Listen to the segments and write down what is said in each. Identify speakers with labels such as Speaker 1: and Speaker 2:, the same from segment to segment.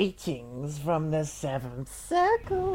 Speaker 1: Greetings from the seventh circle.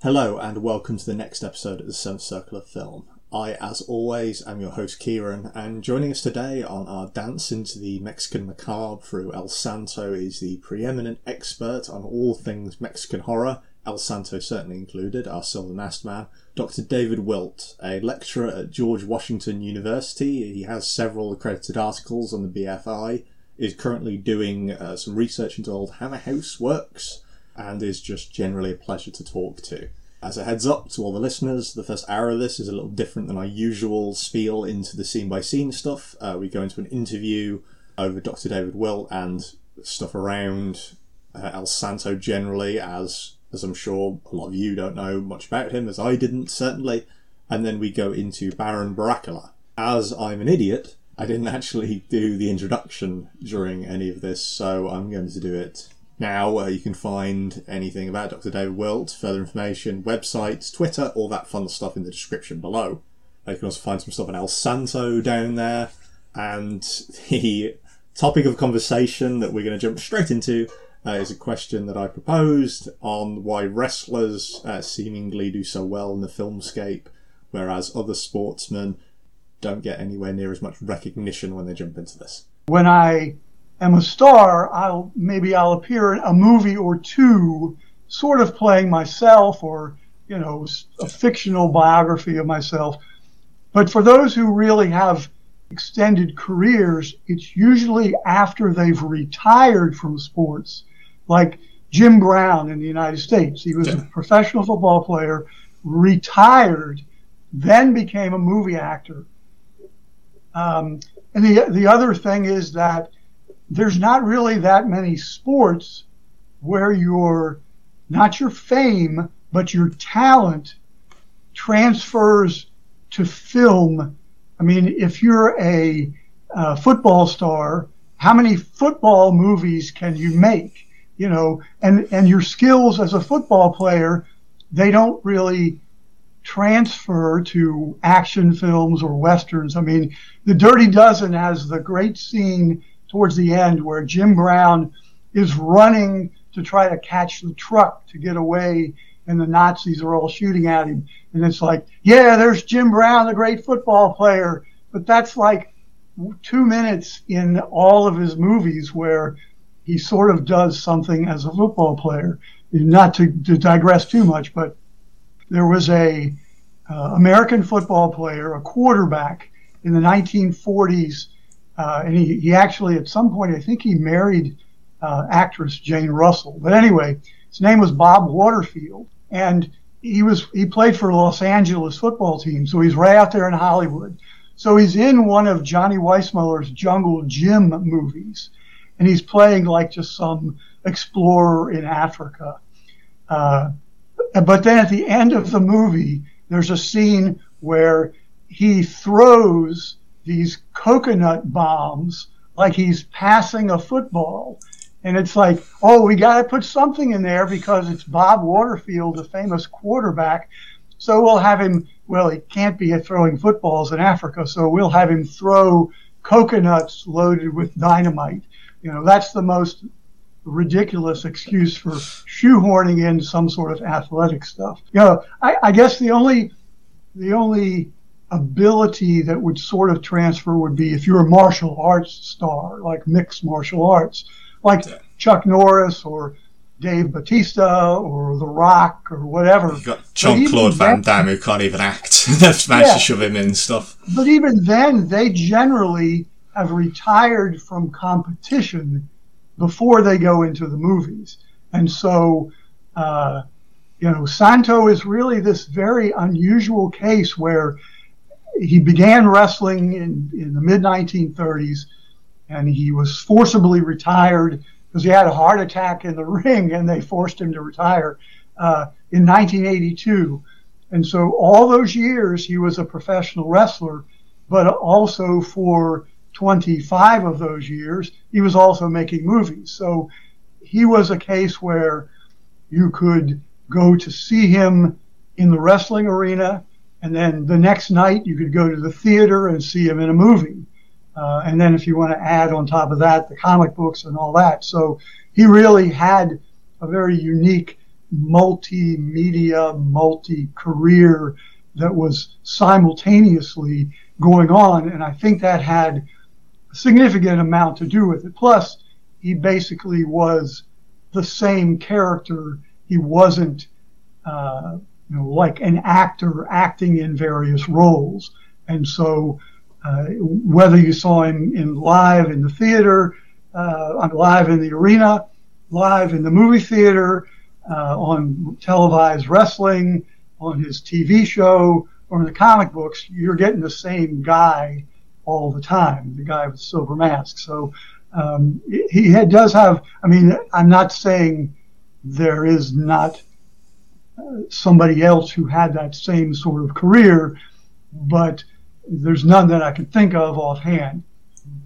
Speaker 2: Hello, and welcome to the next episode of the Seventh Circle of Film. I, as always, am your host Kieran, and joining us today on our dance into the Mexican macabre through El Santo is the preeminent expert on all things Mexican horror, El Santo certainly included, our silver masked man, Dr. David Wilt, a lecturer at George Washington University. He has several accredited articles on the BFI, is currently doing uh, some research into old Hammer House works, and is just generally a pleasure to talk to. As a heads up to all the listeners, the first hour of this is a little different than our usual spiel into the scene by scene stuff. Uh, we go into an interview over Dr. David Wilt and stuff around uh, El Santo generally, as as I'm sure a lot of you don't know much about him, as I didn't certainly. And then we go into Baron Brakola. As I'm an idiot, I didn't actually do the introduction during any of this, so I'm going to do it now, uh, you can find anything about Dr. David Wilt, further information, websites, Twitter, all that fun stuff in the description below. Uh, you can also find some stuff on El Santo down there. And the topic of conversation that we're going to jump straight into uh, is a question that I proposed on why wrestlers uh, seemingly do so well in the filmscape, whereas other sportsmen don't get anywhere near as much recognition when they jump into this.
Speaker 3: When I am a star, I'll maybe I'll appear in a movie or two, sort of playing myself or you know a fictional biography of myself. But for those who really have extended careers, it's usually after they've retired from sports, like Jim Brown in the United States. He was a professional football player, retired, then became a movie actor. Um, and the the other thing is that there's not really that many sports where your not your fame but your talent transfers to film. I mean, if you're a uh, football star, how many football movies can you make? You know, and and your skills as a football player, they don't really transfer to action films or westerns. I mean, The Dirty Dozen has the great scene towards the end where Jim Brown is running to try to catch the truck to get away and the Nazis are all shooting at him. And it's like, yeah, there's Jim Brown, the great football player. But that's like two minutes in all of his movies where he sort of does something as a football player. Not to, to digress too much, but there was a uh, American football player, a quarterback in the 1940s uh, and he, he actually, at some point, I think he married uh, actress Jane Russell. But anyway, his name was Bob Waterfield, and he was he played for Los Angeles football team, so he's right out there in Hollywood. So he's in one of Johnny Weissmuller's Jungle Jim movies, and he's playing like just some explorer in Africa. Uh, but then at the end of the movie, there's a scene where he throws these coconut bombs like he's passing a football. And it's like, oh, we got to put something in there because it's Bob Waterfield, a famous quarterback. So we'll have him, well, he can't be throwing footballs in Africa, so we'll have him throw coconuts loaded with dynamite. You know, that's the most ridiculous excuse for shoehorning in some sort of athletic stuff. You know, I, I guess the only, the only ability that would sort of transfer would be if you're a martial arts star, like mixed martial arts, like yeah. Chuck Norris or Dave Batista or The Rock or whatever.
Speaker 2: You've got Jean Claude Van Damme who can't even act. They've managed yeah, to shove him in stuff.
Speaker 3: But even then, they generally have retired from competition before they go into the movies. And so, uh, you know, Santo is really this very unusual case where he began wrestling in, in the mid 1930s, and he was forcibly retired because he had a heart attack in the ring, and they forced him to retire uh, in 1982. And so all those years he was a professional wrestler, but also for 25 of those years he was also making movies. So he was a case where you could go to see him in the wrestling arena and then the next night you could go to the theater and see him in a movie. Uh, and then if you want to add on top of that the comic books and all that. So he really had a very unique multimedia, multi career that was simultaneously going on. And I think that had significant amount to do with it. Plus, he basically was the same character. He wasn't, uh, you know, like an actor acting in various roles. And so, uh, whether you saw him in live in the theater, uh, live in the arena, live in the movie theater, uh, on televised wrestling, on his TV show, or in the comic books, you're getting the same guy all the time, the guy with the silver mask. So um, he had, does have. I mean, I'm not saying there is not uh, somebody else who had that same sort of career, but there's none that I can think of offhand.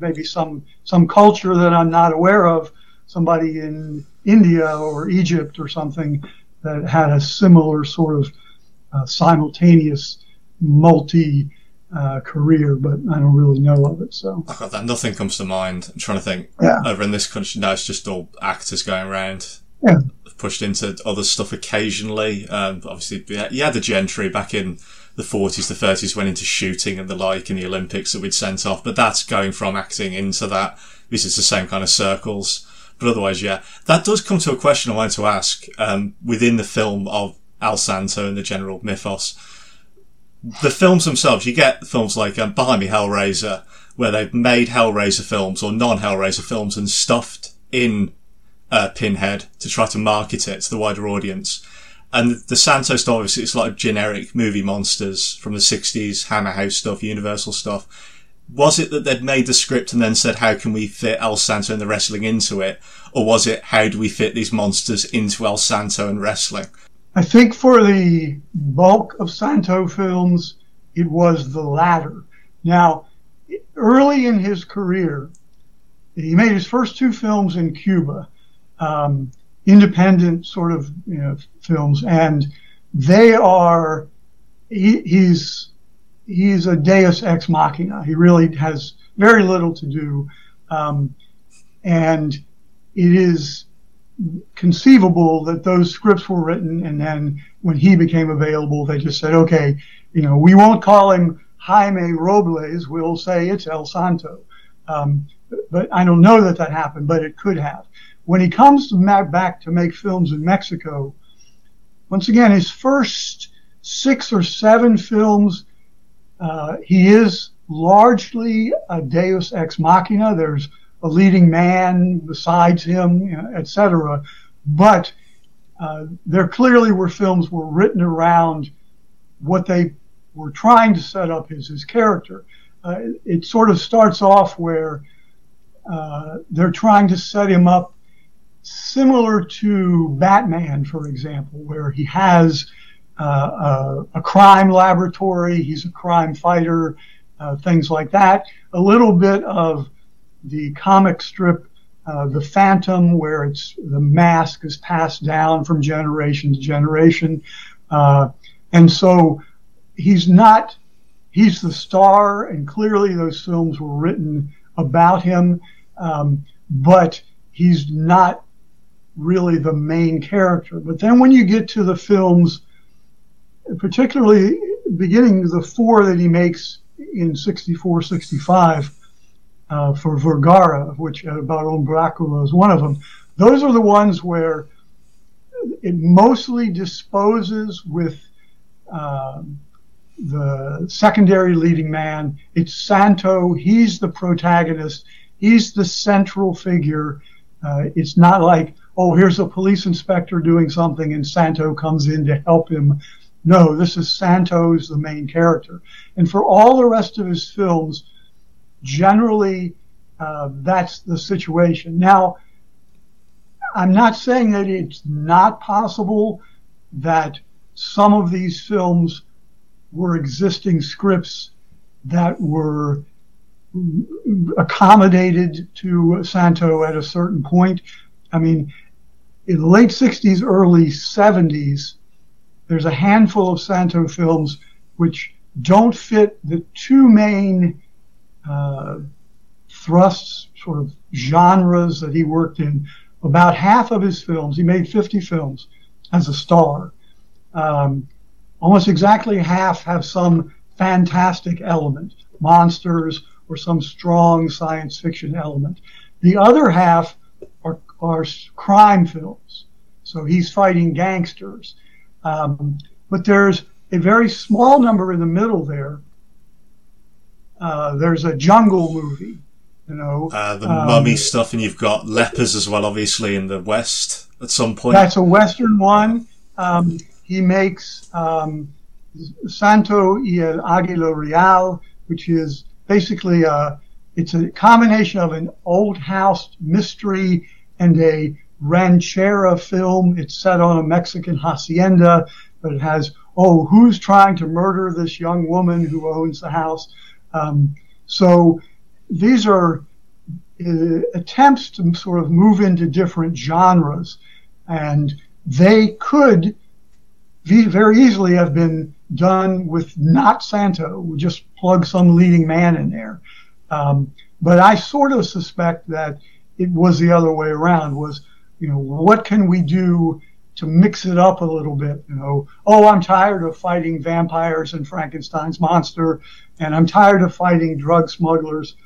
Speaker 3: Maybe some some culture that I'm not aware of, somebody in India or Egypt or something that had a similar sort of uh, simultaneous multi uh, career, but I don't really know of it. So
Speaker 2: that. Nothing comes to mind. I'm trying to think.
Speaker 3: Yeah.
Speaker 2: Over in this country now, it's just all actors going around.
Speaker 3: Yeah.
Speaker 2: Pushed into other stuff occasionally. Um, obviously, yeah, the gentry back in the 40s, the 30s, went into shooting and the like in the Olympics that we'd sent off. But that's going from acting into that. This is the same kind of circles. But otherwise, yeah, that does come to a question I wanted to ask um, within the film of El Santo and the general mythos. The films themselves, you get films like um, Behind Me Hellraiser, where they've made Hellraiser films or non-Hellraiser films and stuffed in uh, Pinhead to try to market it to the wider audience. And the Santo stuff, obviously, it's like generic movie monsters from the 60s, Hammer House stuff, Universal stuff was it that they'd made the script and then said, how can we fit El Santo and the wrestling into it? Or was it, how do we fit these monsters into El Santo and wrestling?
Speaker 3: I think for the bulk of Santo films, it was the latter. Now, early in his career, he made his first two films in Cuba, um, independent sort of you know, films, and they are, he, he's he's a deus ex machina. He really has very little to do. Um, and it is conceivable that those scripts were written and then when he became available, they just said, okay, you know, we won't call him Jaime Robles. We'll say it's El Santo. Um, but I don't know that that happened, but it could have. When he comes to back to make films in Mexico, once again, his first six or seven films uh, he is largely a deus ex machina. There's a leading man besides him, etc. But uh, there clearly were films were written around what they were trying to set up as his character. Uh, it sort of starts off where uh, they're trying to set him up similar to Batman, for example, where he has uh, a, a, crime laboratory. He's a crime fighter, uh, things like that. A little bit of the comic strip, uh, The Phantom, where it's the mask is passed down from generation to generation. Uh, and so he's not, he's the star, and clearly those films were written about him, um, but he's not really the main character. But then when you get to the films particularly beginning the four that he makes in 64, 65 uh, for Vergara, which uh, Baron Dracula is one of them. Those are the ones where it mostly disposes with uh, the secondary leading man. It's Santo. He's the protagonist. He's the central figure. Uh, it's not like, oh, here's a police inspector doing something and Santo comes in to help him no, this is Santos, the main character. And for all the rest of his films, generally, uh, that's the situation. Now, I'm not saying that it's not possible that some of these films were existing scripts that were accommodated to Santo at a certain point. I mean, in the late 60s, early 70s, there's a handful of Santo films which don't fit the two main uh, thrusts, sort of genres that he worked in. About half of his films, he made 50 films as a star. Um, almost exactly half have some fantastic element, monsters or some strong science fiction element. The other half are, are crime films. So he's fighting gangsters. Um, but there's a very small number in the middle there. Uh, there's a jungle movie, you know.
Speaker 2: Uh, the um, mummy stuff, and you've got lepers as well, obviously, in the West at some point.
Speaker 3: That's a Western one. Um, he makes um, Santo y el Águila Real, which is basically a, it's a combination of an old house mystery and a ranchera film. It's set on a Mexican hacienda, but it has, oh, who's trying to murder this young woman who owns the house? Um, so these are uh, attempts to sort of move into different genres, and they could very easily have been done with not Santo. Just plug some leading man in there. Um, but I sort of suspect that it was the other way around. Was you know what can we do to mix it up a little bit? You know, oh, I'm tired of fighting vampires and Frankenstein's monster, and I'm tired of fighting drug smugglers.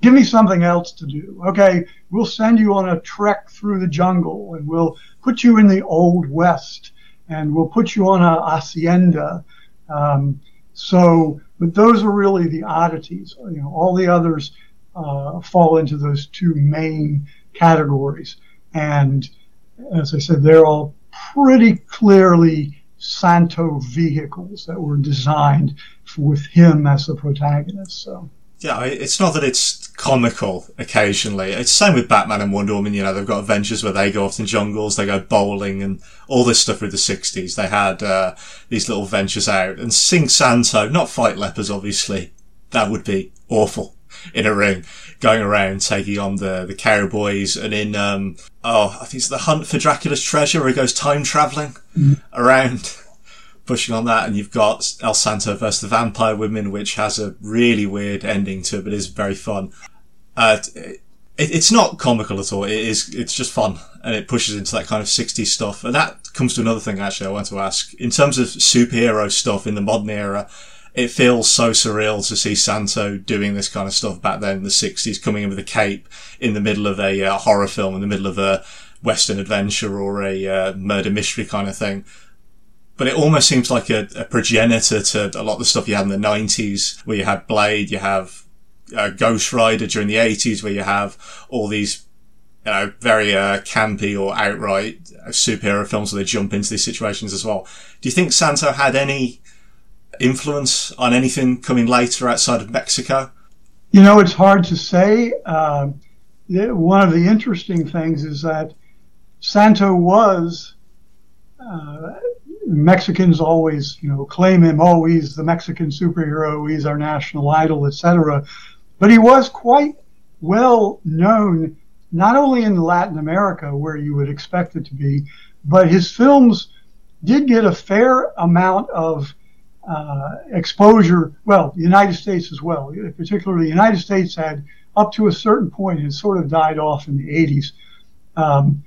Speaker 3: Give me something else to do. Okay, we'll send you on a trek through the jungle, and we'll put you in the old west and we'll put you on a hacienda. Um, so, but those are really the oddities. You know, all the others uh, fall into those two main categories. And as I said, they're all pretty clearly Santo vehicles that were designed with him as the protagonist. So
Speaker 2: yeah, it's not that it's comical occasionally. It's the same with Batman and Wonder Woman. You know, they've got adventures where they go off in jungles, they go bowling, and all this stuff with the '60s. They had uh, these little ventures out and sing Santo, not fight lepers, obviously. That would be awful in a ring, going around taking on the the cowboys, and in um, oh, I think it's the Hunt for Dracula's Treasure, where he goes time traveling mm. around pushing on that, and you've got El Santo versus the Vampire Women, which has a really weird ending to it, but is very fun. Uh, it, it's not comical at all. It is. It's just fun, and it pushes into that kind of '60s stuff. And that comes to another thing. Actually, I want to ask in terms of superhero stuff in the modern era. It feels so surreal to see Santo doing this kind of stuff back then in the 60s, coming in with a cape in the middle of a uh, horror film, in the middle of a Western adventure or a uh, murder mystery kind of thing but it almost seems like a, a, progenitor to a lot of the stuff you had in the 90s, where you had Blade, you have uh, Ghost Rider during the 80s, where you have all these, you know, very uh, campy or outright superhero films where they jump into these situations as well. Do you think Santo had any influence on anything coming later outside of Mexico?
Speaker 3: You know, it's hard to say. Uh, one of the interesting things is that Santo was uh, Mexicans always, you know, claim him, oh, he's the Mexican superhero, he's our national idol, etc. But he was quite well known, not only in Latin America, where you would expect it to be, but his films did get a fair amount of uh, exposure. Well, the United States as well, particularly the United States had up to a certain point, it sort of died off in the 80s. Um,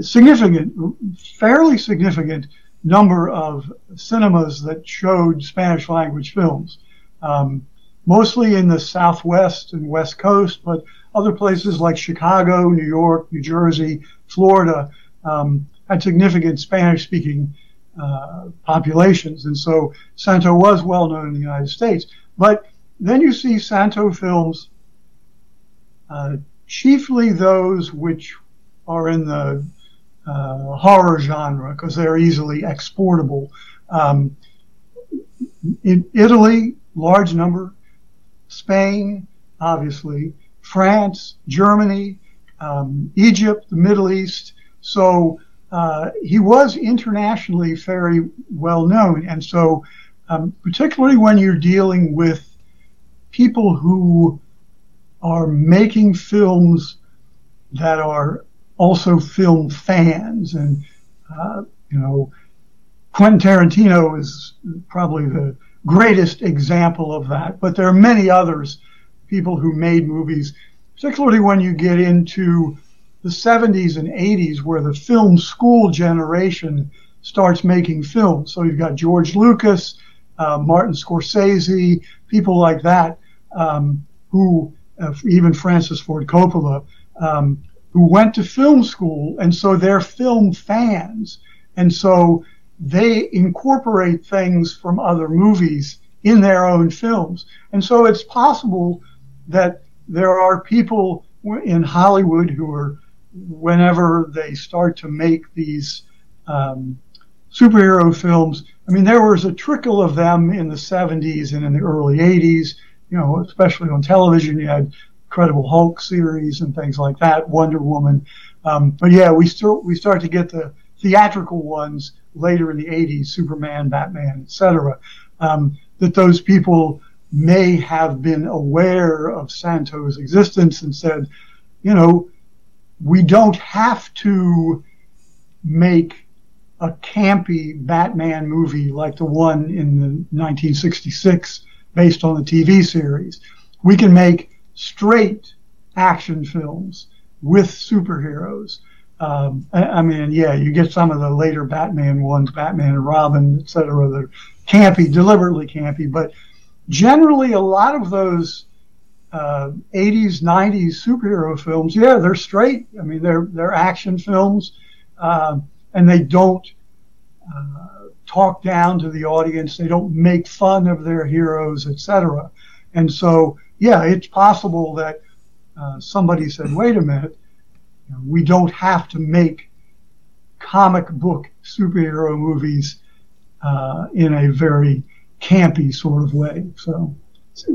Speaker 3: significant, fairly significant number of cinemas that showed Spanish language films, um, mostly in the Southwest and West Coast, but other places like Chicago, New York, New Jersey, Florida um, had significant Spanish speaking uh, populations. And so Santo was well known in the United States. But then you see Santo films, uh, chiefly those which are in the uh, horror genre because they're easily exportable. Um, in Italy, large number. Spain, obviously. France, Germany, um, Egypt, the Middle East. So uh, he was internationally very well known. And so, um, particularly when you're dealing with people who are making films that are also film fans. And, uh, you know, Quentin Tarantino is probably the greatest example of that, but there are many others, people who made movies particularly when you get into the 70s and 80s, where the film school generation starts making films. So you've got George Lucas, uh, Martin Scorsese, people like that, um, who uh, even Francis Ford Coppola, um, who went to film school, and so they're film fans, and so they incorporate things from other movies in their own films, and so it's possible that there are people in Hollywood who are, whenever they start to make these um, superhero films, I mean, there was a trickle of them in the 70s and in the early 80s you know, especially on television, you had Incredible Hulk series and things like that, Wonder Woman. Um, but yeah, we still we start to get the theatrical ones later in the 80s, Superman, Batman, etc. Um, that those people may have been aware of Santo's existence and said, you know, we don't have to make a campy Batman movie like the one in the 1966 based on the TV series. We can make straight action films with superheroes. Um, I, mean, yeah, you get some of the later Batman ones, Batman and Robin, et cetera, they're campy, deliberately campy, but generally a lot of those uh, 80s, 90s superhero films, yeah, they're straight. I mean, they're they're action films, uh, and they don't uh, talk down to the audience. They don't make fun of their heroes, etc. And so, yeah, it's possible that uh, somebody said, "Wait a minute, we don't have to make comic book superhero movies uh, in a very campy sort of way." So,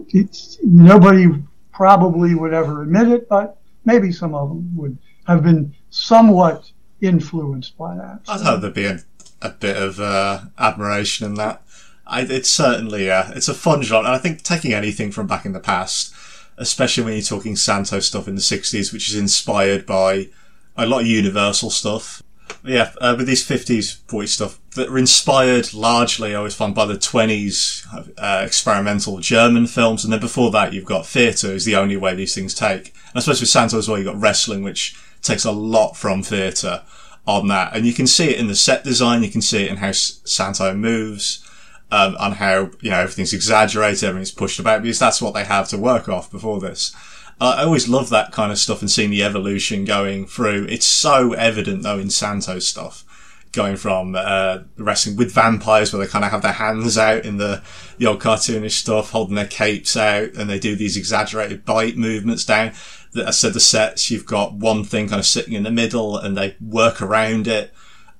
Speaker 3: it's, nobody probably would ever admit it, but maybe some of them would have been somewhat influenced by that.
Speaker 2: So. I thought there'd be a a bit of uh, admiration in that. I, it's certainly uh, it's a fun genre, and I think taking anything from back in the past, especially when you're talking Santo stuff in the '60s, which is inspired by a lot of Universal stuff. Yeah, uh, with these 50s, 40s stuff that were inspired largely, I always find, by the 20s uh, experimental German films, and then before that, you've got theatre is the only way these things take. And I suppose with Santo as well, you've got wrestling, which takes a lot from theatre on that. And you can see it in the set design, you can see it in how Santo moves, um, on how, you know, everything's exaggerated, everything's pushed about, because that's what they have to work off before this. I always love that kind of stuff and seeing the evolution going through. It's so evident though in Santo's stuff. Going from uh, wrestling with vampires, where they kind of have their hands out in the the old cartoonish stuff, holding their capes out, and they do these exaggerated bite movements down That I said the sets, you've got one thing kind of sitting in the middle and they work around it.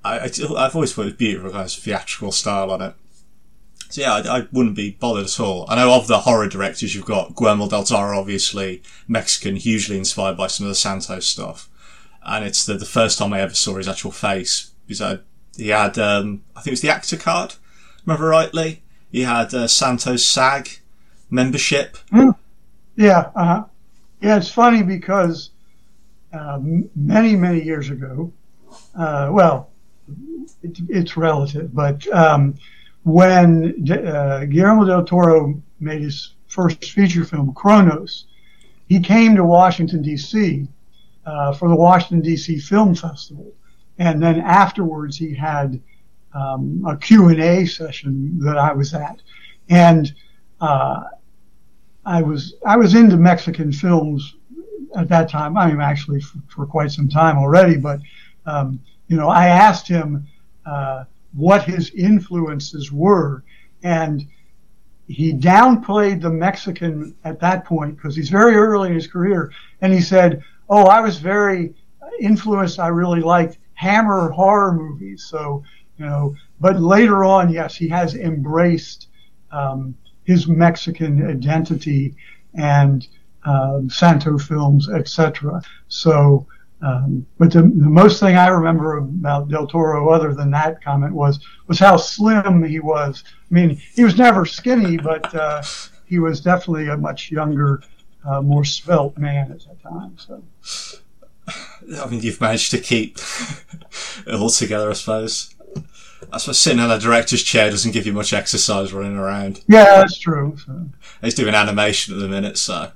Speaker 2: I, have always thought it was beautiful, kind of theatrical style on it. So yeah, I, I, wouldn't be bothered at all. I know of the horror directors, you've got Guillermo del Toro, obviously Mexican, hugely inspired by some of the Santos stuff. And it's the, the first time I ever saw his actual face because he had, um, I think it was the actor card, remember rightly? He had uh, Santos SAG membership.
Speaker 3: Mm. Yeah, uh-huh. Yeah, it's funny because uh, many, many years ago, uh, well, it, it's relative, but um, when uh, Guillermo del Toro made his first feature film, Cronos, he came to Washington, D.C. Uh, for the Washington, D.C. Film Festival. And then afterwards, he had um, a Q&A session that I was at. And uh, I was I was into Mexican films at that time. I mean, actually for, for quite some time already. But um, you know, I asked him uh, what his influences were, and he downplayed the Mexican at that point because he's very early in his career, and he said, "Oh, I was very influenced. I really liked Hammer horror movies." So you know, but later on, yes, he has embraced. Um, his Mexican identity and um, Santo films, etc. So, um, but the, the, most thing I remember about Del Toro, other than that comment, was was how slim he was. I mean, he was never skinny, but uh, he was definitely a much younger, uh, more svelte man at that time. So.
Speaker 2: I mean, you've managed to keep it all together, I suppose. I suppose sitting in a director's chair doesn't give you much exercise running around.
Speaker 3: Yeah, that's true. So.
Speaker 2: He's doing animation at the minute, so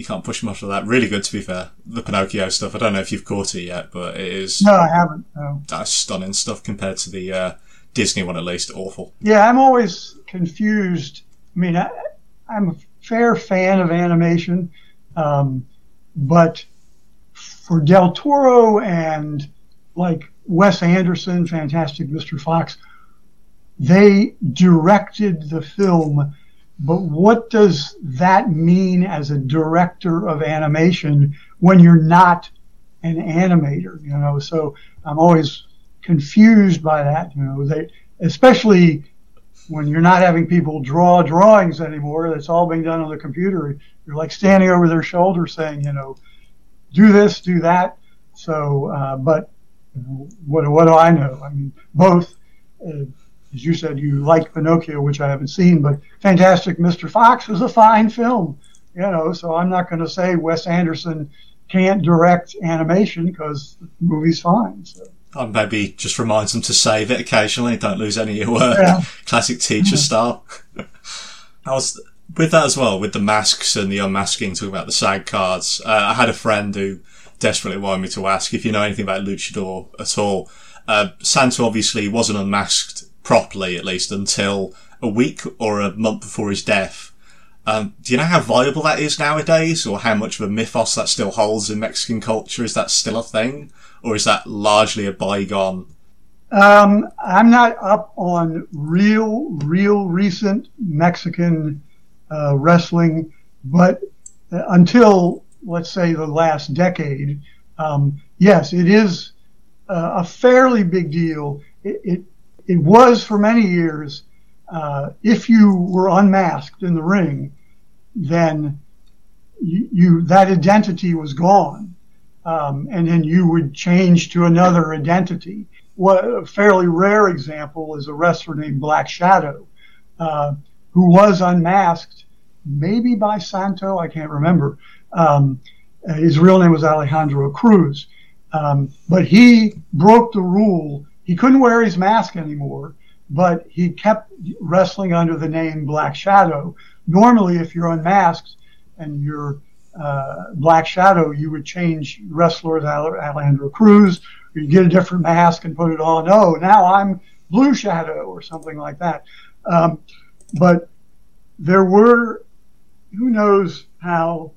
Speaker 4: you can't push much of that. Really good, to be fair. The Pinocchio stuff. I don't know if you've caught it yet, but it is.
Speaker 3: No, I haven't. No.
Speaker 4: That's stunning stuff compared to the uh, Disney one, at least. Awful.
Speaker 3: Yeah, I'm always confused. I mean, I, I'm a fair fan of animation, um, but for Del Toro and like Wes Anderson, Fantastic Mr. Fox, they directed the film. But what does that mean as a director of animation when you're not an animator? You know, so I'm always confused by that. You know, they especially when you're not having people draw drawings anymore. That's all being done on the computer. You're like standing over their shoulder saying, you know, do this, do that. So, uh, but what what do I know? I mean, both. Uh, as you said, you like Pinocchio, which I haven't seen, but Fantastic Mr. Fox was a fine film, you know. So I'm not going to say Wes Anderson can't direct animation because the movie's fine. So.
Speaker 4: Maybe just reminds them to save it occasionally. Don't lose any of your uh, yeah. classic teacher style. I was with that as well, with the masks and the unmasking, talking about the SAG cards. Uh, I had a friend who desperately wanted me to ask if you know anything about Luchador at all. Uh, Santo obviously wasn't unmasked properly, at least until a week or a month before his death. Um, do you know how viable that is nowadays, or how much of a mythos that still holds in Mexican culture? Is that still a thing, or is that largely a bygone?
Speaker 3: Um, I'm not up on real, real recent Mexican uh, wrestling, but uh, until let's say the last decade, um, yes, it is uh, a fairly big deal. It, it, it was for many years. Uh, if you were unmasked in the ring, then you, you that identity was gone, um, and then you would change to another identity. What a fairly rare example is a wrestler named Black Shadow, uh, who was unmasked, maybe by Santo, I can't remember. Um, his real name was Alejandro Cruz, um, but he broke the rule he couldn't wear his mask anymore, but he kept wrestling under the name Black Shadow. Normally, if you're unmasked and you're uh, Black Shadow, you would change wrestlers Alejandro Cruz, or you get a different mask and put it on. Oh, now I'm Blue Shadow or something like that. Um, but there were, who knows how,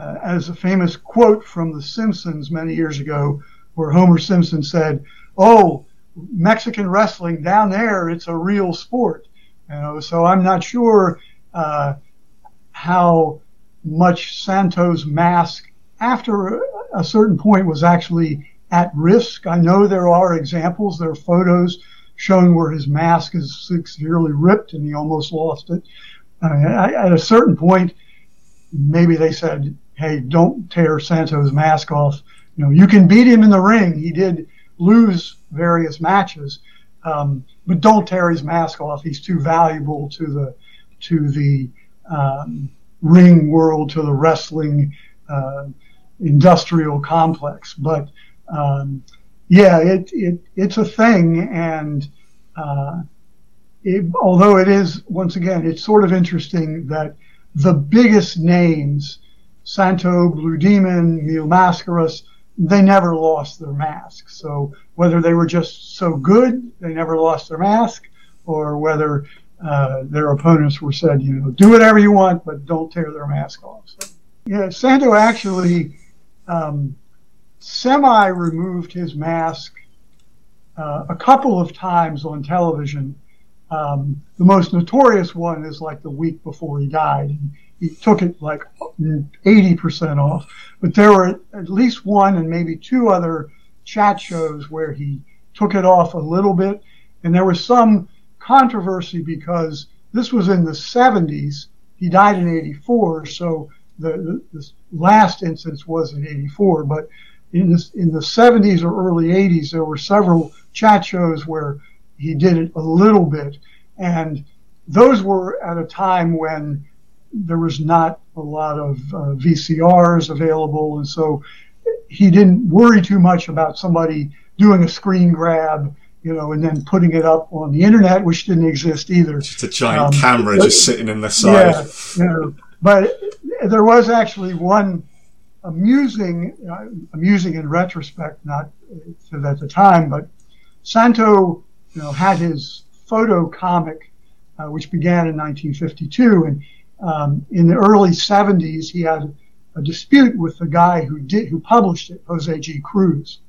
Speaker 3: uh, as a famous quote from The Simpsons many years ago, where Homer Simpson said, "Oh, Mexican wrestling down there, it's a real sport." You know, so I'm not sure uh, how much Santos' mask, after a certain point, was actually at risk. I know there are examples, there are photos showing where his mask is severely ripped and he almost lost it. At a certain point, maybe they said, "Hey, don't tear Santos' mask off." You know, you can beat him in the ring. He did lose various matches, um, but don't tear his mask off. He's too valuable to the to the um, ring world, to the wrestling uh, industrial complex. But um, yeah, it, it it's a thing, and uh, it, although it is once again, it's sort of interesting that the biggest names, Santo, Blue Demon, Mil Mascaras, they never lost their mask. So whether they were just so good, they never lost their mask, or whether uh, their opponents were said, you know, do whatever you want, but don't tear their mask off. So, yeah, Santo actually um, semi removed his mask uh, a couple of times on television. Um, the most notorious one is like the week before he died he took it like 80% off. But there were at least one and maybe two other chat shows where he took it off a little bit. And there was some controversy because this was in the 70s. He died in 84, so the, the, last instance was in 84. But in, this, in the 70s or early 80s, there were several chat shows where he did it a little bit. And those were at a time when there was not a lot of uh, VCRs available, and so he didn't worry too much about somebody doing a screen grab, you know, and then putting it up on the internet, which didn't exist either.
Speaker 4: Just a giant um, camera but, just sitting in the side.
Speaker 3: Yeah, you know, but there was actually one amusing, uh, amusing in retrospect, not at the time, but Santo, you know, had his photo comic, uh, which began in 1952, and um, in the early 70s, he had a dispute with the guy who did who published it, Jose G. Cruz.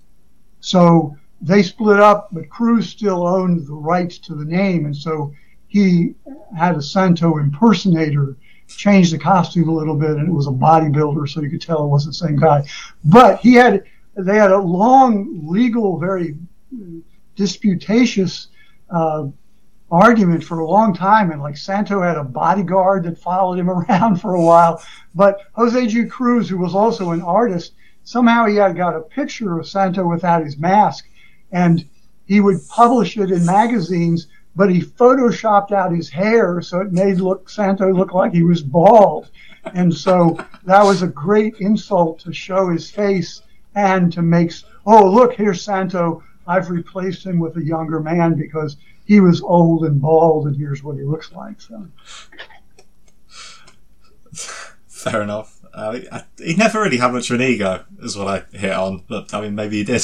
Speaker 3: So they split up, but Cruz still owned the rights to the name, and so he had a Santo impersonator change the costume a little bit, and it was a bodybuilder, so you could tell it wasn't the same guy. But he had they had a long legal, very disputatious uh, argument for a long time, and like Santo had a bodyguard that followed him around for a while. But Jose G. Cruz, who was also an artist, somehow he had got a picture of Santo without his mask, and he would publish it in magazines. But he photoshopped out his hair so it made look Santo look like he was bald, and so that was a great insult to show his face and to make oh look here's Santo. I've replaced him with a younger man because he was old and bald, and here's what he looks like. So.
Speaker 2: Fair enough. Uh, he never really had much of an ego, is what I hit on. But I mean, maybe he did.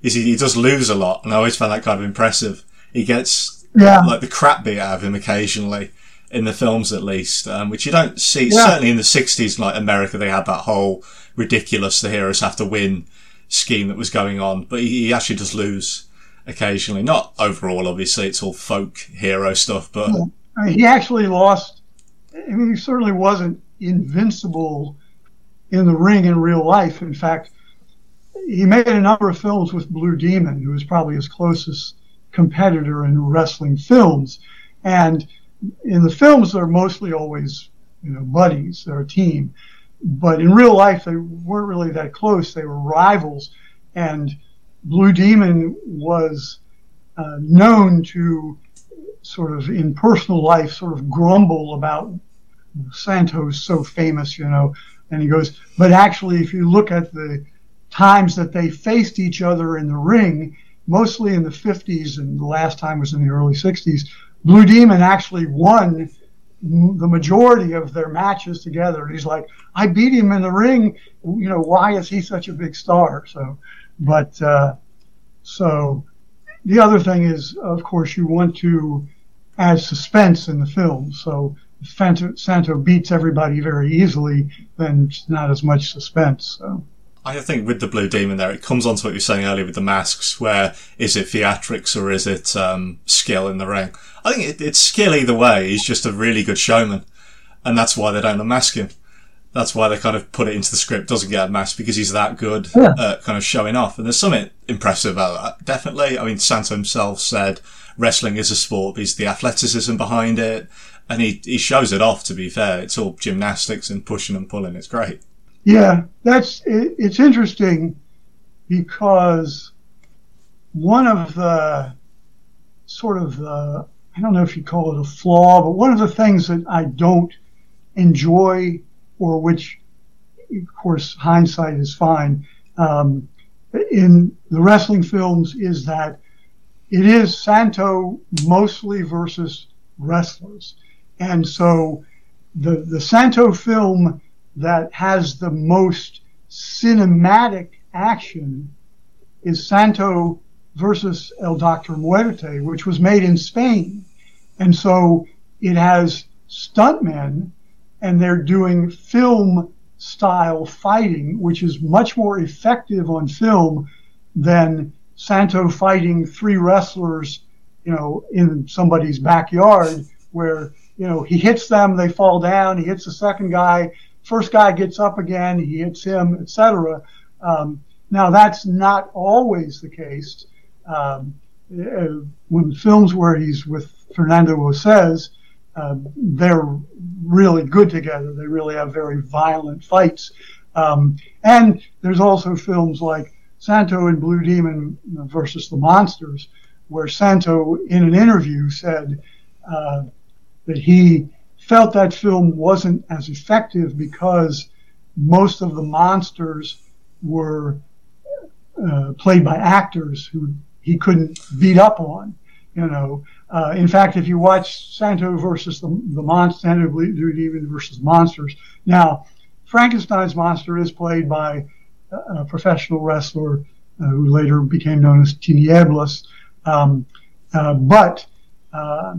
Speaker 2: He, he does lose a lot, and I always find that kind of impressive. He gets yeah. like the crap beat out of him occasionally in the films, at least, um, which you don't see. Yeah. Certainly in the '60s, like America, they had that whole ridiculous the heroes have to win scheme that was going on, but he, he actually does lose occasionally. Not overall, obviously, it's all folk hero stuff, but
Speaker 3: I mean, he actually lost. I mean, he certainly wasn't invincible in the ring in real life. In fact, he made a number of films with Blue Demon, who was probably his closest competitor in wrestling films. And in the films, they're mostly always, you know, buddies. They're a team. But in real life, they weren't really that close. They were rivals. And Blue Demon was uh, known to sort of in personal life sort of grumble about Santo's so famous, you know. And he goes, but actually, if you look at the times that they faced each other in the ring, mostly in the 50s, and the last time was in the early 60s, Blue Demon actually won the majority of their matches together. And he's like, I beat him in the ring. You know, why is he such a big star? So but uh, so the other thing is, of course, you want to add suspense in the film. So if Santo, Santo beats everybody very easily, then it's not as much suspense. So.
Speaker 2: I think with the Blue Demon there, it comes on to what you were saying earlier with the masks, where is it theatrics or is it um, skill in the ring? I think it, it's skill either way. He's just a really good showman, and that's why they don't unmask him that's why they kind of put it into the script. Doesn't get a mask because he's that good yeah. at kind of showing off. And there's something impressive about that. Definitely. I mean, Santo himself said wrestling is a sport. He's the athleticism behind it, and he he shows it off. To be fair, it's all gymnastics and pushing and pulling. It's great.
Speaker 3: Yeah, that's it, it's interesting because one of the sort of the I don't know if you call it a flaw, but one of the things that I don't enjoy or which, of course, hindsight is fine, um, in the wrestling films is that it is Santo mostly versus wrestlers. And so the, the Santo film that has the most cinematic action is Santo versus El Doctor Muerte, which was made in Spain. And so it has stuntmen and they're doing film style fighting, which is much more effective on film than Santo fighting three wrestlers, you know, in somebody's backyard where, you know, he hits them, they fall down, he hits the second guy, first guy gets up again, he hits him, etc. Um, now that's not always the case. Um, uh, when films where he's with Fernando Osés, uh, they're really good together. They really have very violent fights. Um, and there's also films like Santo and Blue Demon versus the Monsters, where Santo, in an interview, said uh, that he felt that film wasn't as effective because most of the monsters were uh, played by actors who he couldn't beat up on, you know. Uh, in fact, if you watch Santo versus the, the monster, Santo Demon versus monsters, now Frankenstein's monster is played by a professional wrestler uh, who later became known as Tinieblas. Um, uh, but uh,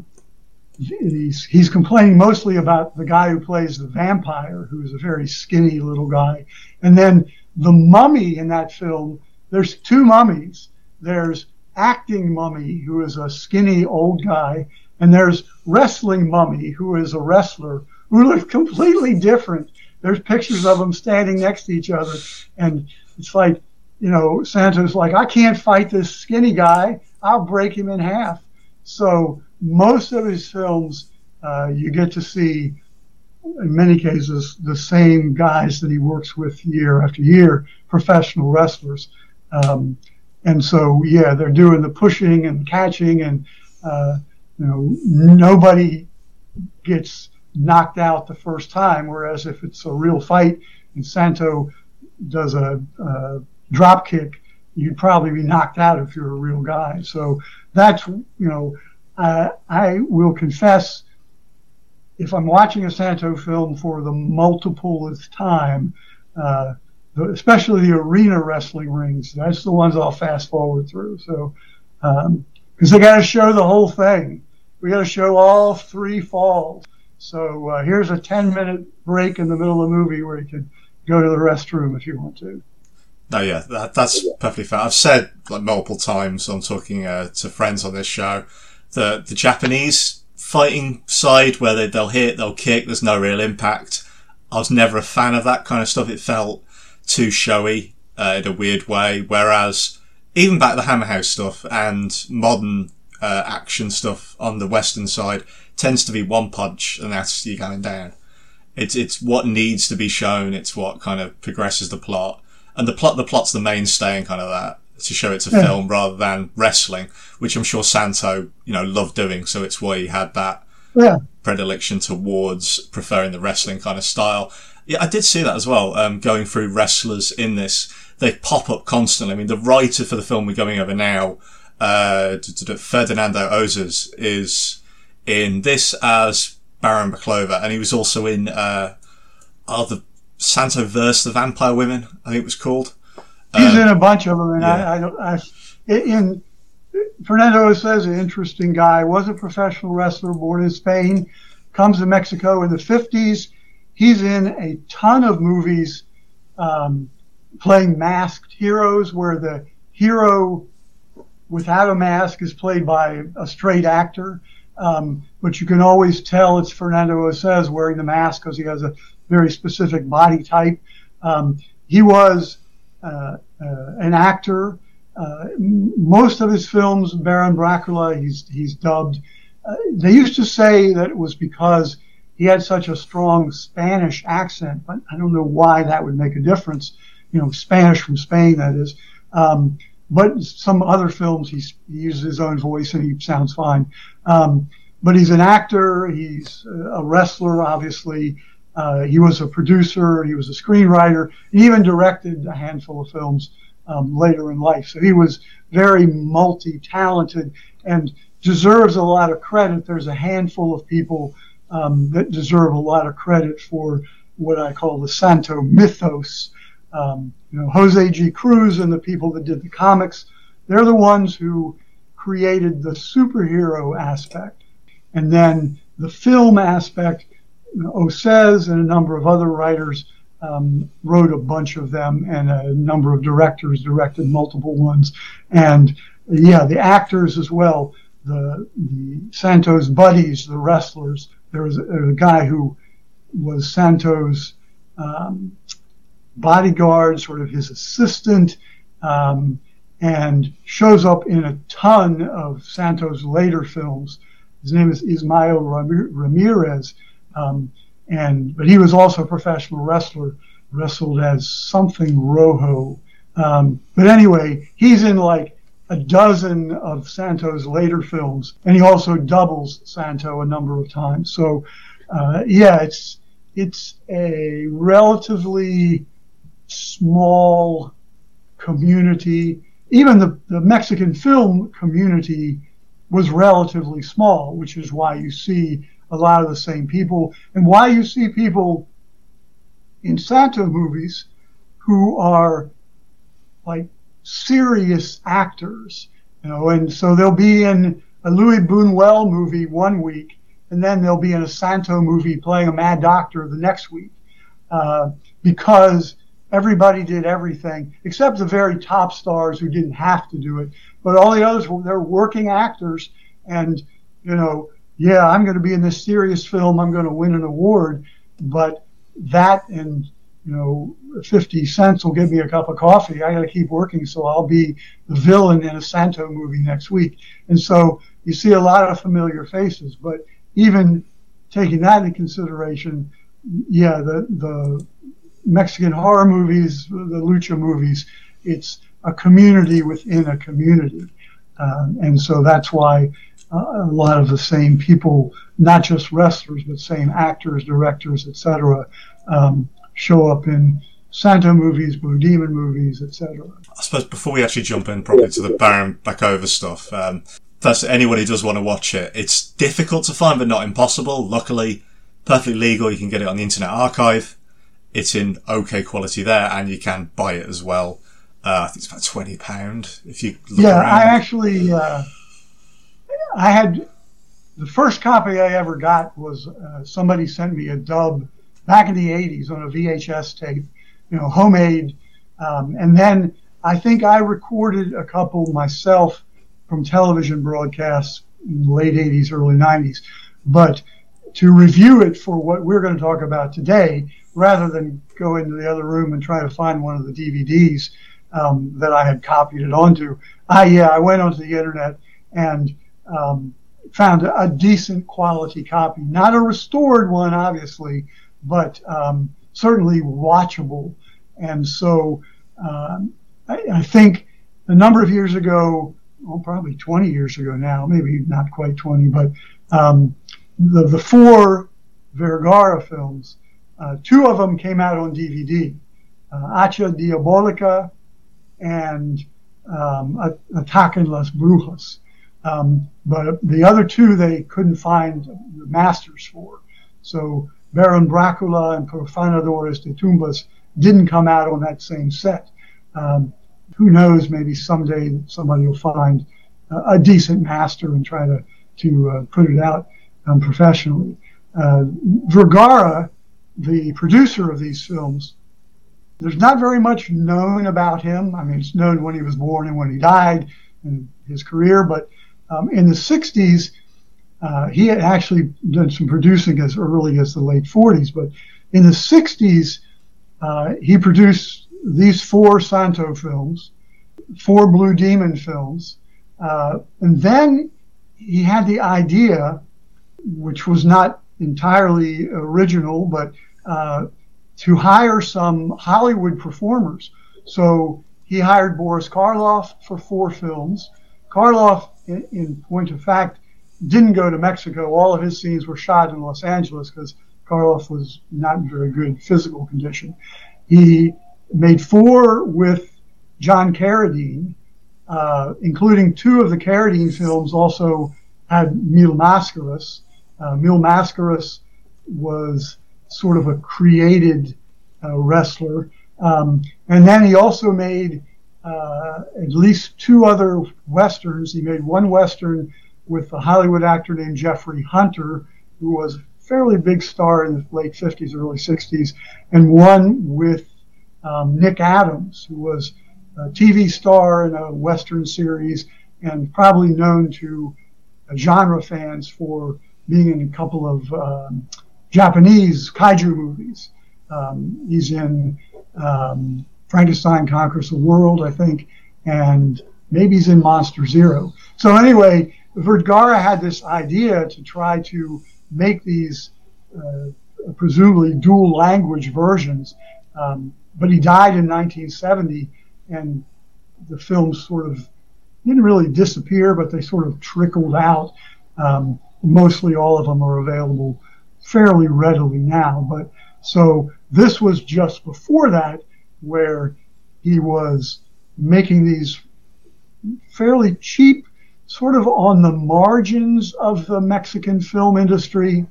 Speaker 3: he's, he's complaining mostly about the guy who plays the vampire, who's a very skinny little guy. And then the mummy in that film, there's two mummies. There's acting mummy, who is a skinny old guy, and there's wrestling mummy, who is a wrestler, who look completely different. There's pictures of them standing next to each other, and it's like, you know, Santa's like, I can't fight this skinny guy. I'll break him in half. So most of his films, uh, you get to see, in many cases, the same guys that he works with year after year, professional wrestlers. Um, and so, yeah, they're doing the pushing and catching, and uh, you know, nobody gets knocked out the first time. Whereas if it's a real fight and Santo does a, a drop kick, you'd probably be knocked out if you're a real guy. So that's you know, I will confess, if I'm watching a Santo film for the multipleth time, uh, especially the arena wrestling rings, that's the ones I'll fast forward through. So, because um, they got to show the whole thing, we got to show all three falls. So uh, here's a 10 minute break in the middle of the movie where you can go to the restroom if you want to.
Speaker 2: No, yeah, that, that's perfectly fair. I've said like multiple times, I'm talking uh, to friends on this show, that the Japanese fighting side where they, they'll hit, they'll kick, there's no real impact. I was never a fan of that kind of stuff. It felt too showy uh, in a weird way. Whereas even back the Hammer House stuff and modern uh, action stuff on the Western side tends to be one punch and that's you going down. It's it's what needs to be shown. It's what kind of progresses the plot, and the plot the plot's the mainstay and kind of that to show it's a yeah. film rather than wrestling, which I'm sure Santo, you know, loved doing. So it's why he had that
Speaker 3: yeah.
Speaker 2: predilection towards preferring the wrestling kind of style. Yeah, I did see that as well. Um, going through wrestlers in this, they pop up constantly. I mean, the writer for the film we're going over now, uh, Ferdinando Osés, is in this as Baron Brakola, and he was also in uh, oh, the Santo verse the Vampire Women, I think it was called.
Speaker 3: He's um, in a bunch of them, and yeah. I, I don't. I, in Fernando Osés an interesting guy. Was a professional wrestler, born in Spain, comes to Mexico in the 50s. He's in a ton of movies um, playing masked heroes, where the hero without a mask is played by a straight actor. Um, but you can always tell it's Fernando Osés wearing the mask because he has a very specific body type. Um, he was uh, uh, an actor. Uh, most of his films, Baron Dracula, he's he's dubbed. they used to say that it was because he had such a strong Spanish accent, but I don't know why that would make a difference. You know, Spanish from Spain, that is. Um, but some other films, he uses his own voice and he sounds fine. Um, but he's an actor. He's a wrestler, obviously. Uh, he was a producer, he was a screenwriter, he even directed a handful of films um, later in life. So he was very multi talented and deserves a lot of credit. There's a handful of people um, that deserve a lot of credit for what I call the Santo mythos. Um, you know, Jose G. Cruz and the people that did the comics, they're the ones who created the superhero aspect. And then the film aspect Osés and a number of other writers um, wrote a bunch of them, and a number of directors directed multiple ones. And yeah, the actors as well. The, the Santos buddies, the wrestlers. There was a, a guy who was Santos' um, bodyguard, sort of his assistant, um, and shows up in a ton of Santos' later films. His name is Ismael Ramirez um, and but he was also a professional wrestler, wrestled as something Rojo. Um, but anyway, he's in like a dozen of Santo's later films, and he also doubles Santo a number of times. So uh, yeah, it's it's a relatively small community. Even the, the Mexican film community was relatively small, which is why you see a lot of the same people and why you see people in Santo movies who are like serious actors, you know, and so they'll be in a Luis Buñuel movie one week, and then they'll be in a Santo movie playing a mad doctor the next week, uh, because everybody did everything except the very top stars who didn't have to do it, but all the others they're working actors, and you know, yeah, I'm going to be in this serious film, I'm going to win an award, but that and you know, 50 cents will give me a cup of coffee. I got to keep working, so I'll be the villain in a Santo movie next week. And so you see a lot of familiar faces, but even taking that into consideration, yeah, the, the Mexican horror movies, the lucha movies, it's a community within a community. Um, and so that's why uh, a lot of the same people, not just wrestlers, but same actors, directors, etc., um, show up in Santo movies, Blue Demon movies, etc.
Speaker 2: I suppose before we actually jump in properly to the Baron Brakola stuff, um, first, anyone who does want to watch it, it's difficult to find, but not impossible. Luckily, perfectly legal. You can get it on the Internet Archive. It's in okay quality there, and you can buy it as well. Uh, I think it's about twenty pound if you.
Speaker 3: yeah, around. I actually, uh, I had the first copy I ever got was uh, somebody sent me a dub back in the '80s on a VHS tape, you know, homemade, um, and then I think I recorded a couple myself from television broadcasts in the late 80s, early 90s. But to review it for what we're going to talk about today, rather than go into the other room and try to find one of the DVDs um, that I had copied it onto, I yeah, I went onto the internet and um, found a, a, decent quality copy, not a restored one, obviously, but um, certainly watchable. And so um, I, I think a number of years ago, well, probably 20 years ago now, maybe not quite 20, but um, the, the four Vergara films, uh, two of them came out on DVD, uh, Hacha Diabolica and um, Atacan las Brujas. Um, but the other two they couldn't find the masters for. So Baron Dracula and Profanadores de Tumbas didn't come out on that same set. Um, who knows? Maybe someday somebody will find uh, a decent master and try to to uh, put it out um, professionally. Uh, Vergara, the producer of these films, there's not very much known about him. I mean, it's known when he was born and when he died and his career, but um, in the 60s, uh, he had actually done some producing as early as the late 40s, but in the 60s, uh, he produced these four Santo films, four Blue Demon films, uh, and then he had the idea, which was not entirely original, but uh, to hire some Hollywood performers. So he hired Boris Karloff for four films. Karloff, in, in point of fact, didn't go to Mexico. All of his scenes were shot in Los Angeles because Karloff was not in very good physical condition. He made four with John Carradine, uh, including two of the Carradine films also had Mil Mascaras. Uh, Mil Mascaras was sort of a created uh, wrestler. Um, and then he also made uh, at least two other westerns. He made one western with a Hollywood actor named Jeffrey Hunter, who was a fairly big star in the late 50s, early 60s, and one with um, Nick Adams, who was a TV star in a Western series and probably known to genre fans for being in a couple of um, Japanese kaiju movies. Um, he's in um, Frankenstein Conquers the World, I think, and maybe he's in Monster Zero. So anyway, Vergara had this idea to try to make these uh, presumably dual language versions, um, but he died in 1970, and the films sort of didn't really disappear, but they sort of trickled out. Um, mostly all of them are available fairly readily now, but so this was just before that where he was making these fairly cheap sort of on the margins of the Mexican film industry.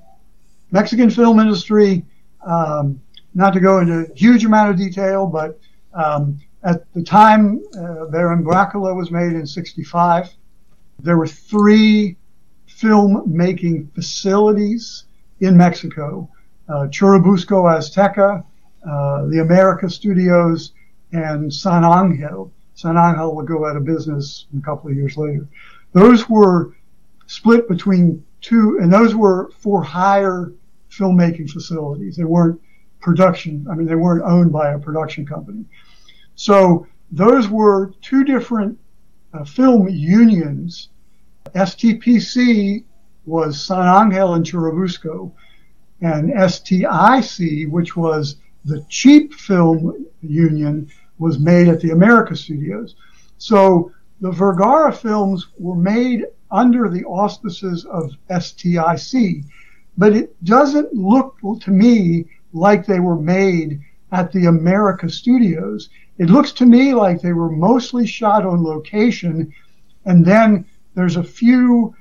Speaker 3: Mexican film industry, um, not to go into huge amount of detail, but um, at the time uh, Baron Dracula was made in 65, there were three film making facilities in Mexico uh, Churubusco Azteca, uh, the America Studios, and San Angel. San Angel would go out of business a couple of years later. Those were split between two, and those were for hire filmmaking facilities. They weren't production, I mean, they weren't owned by a production company. So those were two different uh, film unions. STPC was San Angel and Churubusco, and STIC, which was the cheap film union, was made at the America Studios. So the Vergara films were made under the auspices of STIC, but it doesn't look to me like they were made at the America Studios. It looks to me like they were mostly shot on location, and then there's a few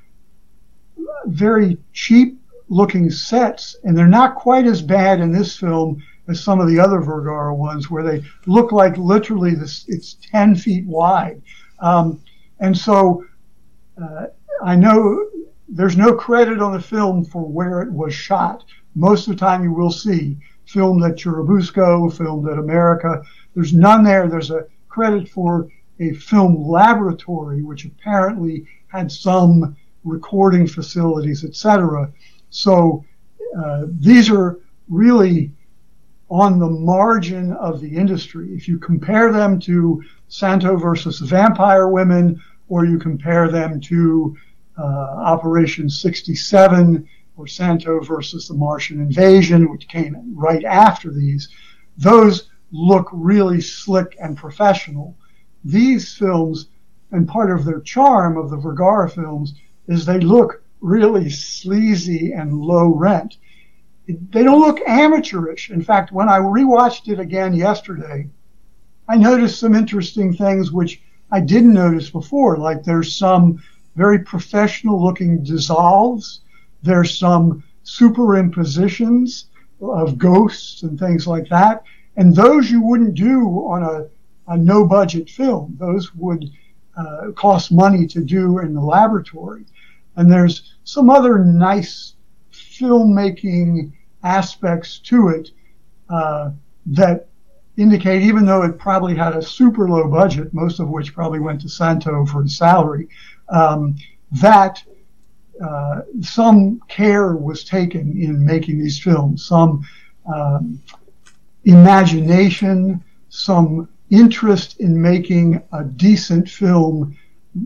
Speaker 3: very cheap looking sets, and they're not quite as bad in this film as some of the other Vergara ones, where they look like literally this, it's 10 feet wide. Um, and so uh, I know there's no credit on the film for where it was shot. Most of the time you will see filmed at Churubusco, filmed at America. There's none there. There's a credit for a film laboratory, which apparently had some recording facilities, etc. So uh, these are really on the margin of the industry. If you compare them to Santo versus Vampire Women, or you compare them to uh, Operation 67 or Santo versus the Martian Invasion, which came right after these, those look really slick and professional. These films, and part of their charm of the Vergara films, is they look really sleazy and low rent. They don't look amateurish. In fact, when I rewatched it again yesterday, I noticed some interesting things which I didn't notice before. Like there's some very professional looking dissolves. There's some superimpositions of ghosts and things like that. And those you wouldn't do on a, a no budget film. Those would uh, cost money to do in the laboratory. And there's some other nice filmmaking aspects to it uh, that indicate, even though it probably had a super low budget, most of which probably went to Santo for his salary, um, that uh, some care was taken in making these films, some um, imagination, some interest in making a decent film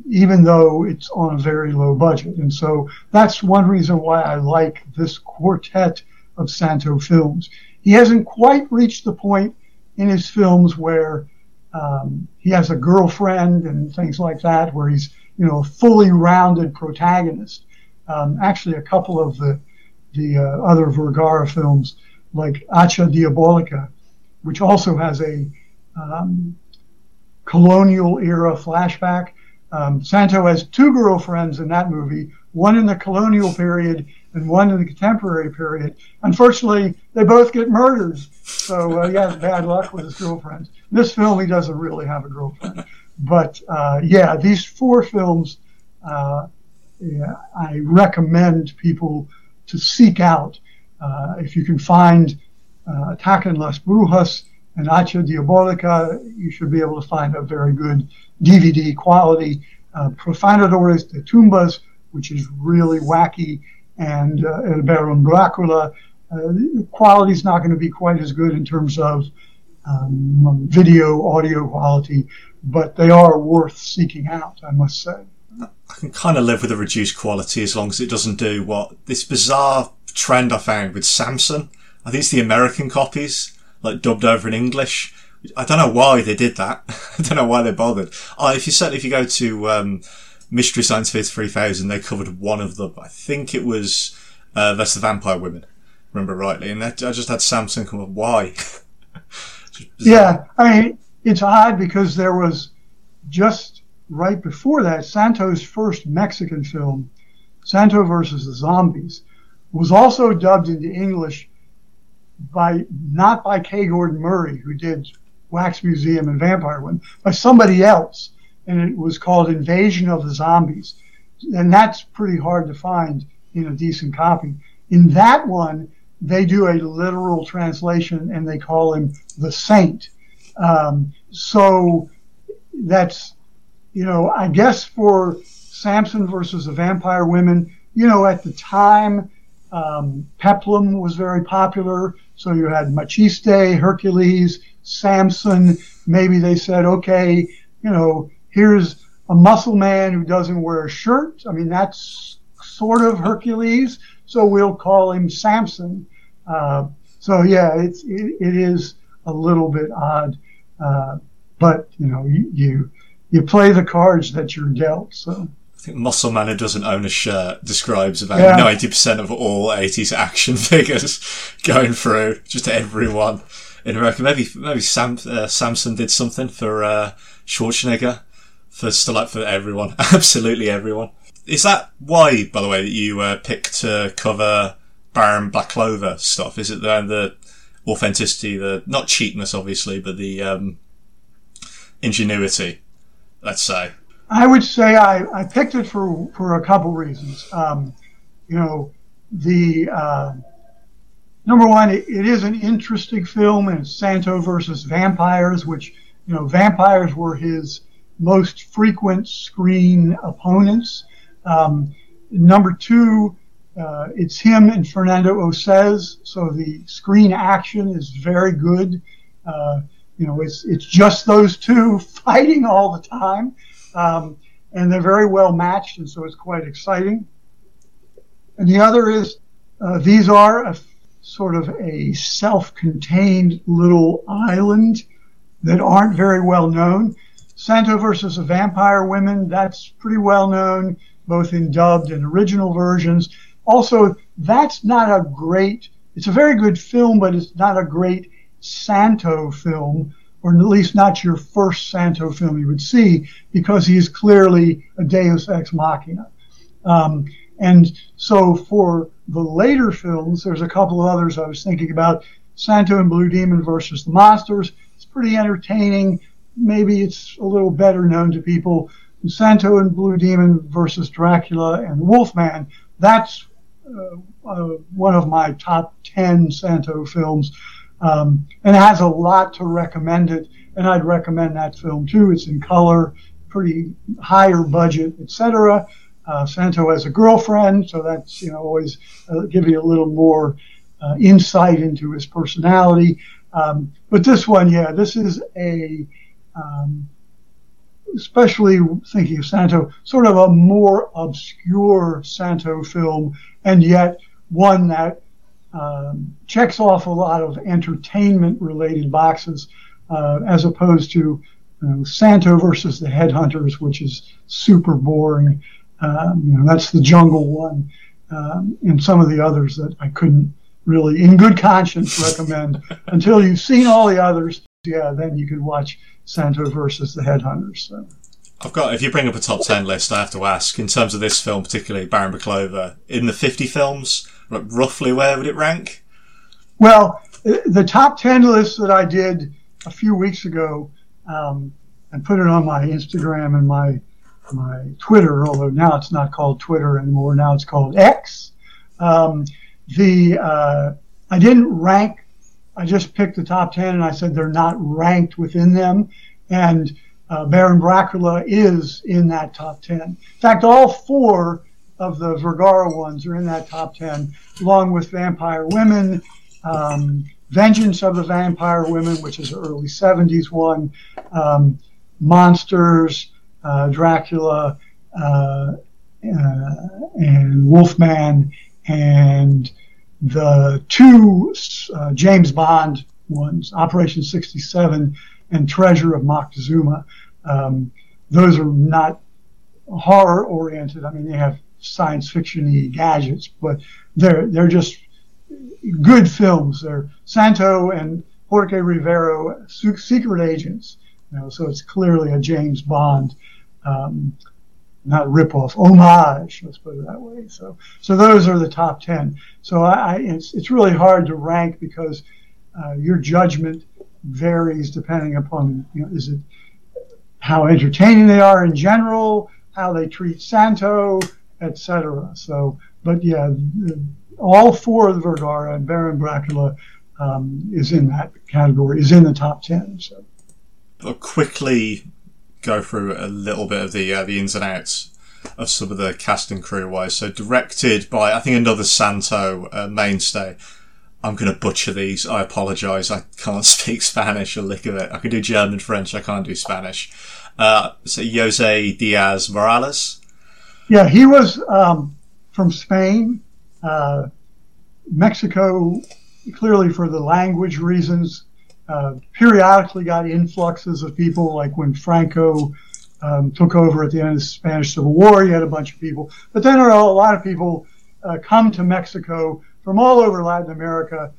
Speaker 3: even though it's on a very low budget. And so that's one reason why I like this quartet of Santo films. He hasn't quite reached the point in his films where um, he has a girlfriend and things like that, where he's you know a fully rounded protagonist. Um, actually, a couple of the the uh, other Vergara films, like Hacha Diabolica, which also has a um, colonial era flashback, um, Santo has two girlfriends in that movie, one in the colonial period and one in the contemporary period. Unfortunately, they both get murdered. So uh, he has bad luck with his girlfriends. In this film, he doesn't really have a girlfriend. But uh, yeah, these four films, uh, yeah, I recommend people to seek out. Uh, if you can find uh, Atacan las Brujas and Hacha Diabolica, you should be able to find a very good DVD quality. Uh, Profanadores de Tumbas, which is really wacky, and uh, El Baron Dracula. Uh, the quality is not going to be quite as good in terms of um, video, audio quality, but they are worth seeking out, I must say.
Speaker 2: I can kind of live with a reduced quality as long as it doesn't do what this bizarre trend I found with Samson. I think it's the American copies, like dubbed over in English, I don't know why they did that. I don't know why they bothered. Oh, if you certainly if you go to um, Mystery Science Theater 3000, they covered one of them. I think it was uh, That's the Vampire Women, remember rightly. And that, I just had Samson come up. Why?
Speaker 3: yeah, I mean, it's odd because there was just right before that, Santo's first Mexican film, Santo versus the Zombies, was also dubbed into English by not by K. Gordon Murray, who did Wax Museum and Vampire Women, by somebody else, and it was called Invasion of the Zombies, and that's pretty hard to find in a decent copy. In that one, they do a literal translation and they call him the Saint. Um, so that's, you know, I guess for Samson versus the Vampire Women, you know, at the time, um, Peplum was very popular. So you had Maciste, Hercules, Samson. Maybe they said, okay, you know, here's a muscle man who doesn't wear a shirt. I mean, that's sort of Hercules. So we'll call him Samson. Uh, so yeah, it's, it, it is a little bit odd. Uh, but you know, you, you, you play the cards that you're dealt. So.
Speaker 2: I think Muscle Man who doesn't own a shirt describes about ninety percent of all eighties action figures going through just everyone in America. Maybe maybe Sam uh, Samson did something for uh, Schwarzenegger for still for everyone, absolutely everyone. Is that why, by the way, that you uh, picked to cover Baron Brakola stuff? Is it the, the authenticity, the not cheapness, obviously, but the um, ingenuity? Let's say.
Speaker 3: I would say I, I picked it for for a couple reasons. Um, you know, the uh, number one, it, it is an interesting film, and Santo versus vampires, which you know, vampires were his most frequent screen opponents. Um, number two, uh, it's him and Fernando Osés, so the screen action is very good. Uh, you know, it's it's just those two fighting all the time. Um, and they're very well matched, and so it's quite exciting. And the other is uh, these are a sort of a self-contained little island that aren't very well known. Santo versus the Vampire Women, that's pretty well known, both in dubbed and original versions. Also, that's not a great, it's a very good film, but it's not a great Santo film or at least not your first Santo film you would see, because he is clearly a Deus ex machina. Um, and so for the later films, there's a couple of others I was thinking about. Santo and Blue Demon versus the Monsters. It's pretty entertaining. Maybe it's a little better known to people. Santo and Blue Demon versus Dracula and Wolfman. That's uh, uh, one of my top 10 Santo films. Um, and has a lot to recommend it, and I'd recommend that film too. It's in color, pretty higher budget, etc. Uh, Santo has a girlfriend, so that's you know always uh, give you a little more uh, insight into his personality. Um, but this one, yeah, this is a um, especially thinking of Santo, sort of a more obscure Santo film, and yet one that um, checks off a lot of entertainment related boxes uh, as opposed to you know, Santo versus the Headhunters, which is super boring. Um, you know, that's the jungle one, um, and some of the others that I couldn't really, in good conscience, recommend until you've seen all the others. Yeah, then you could watch Santo versus the Headhunters. So.
Speaker 2: I've got. If you bring up a top ten list, I have to ask in terms of this film, particularly Baron Clover, in the fifty films like roughly where would it rank?
Speaker 3: Well, the top 10 list that I did a few weeks ago um, and put it on my Instagram and my my Twitter, although now it's not called Twitter anymore. Now it's called X. Um, the uh, I didn't rank. I just picked the top 10 and I said they're not ranked within them. And uh, Baron Dracula is in that top 10. In fact, all four of the Vergara ones are in that top 10, along with Vampire Women, um, Vengeance of the Vampire Women, which is an early 70s one, um, Monsters, uh, Dracula, uh, uh, and Wolfman, and the two uh, James Bond ones, Operation 67 and Treasure of Moctezuma. Um, those are not horror oriented. I mean, they have science fictiony gadgets, but they're they're just good films. They're Santo and Jorge Rivero, secret agents. You know, so it's clearly a James Bond um, not ripoff, homage. Let's put it that way. So, so those are the top ten. So I, I it's it's really hard to rank because uh, your judgment varies depending upon you know is it how entertaining they are in general, how they treat Santo, etc. So, but yeah, all four of the Vergara and Baron Dracula um, is in that category, is in the top ten. So,
Speaker 2: I'll quickly go through a little bit of the uh, the ins and outs of some of the cast and crew wise. So, directed by I think another Santo uh, mainstay. I'm going to butcher these. I apologise. I can't speak Spanish a lick of it. I can do German, French. I can't do Spanish. Uh, so Jose Diaz Morales.
Speaker 3: Yeah, he was um, from Spain. Uh, Mexico, clearly for the language reasons, uh, periodically got influxes of people, like when Franco um, took over at the end of the Spanish Civil War, he had a bunch of people. But then a lot of people uh, come to Mexico from all over Latin America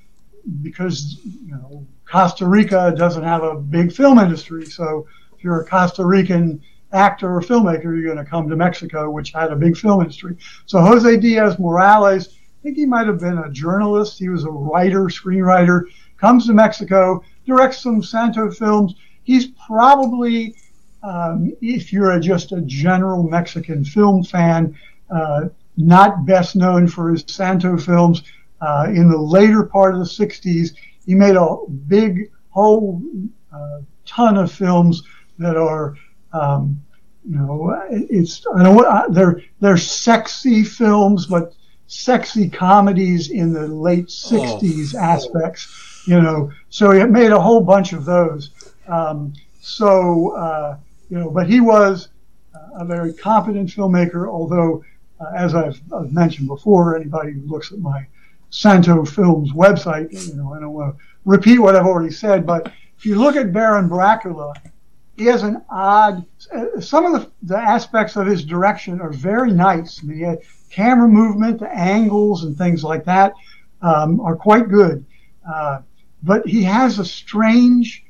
Speaker 3: because you know Costa Rica doesn't have a big film industry. So if you're a Costa Rican actor or filmmaker, you're going to come to Mexico, which had a big film industry. So Jose Diaz Morales, I think he might have been a journalist. He was a writer, screenwriter. Comes to Mexico, directs some Santo films. He's probably, um, if you're a, just a general Mexican film fan, uh, not best known for his Santo films. Uh, in the later part of the 60s, he made a big whole uh, ton of films that are, um, you know, it's I don't know they're they're sexy films, but sexy comedies in the late 60s oh. aspects, you know. So he made a whole bunch of those. Um, so, uh, you know, but he was a very competent filmmaker, although uh, as I've, I've, mentioned before, anybody who looks at my Santo Films website, you know, I don't want to repeat what I've already said, but if you look at Baron Dracula, he has an odd. Uh, some of the, the, aspects of his direction are very nice. I mean, he had camera movement, the angles, and things like that um, are quite good. Uh, but he has a strange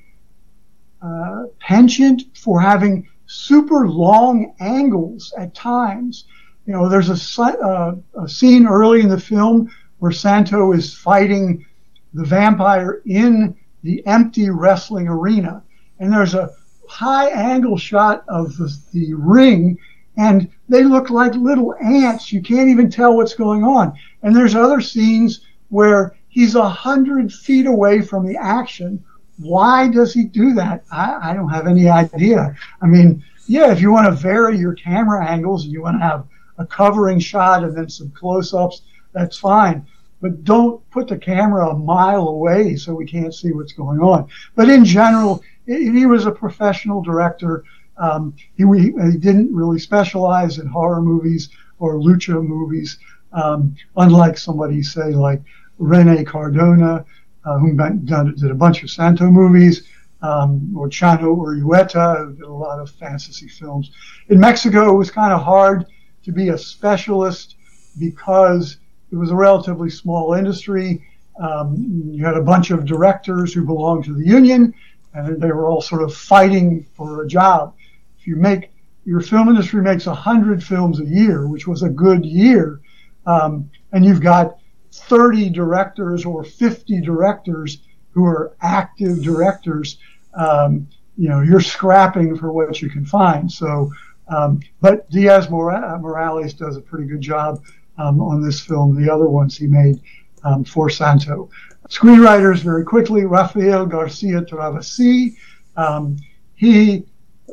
Speaker 3: uh, penchant for having super long angles at times. You know, there's a, uh, a scene early in the film where Santo is fighting the vampire in the empty wrestling arena. And there's a high angle shot of the, the ring and they look like little ants. You can't even tell what's going on. And there's other scenes where he's a hundred feet away from the action. Why does he do that? I, I don't have any idea. I mean, yeah, if you want to vary your camera angles and you want to have a covering shot and then some close-ups, that's fine. But don't put the camera a mile away so we can't see what's going on. But in general, he was a professional director. Um, he, he, didn't really specialize in horror movies or lucha movies, um, unlike somebody, say, like Rene Cardona, uh, who did a bunch of Santo movies, um, or Chano Urueta, did a lot of fantasy films. In Mexico, it was kind of hard to be a specialist because it was a relatively small industry. Um, you had a bunch of directors who belonged to the union, and they were all sort of fighting for a job. If you make your film industry makes 100 films a year, which was a good year, um, and you've got 30 directors or 50 directors who are active directors, um, you know, you're scrapping for what you can find. So, um, but Diaz Morales does a pretty good job um, on this film. The other ones he made um, for Santo. Screenwriters, very quickly, Rafael Garcia Travesi. Um, he,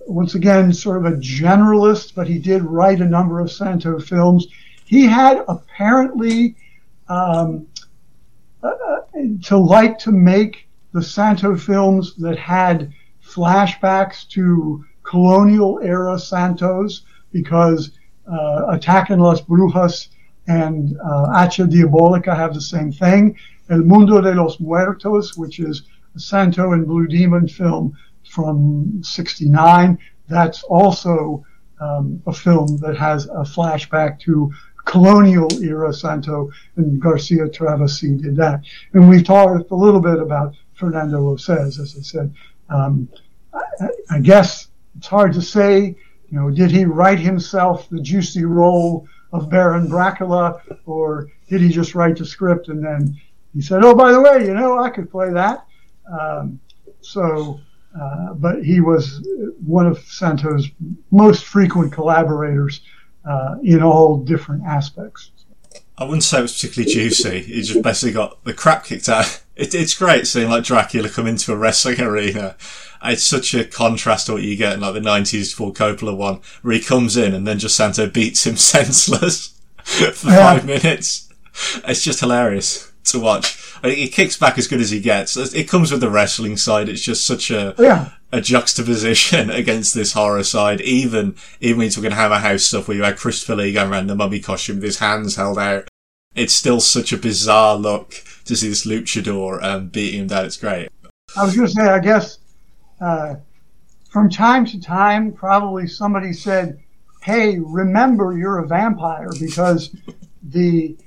Speaker 3: once again, sort of a generalist, but he did write a number of Santo films. He had apparently um, uh, to like to make the Santo films that had flashbacks to colonial era Santos because uh, Atacan las Brujas and uh, Diabolica have the same thing. El Mundo de los Muertos, which is a Santo and Blue Demon film from 69. That's also um, a film that has a flashback to colonial era Santo, and Garcia Travesi did that. And we've talked a little bit about Fernando Osés, as I said. Um, I, I, guess it's hard to say you know, did he write himself the juicy role of Baron Brakola or did he just write the script and then he said, "Oh, by the way, you know, I could play that." Um, so, uh, but he was one of Santo's most frequent collaborators uh, in all different aspects.
Speaker 2: I wouldn't say it was particularly juicy. He just basically got the crap kicked out. It, it's great seeing like Dracula come into a wrestling arena. It's such a contrast to what you get in like the 90s Ford Coppola one, where he comes in and then just Santo beats him senseless for
Speaker 3: Yeah.
Speaker 2: five minutes. It's just hilarious to watch. He kicks back as good as he gets. It comes with the wrestling side. It's just such a
Speaker 3: Yeah,
Speaker 2: a juxtaposition against this horror side. Even even when you're talking Hammer House stuff, where you had Christopher Lee going around the mummy costume with his hands held out, it's still such a bizarre look to see this luchador um, beating him down. It's great.
Speaker 3: I was going to say, I guess uh, from time to time, probably somebody said, "Hey, remember you're a vampire," because the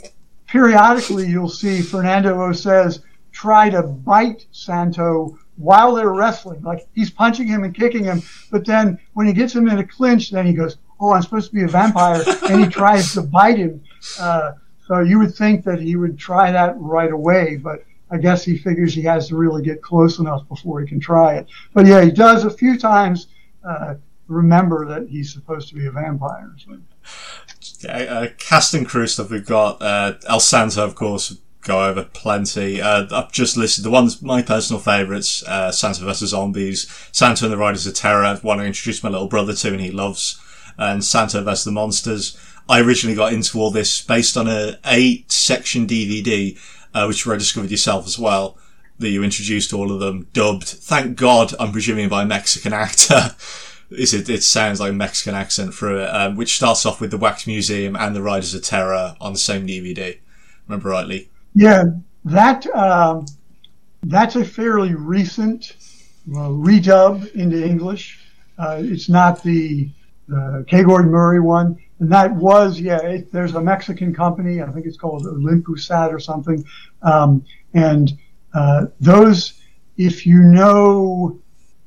Speaker 3: periodically you'll see Fernando Osés try to bite Santo while they're wrestling, like he's punching him and kicking him, but then when he gets him in a clinch, then he goes, "Oh, I'm supposed to be a vampire," and he tries to bite him. Uh, so you would think that he would try that right away, but I guess he figures he has to really get close enough before he can try it. But yeah, he does a few times uh, remember that he's supposed to be a vampire. So.
Speaker 2: Uh, cast and crew stuff we've got. Uh, El Santo, of course, go over plenty. Uh, I've just listed the ones, my personal favourites, uh, Santo vs. Zombies, Santa and the Riders of Terror, one I introduced my little brother to and he loves, and Santa vs. the Monsters. I originally got into all this based on a eight section DVD, uh, which you discovered yourself as well, that you introduced all of them, dubbed, thank God, I'm presuming by a Mexican actor. Is it, it sounds like a Mexican accent through it, um, which starts off with the Wax Museum and the Riders of Terror on the same DVD. Remember rightly?
Speaker 3: Yeah, that um, that's a fairly recent uh, redub into English. Uh, it's not the the K. Gordon Murray one, and that was yeah. It, there's a Mexican company, I think it's called Olympusat or something, um, and uh, those, if you know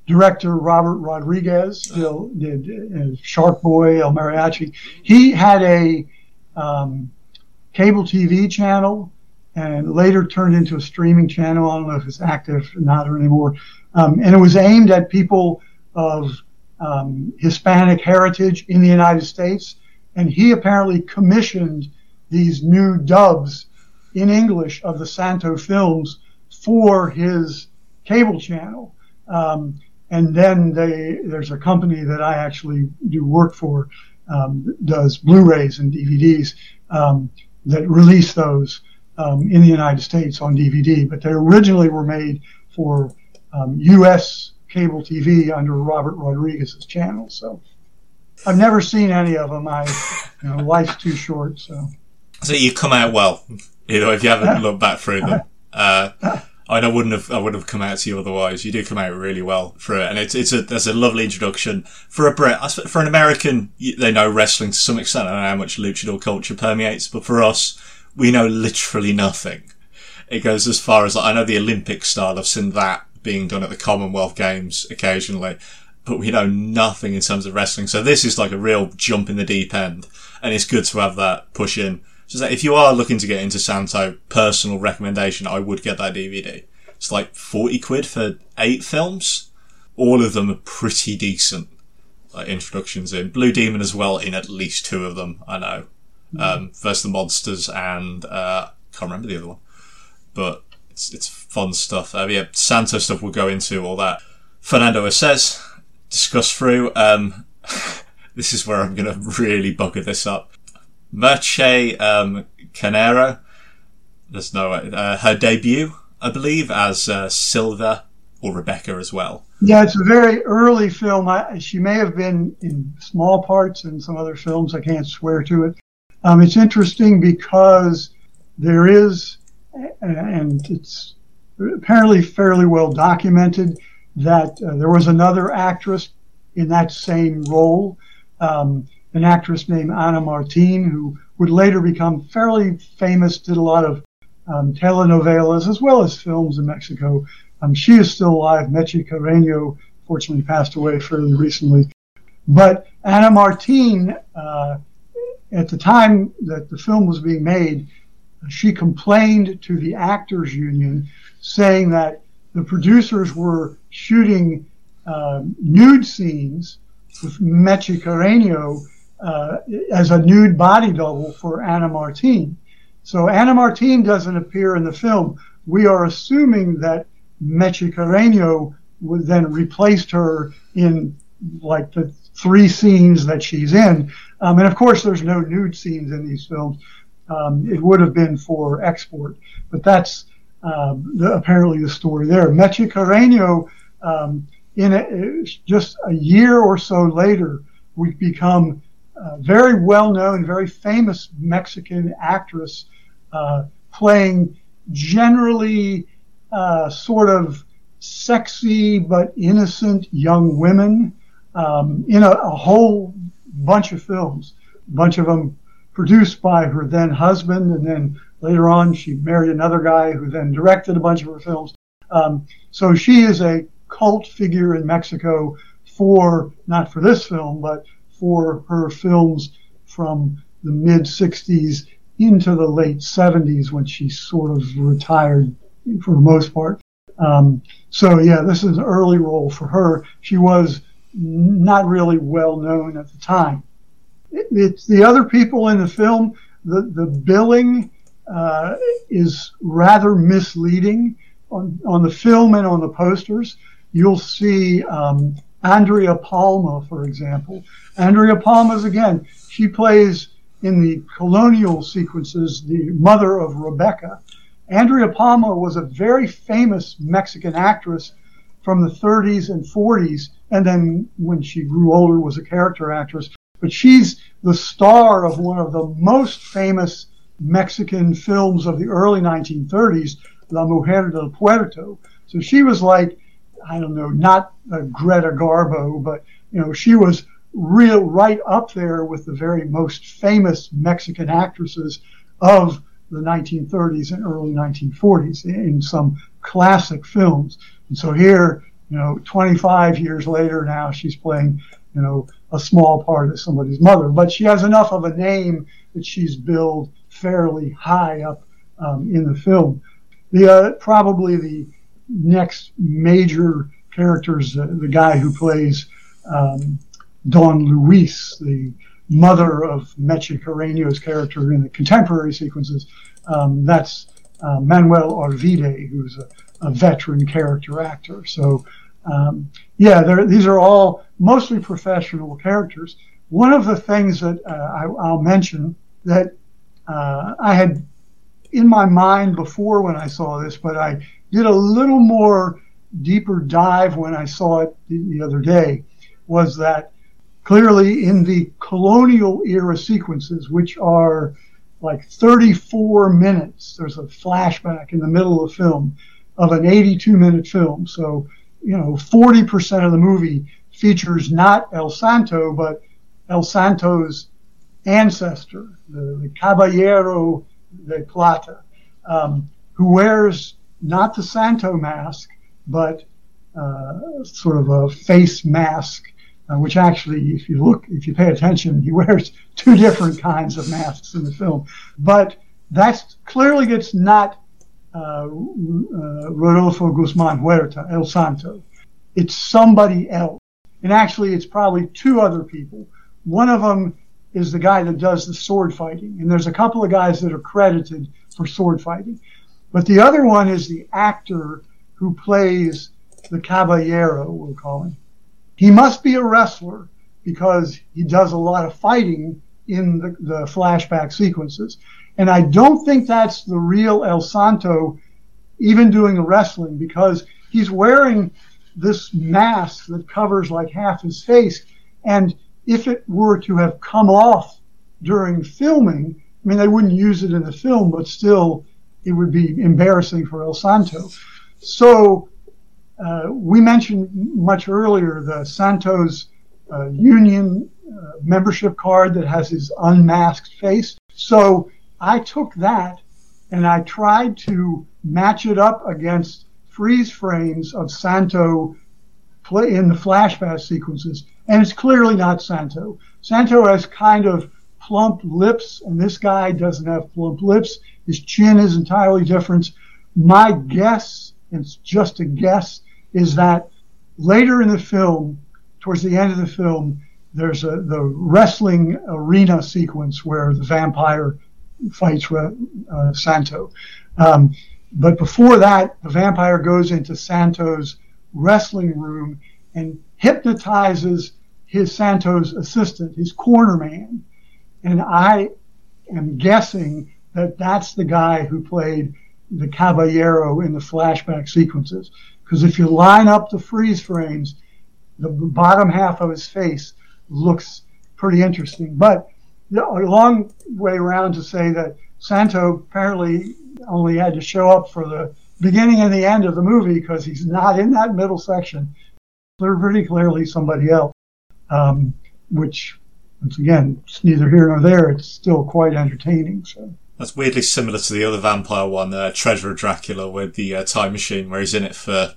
Speaker 3: director Robert Rodriguez, still did uh, Shark Boy, El Mariachi. He had a um, cable TV channel and later turned into a streaming channel. I don't know if it's active or not or anymore. Um, and it was aimed at people of um, Hispanic heritage in the United States. And he apparently commissioned these new dubs in English of the Santo films for his cable channel. Um, and then they, there's a company that I actually do work for, um, does Blu-rays and DVDs um, that release those um, in the United States on DVD, but they originally were made for um, U.S. cable TV under Robert Rodriguez's channel. So I've never seen any of them. I, you know, life's too short. So
Speaker 2: So you come out well, you know, if you haven't looked back through them. Uh, I wouldn't have I would have come out to you otherwise. You do come out really well for it, and it's it's a there's a lovely introduction for a Brit. For an American, they know wrestling to some extent. I don't know how much luchador culture permeates, but for us, we know literally nothing. It goes as far as like, I know the Olympic style. I've seen that being done at the Commonwealth Games occasionally, but we know nothing in terms of wrestling. So this is like a real jump in the deep end, and it's good to have that push in. So that if you are looking to get into Santo, personal recommendation, I would get that DVD. It's like 40 quid for eight films. All of them are pretty decent. Like introductions in Blue Demon as well in at least two of them, I know. Um, versus the Monsters and, uh, can't remember the other one. But it's, it's fun stuff. Uh, yeah, Santo stuff we'll go into, all that. Fernando Osés, discuss through, um, this is where I'm gonna really bugger this up. Merche um, Canero. There's no uh, her debut, I believe, as uh, Silva or Rebecca as well.
Speaker 3: yeah, it's a very early film. I, she may have been in small parts in some other films. I can't swear to it. Um, it's interesting because there is, and it's apparently fairly well documented that uh, there was another actress in that same role, um, an actress named Ana Martin, who would later become fairly famous, did a lot of um, telenovelas as well as films in Mexico. Um, she is still alive. Meche Carreño fortunately passed away fairly recently. but Anna Martin, uh, at the time that the film was being made, she complained to the actors union saying that the producers were shooting uh, nude scenes with Meche Carreño uh, as a nude body double for Anna Martine. So Anna Martine doesn't appear in the film. We are assuming that Meche Carreño then replaced her in like the three scenes that she's in. Um, and of course, there's no nude scenes in these films. Um, it would have been for export, but that's uh, the, apparently the story there. Meche Carreño, um, in a, just a year or so later, would become a very well known, very famous Mexican actress uh, playing generally uh, sort of sexy but innocent young women um, in a, a, whole bunch of films, a bunch of them produced by her then husband, and then later on she married another guy who then directed a bunch of her films. Um, so she is a cult figure in Mexico for not for this film, but for her films from the mid 60s into the late 70s when she sort of retired for the most part. Um, so yeah, this is an early role for her. She was not really well known at the time. It, it's the other people in the film. The the billing uh, is rather misleading on on the film and on the posters. You'll see um, Andrea Palma, for example. Andrea Palma is again. She plays in the colonial sequences the mother of Rebecca Andrea Palma was a very famous Mexican actress from the 30s and 40s, and then when she grew older was a character actress. But she's the star of one of the most famous Mexican films of the early 1930s, La Mujer del Puerto. So she was like, I don't know, not a Greta Garbo, but you know, she was real right up there with the very most famous Mexican actresses of the 1930s and early 1940s in some classic films. And so here, you know, 25 years later now, she's playing, you know, a small part of somebody's mother. But she has enough of a name that she's billed fairly high up um, in the film. The uh, probably the next major characters, uh, the guy who plays um, Don Luis, the mother of Meche Carreño's character in the contemporary sequences. Um, that's uh, Manuel Arvide, who's a, a, veteran character actor. So, um, yeah, these are all mostly professional characters. One of the things that uh, I, will mention that uh, I had in my mind before when I saw this, but I did a little more deeper dive when I saw it the, the other day, was that clearly in the colonial era sequences, which are like 34 minutes, there's a flashback in the middle of the film of an 82 minute film. So, you know, 40% of the movie features not El Santo, but El Santo's ancestor, the, the Caballero de Plata, um, who wears not the Santo mask, but uh, sort of a face mask uh, which actually, if you look, if you pay attention, he wears two different kinds of masks in the film. But that's clearly it's not uh, uh, Rodolfo Guzman Huerta, El Santo. It's somebody else. And actually, it's probably two other people. One of them is the guy that does the sword fighting. And there's a couple of guys that are credited for sword fighting. But the other one is the actor who plays the Caballero, we'll call him. He must be a wrestler because he does a lot of fighting in the, the flashback sequences. And I don't think that's the real El Santo even doing the wrestling because he's wearing this mask that covers like half his face. And if it were to have come off during filming, I mean, they wouldn't use it in the film, but still it would be embarrassing for El Santo. So uh, we mentioned much earlier the Santos uh, Union uh, membership card that has his unmasked face. So I took that and I tried to match it up against freeze frames of Santo play in the flashback sequences And it's clearly not Santo. Santo has kind of plump lips, and this guy doesn't have plump lips. His chin is entirely different. My guess, it's just a guess, is that later in the film, towards the end of the film, there's a the wrestling arena sequence where the vampire fights uh, Santo. Um, but before that, the vampire goes into Santo's wrestling room and hypnotizes his Santo's assistant, his corner man. And I am guessing that that's the guy who played the Caballero in the flashback sequences. Because if you line up the freeze frames, the bottom half of his face looks pretty interesting. But a long way around to say that Santo apparently only had to show up for the beginning and the end of the movie because he's not in that middle section. They're pretty clearly somebody else, um, which, once again, it's neither here nor there. It's still quite entertaining. So.
Speaker 2: That's weirdly similar to the other vampire one, uh, Treasure of Dracula, with the uh, time machine, where he's in it for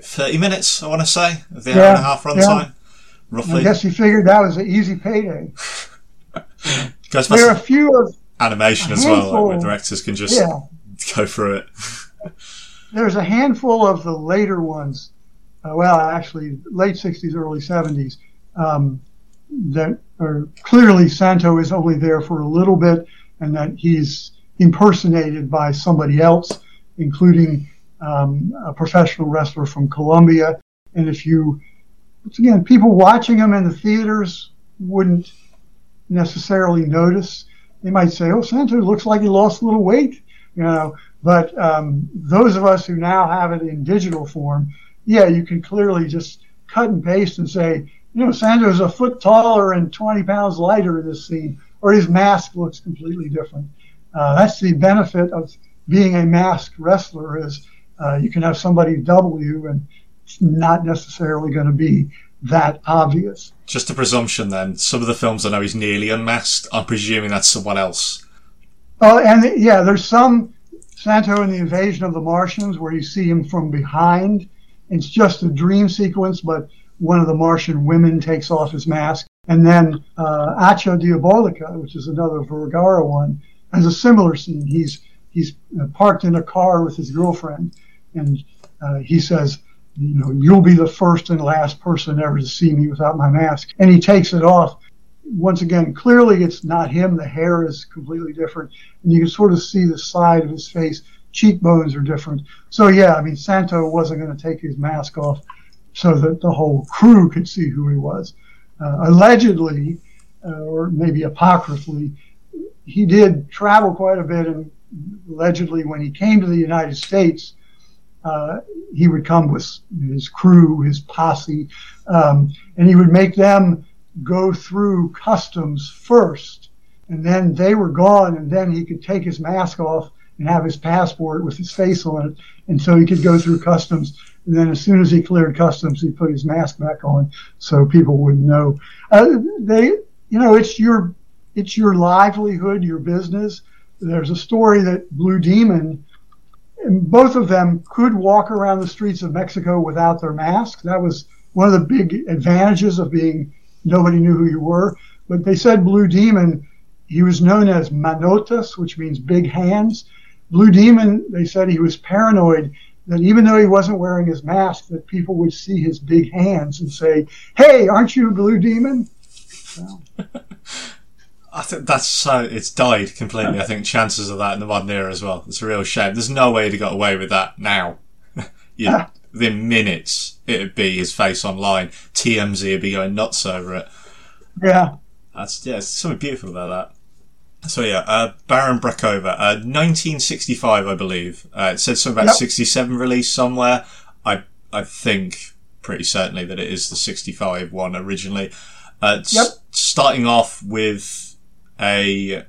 Speaker 2: 30 minutes, I want to say, of the yeah, hour and a half runtime, yeah. roughly.
Speaker 3: I guess he figured that was an easy payday. there are a few of
Speaker 2: animation as well, like where directors can just yeah. go through it.
Speaker 3: There's a handful of the later ones, uh, well, actually, late 60s, early 70s, um, that are clearly Santo is only there for a little bit and that he's impersonated by somebody else, including um, a professional wrestler from Colombia. And if you, again, people watching him in the theaters wouldn't necessarily notice. They might say, "Oh, Santo looks like he lost a little weight," you know. But um, those of us who now have it in digital form, yeah, you can clearly just cut and paste and say, you know, Santo's a foot taller and 20 pounds lighter in this scene, or his mask looks completely different. Uh, that's the benefit of being a masked wrestler is uh, you can have somebody double you and it's not necessarily going to be that obvious.
Speaker 2: Just a presumption then. Some of the films I know he's nearly unmasked. I'm presuming that's someone else.
Speaker 3: Oh, and yeah, there's some Santo in the Invasion of the Martians where you see him from behind. It's just a dream sequence, but one of the Martian women takes off his mask. And then uh, Accio Diabolica, which is another Vergara one, has a similar scene. He's he's uh, parked in a car with his girlfriend, and uh, he says, you know, you'll be the first and last person ever to see me without my mask. And he takes it off. Once again, clearly it's not him. The hair is completely different. And you can sort of see the side of his face. Cheekbones are different. So, yeah, I mean, Santo wasn't going to take his mask off so that the whole crew could see who he was. Uh, allegedly, uh, or maybe apocryphally, he did travel quite a bit. And allegedly, when he came to the United States, uh, he would come with his crew, his posse, um, and he would make them go through customs first. And then they were gone, and then he could take his mask off and have his passport with his face on it. And so he could go through customs. And then as soon as he cleared customs, he put his mask back on so people wouldn't know. Uh, they, you know, it's your, it's your livelihood, your business. There's a story that Blue Demon and both of them could walk around the streets of Mexico without their masks. That was one of the big advantages of being nobody knew who you were. But they said Blue Demon, he was known as Manotas, which means big hands. Blue Demon, they said he was paranoid that even though he wasn't wearing his mask, that people would see his big hands and say, "Hey, aren't you a Blue Demon?" So.
Speaker 2: I think that's so it's died completely. I think chances of that in the modern era as well. It's a real shame. There's no way to get away with that now. yeah, within minutes it'd be his face online. TMZ would be going nuts over it.
Speaker 3: Yeah,
Speaker 2: that's yeah. something beautiful about that. So yeah, uh, Baron Brakola, uh, 1965, I believe. Uh, it said something about yep. 67 release somewhere. I I think pretty certainly that it is the 65 one originally. Uh, yep. S- starting off with a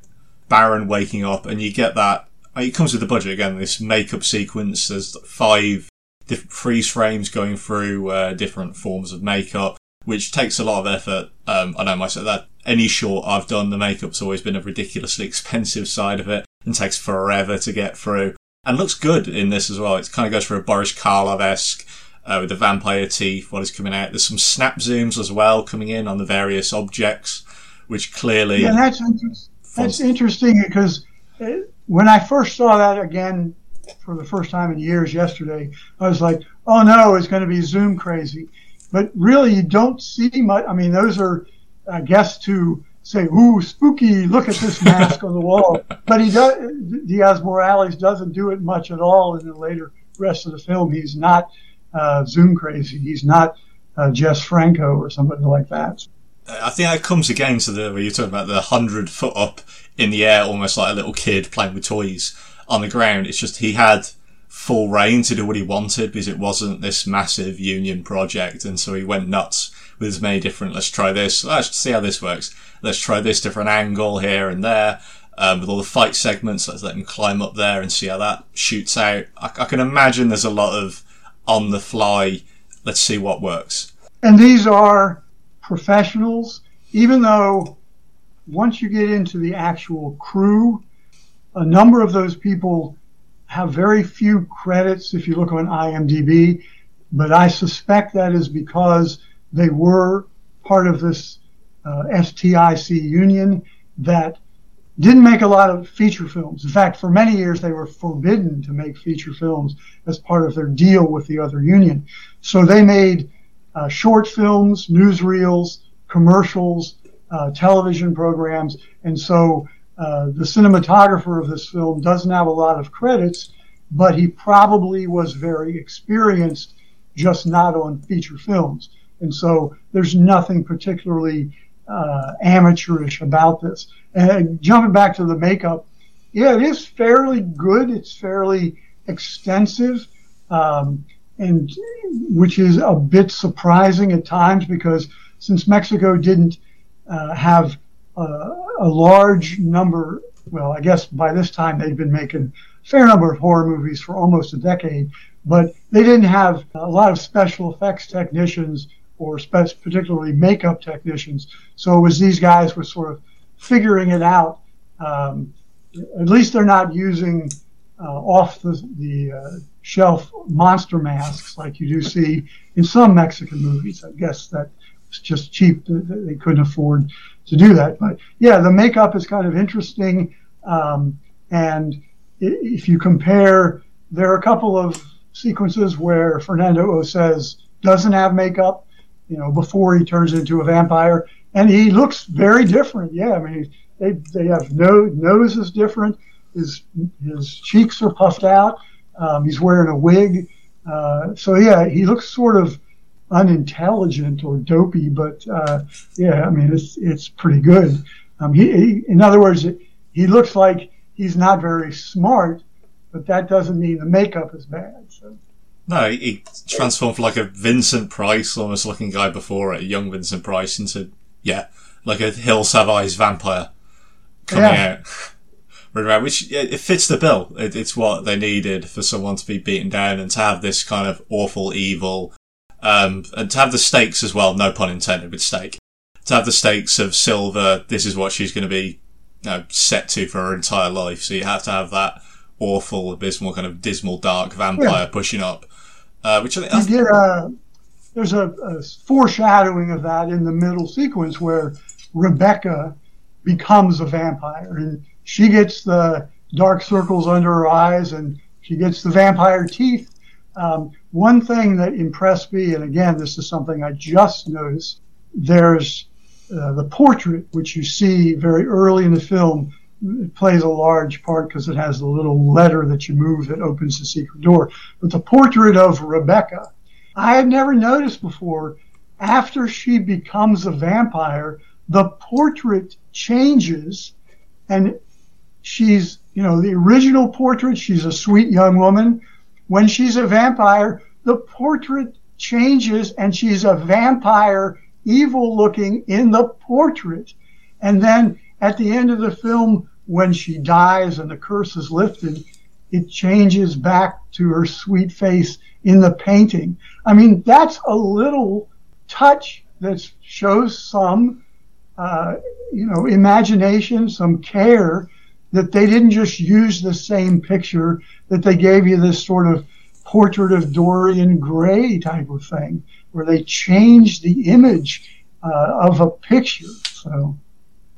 Speaker 2: Baron waking up, and you get that. It comes with the budget again. This makeup sequence. There's five different freeze frames going through uh, different forms of makeup, which takes a lot of effort. Um, I know myself that any short I've done, the makeup's always been a ridiculously expensive side of it, and takes forever to get through. And looks good in this as well. It kind of goes for a Boris Karloff esque uh, with the vampire teeth, what is coming out. There's some snap zooms as well coming in on the various objects, which clearly.
Speaker 3: Yeah, that's that's interesting because uh, when I first saw that again for the first time in years yesterday, I was like, oh no, it's going to be zoom crazy. But really, you don't see much. I mean, those are, I guess, to say, ooh, spooky, look at this mask on the wall. But he does, Diaz Morales doesn't do it much at all in the later rest of the film. He's not uh, Zoom crazy. He's not uh, Jess Franco or somebody like that.
Speaker 2: I think that comes again to the where you're talking about the hundred foot up in the air, almost like a little kid playing with toys on the ground. It's just he had full reign to do what he wanted because it wasn't this massive union project, and so he went nuts with as many different. Let's try this. Let's see how this works. Let's try this different angle here and there. Um, with all the fight segments, let's let him climb up there and see how that shoots out. I, I can imagine there's a lot of on the fly. Let's see what works.
Speaker 3: And these are professionals, even though once you get into the actual crew, a number of those people have very few credits if you look on IMDb, but I suspect that is because they were part of this uh, STIC union that didn't make a lot of feature films. In fact, for many years they were forbidden to make feature films as part of their deal with the other union. So they made uh, short films, newsreels, commercials, uh, television programs, and so uh, the cinematographer of this film doesn't have a lot of credits, but he probably was very experienced, just not on feature films. And so there's nothing particularly uh, amateurish about this. And jumping back to the makeup, yeah, it is fairly good. It's fairly extensive, um, and which is a bit surprising at times because since Mexico didn't uh, have a large number, well, I guess by this time they'd been making a fair number of horror movies for almost a decade, but they didn't have a lot of special effects technicians or spe- particularly makeup technicians. So it was these guys were sort of figuring it out. Um, at least they're not using uh, off the, the uh, shelf monster masks like you do see in some Mexican movies. I guess that was just cheap. They couldn't afford to do that. But yeah, the makeup is kind of interesting. Um, and if you compare, there are a couple of sequences where Fernando Osés doesn't have makeup you know, before he turns into a vampire. And he looks very different. Yeah, I mean, they, they have no nose is different. His his cheeks are puffed out. Um, he's wearing a wig. Uh, so yeah, he looks sort of unintelligent or dopey, but uh, yeah, I mean, it's it's pretty good. Um, he, he, in other words, he looks like he's not very smart, but that doesn't mean the makeup is bad. So.
Speaker 2: No, he transformed from like a Vincent Price almost looking guy before it, a young Vincent Price, into, yeah, like a Hill Have Eyes vampire coming yeah. out. Which it fits the bill. It, it's what they needed for someone to be beaten down and to have this kind of awful evil, um, and to have the stakes as well. No pun intended with stake. To have the stakes of silver, This is what she's going to be you know, set to for her entire life. So you have to have that awful, abysmal, kind of dismal, dark vampire yeah. pushing up. Uh, which I
Speaker 3: think you get a, there's a, a, foreshadowing of that in the middle sequence where Rebecca becomes a vampire and she gets the dark circles under her eyes and she gets the vampire teeth. Um, one thing that impressed me, and again, this is something I just noticed, there's uh, the portrait, which you see very early in the film, it plays a large part because it has the little letter that you move that opens the secret door. But the portrait of Rebecca, I had never noticed before. After she becomes a vampire, the portrait changes and she's, you know, the original portrait, she's a sweet young woman. When she's a vampire, the portrait changes and she's a vampire, evil looking in the portrait. And then at the end of the film, when she dies and the curse is lifted, it changes back to her sweet face in the painting. I mean, that's a little touch that shows some, uh, you know, imagination, some care that they didn't just use the same picture, that they gave you this sort of portrait of Dorian Gray type of thing, where they changed the image uh, of a picture. So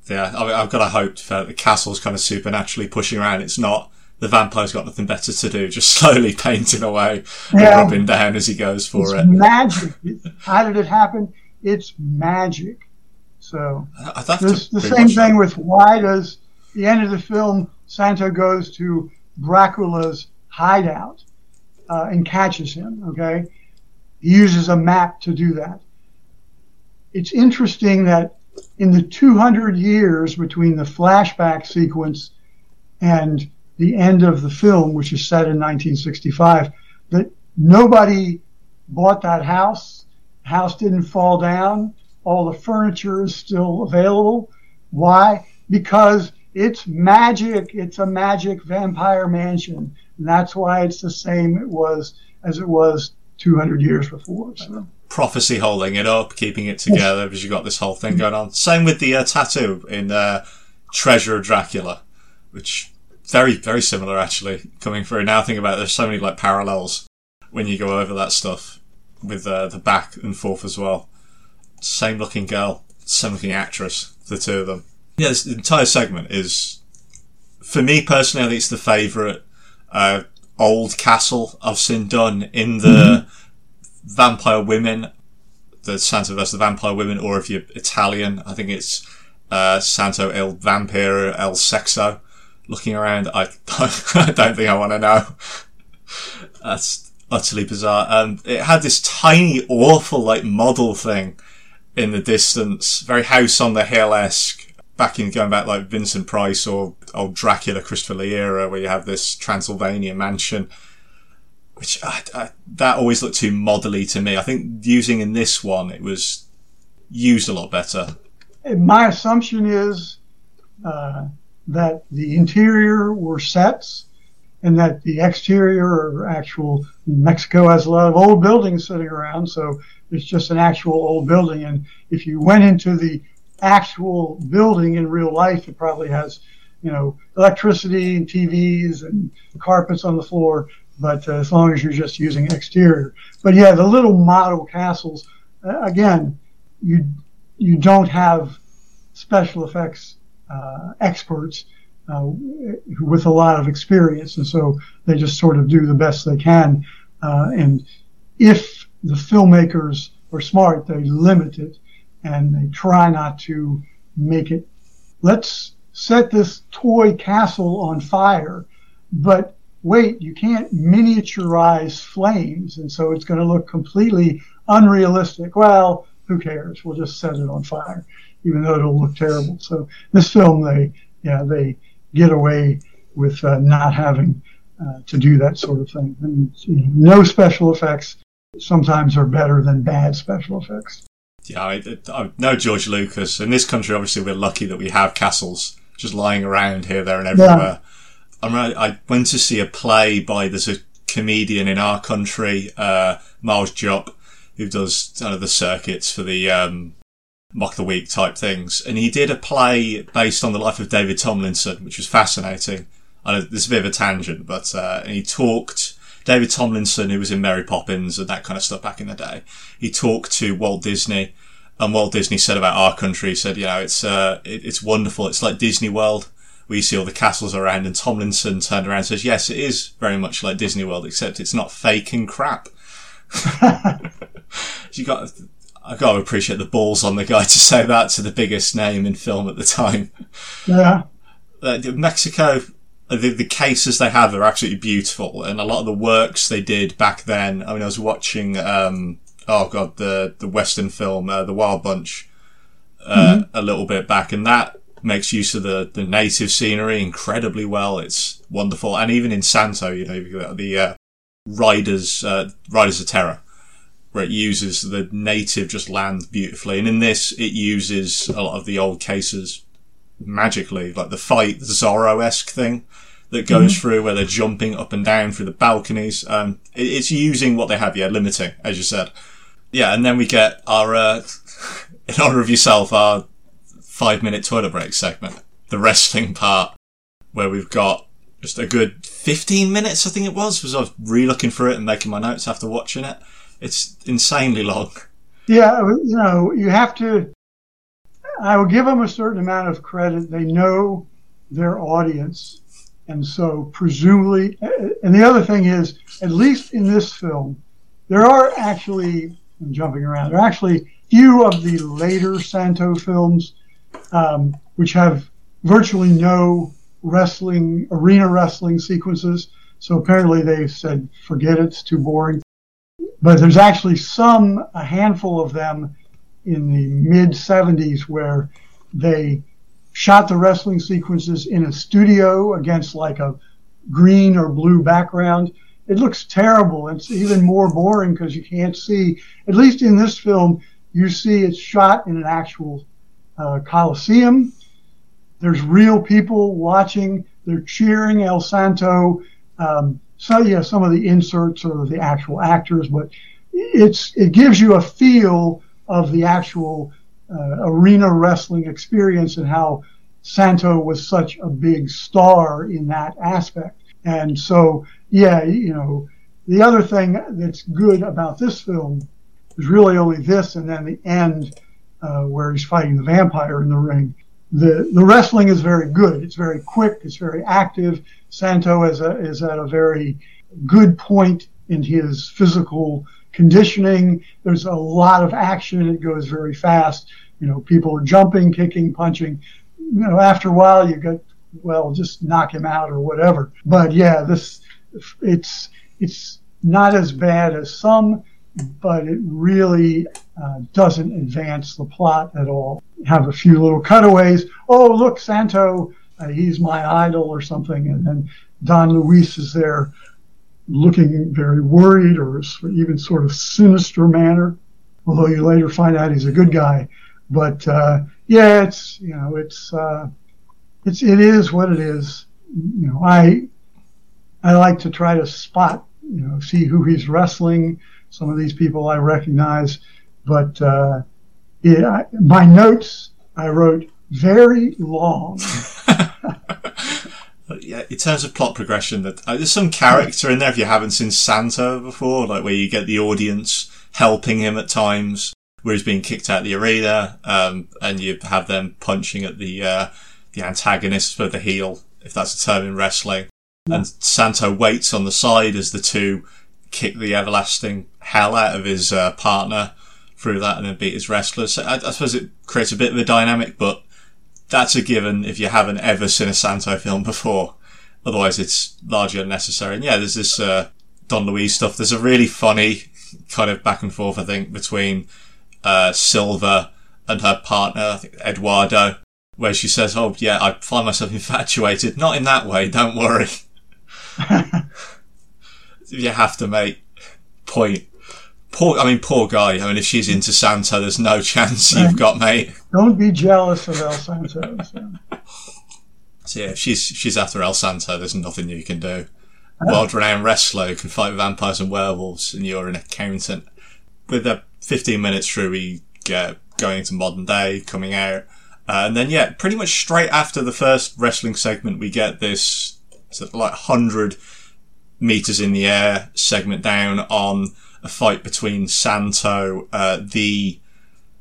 Speaker 2: yeah, I mean, I've got to hope that the castle's kind of supernaturally pushing around. It's not the vampire's got nothing better to do, just slowly painting away and
Speaker 3: Yeah.
Speaker 2: rubbing down as he goes for
Speaker 3: it's
Speaker 2: it.
Speaker 3: magic. How did it happen? It's magic. So
Speaker 2: I'd have
Speaker 3: This,
Speaker 2: to
Speaker 3: the same
Speaker 2: that.
Speaker 3: thing with why does the end of the film Santo goes to Dracula's hideout uh, and catches him. Okay, he uses a map to do that. It's interesting that in the 200 years between the flashback sequence and the end of the film, which is set in 1965, that nobody bought that house. House didn't fall down. All the furniture is still available. Why? Because it's magic. It's a magic vampire mansion. And that's why it's the same it was as it was 200 years before. So,
Speaker 2: prophecy holding it up, keeping it together because you've got this whole thing going on. Same with the uh, tattoo in uh, Treasure of Dracula, which very very similar actually. Coming through now, think about it, there's so many like parallels when you go over that stuff with uh, the back and forth as well. Same looking girl, same looking actress, the two of them. Yeah, this entire segment is, for me personally, it's the favourite uh, old castle I've seen done in the vampire women, the Santo versus the vampire women, or if you're Italian, I think it's uh, Santo il Vampiro el Sexo. Looking around, I, I don't think I want to know. That's utterly bizarre. Um, it had this tiny, awful, like, model thing in the distance, very House on the Hill esque, back in going back like Vincent Price or old Dracula, Christopher Lee era, where you have this Transylvania mansion which I, I, that always looked too modelly to me. I think using in this one, it was used a lot better.
Speaker 3: my assumption is uh, that the interior were sets and that the exterior are actual. Mexico has a lot of old buildings sitting around, so it's just an actual old building. And if you went into the actual building in real life, it probably has, you know, electricity and TVs and carpets on the floor. But uh, as long as you're just using exterior, but yeah, the little model castles. Uh, again, you you don't have special effects uh, experts uh, with a lot of experience, and so they just sort of do the best they can. Uh, and if the filmmakers are smart, they limit it and they try not to make it. Let's set this toy castle on fire, but wait, you can't miniaturize flames, and so it's going to look completely unrealistic. Well, who cares? We'll just set it on fire, even though it'll look terrible. So this film, they yeah they get away with uh, not having uh, to do that sort of thing. Mean, you know, no special effects sometimes are better than bad special effects.
Speaker 2: Yeah, I, I know George Lucas. In this country, obviously, we're lucky that we have castles just lying around here, there, and everywhere. I remember I went to see a play by there's a comedian in our country, uh, Miles Jupp, who does kind of the circuits for the um, mock the week type things, and he did a play based on the life of David Tomlinson, which was fascinating. I know this is a bit of a tangent, but uh, and he talked. David Tomlinson, who was in Mary Poppins and that kind of stuff back in the day, he talked to Walt Disney, and Walt Disney said about our country, he said, you know, it's uh, it, it's wonderful. It's like Disney World We see all the castles around. And Tomlinson turned around and says, yes, it is very much like Disney World, except it's not fake and crap. you got, I got to appreciate the balls on the guy to say that to the biggest name in film at the time.
Speaker 3: Yeah,
Speaker 2: Uh, Mexico, uh, the, the cases they have are absolutely beautiful, and a lot of the works they did back then. I mean, I was watching, um, oh god, the the Western film, uh, The Wild Bunch, uh, a little bit back, and that makes use of the, the native scenery incredibly well. It's wonderful, and even in Santo, you know, you've got the uh, Riders, uh, Riders of Terror, where it uses the native just land beautifully, and in this, it uses a lot of the old cases magically, like the fight, the Zorro esque thing that goes through where they're jumping up and down through the balconies. Um, it, it's using what they have, yeah, limiting, as you said. Yeah, and then we get our, uh, in honor of yourself, our five minute toilet break segment, the wrestling part, where we've got just a good 15 minutes, I think it was, was I was re-looking through it and making my notes after watching it. It's insanely long.
Speaker 3: Yeah, you know, you have to. I will give them a certain amount of credit. They know their audience, and so presumably, and the other thing is, at least in this film, there are actually I'm jumping around. There are actually few of the later Santo films um, which have virtually no wrestling arena wrestling sequences. So apparently they said, forget it, it's too boring. But there's actually some, a handful of them in the mid 70s where they shot the wrestling sequences in a studio against like a green or blue background. It looks terrible. It's even more boring because you can't see. At least in this film, you see it's shot in an actual uh, coliseum. There's real people watching. They're cheering El Santo. Um, so yeah, some of the inserts are the actual actors, but it's it gives you a feel of the actual uh, arena wrestling experience and how Santo was such a big star in that aspect. And so, yeah, you know, the other thing that's good about this film is really only this and then the end uh, where he's fighting the vampire in the ring. The, the wrestling is very good. It's very quick. It's very active. Santo is, a, is at a very good point in his physical conditioning. There's a lot of action. It goes very fast. You know, people are jumping, kicking, punching. You know, after a while, you get, well, just knock him out or whatever. But yeah, this, it's, it's not as bad as some, but it really uh, doesn't advance the plot at all. Have a few little cutaways. Oh, look, Santo, uh, he's my idol or something. And then Don Luis is there looking very worried or even sort of sinister manner, although you later find out he's a good guy. But uh, yeah, it's you know it's uh, it's it is what it is. You know, I I like to try to spot you know see who he's wrestling. Some of these people I recognize, but uh, yeah, my notes I wrote very long.
Speaker 2: yeah, in terms of plot progression, that uh, there's some character in there if you haven't seen Santo before, like where you get the audience helping him at times, where he's being kicked out of the arena, um, and you have them punching at the uh, the antagonist for the heel, if that's a term in wrestling. Yeah. And Santo waits on the side as the two kick the everlasting hell out of his uh, partner through that and then beat his wrestlers. So I, I suppose it creates a bit of a dynamic, but that's a given if you haven't ever seen a Santo film before. Otherwise, it's largely unnecessary. And yeah, there's this uh, Don Luis stuff. There's a really funny kind of back and forth, I think, between uh, Silva and her partner, Eduardo, where she says, "Oh yeah, I find myself infatuated. Not in that way. Don't worry." you have to make point Poor, I mean, poor guy. I mean, if she's into Santo, there's no chance you've got, mate.
Speaker 3: Don't be jealous of El Santo. So.
Speaker 2: so yeah, if she's she's after El Santo, there's nothing you can do. World-renowned wrestler who can fight vampires and werewolves, and you're an accountant. With the 15 minutes through, we get going to modern day, coming out, uh, and then yeah, pretty much straight after the first wrestling segment, we get this sort of like hundred meters in the air segment down on a fight between Santo, uh, the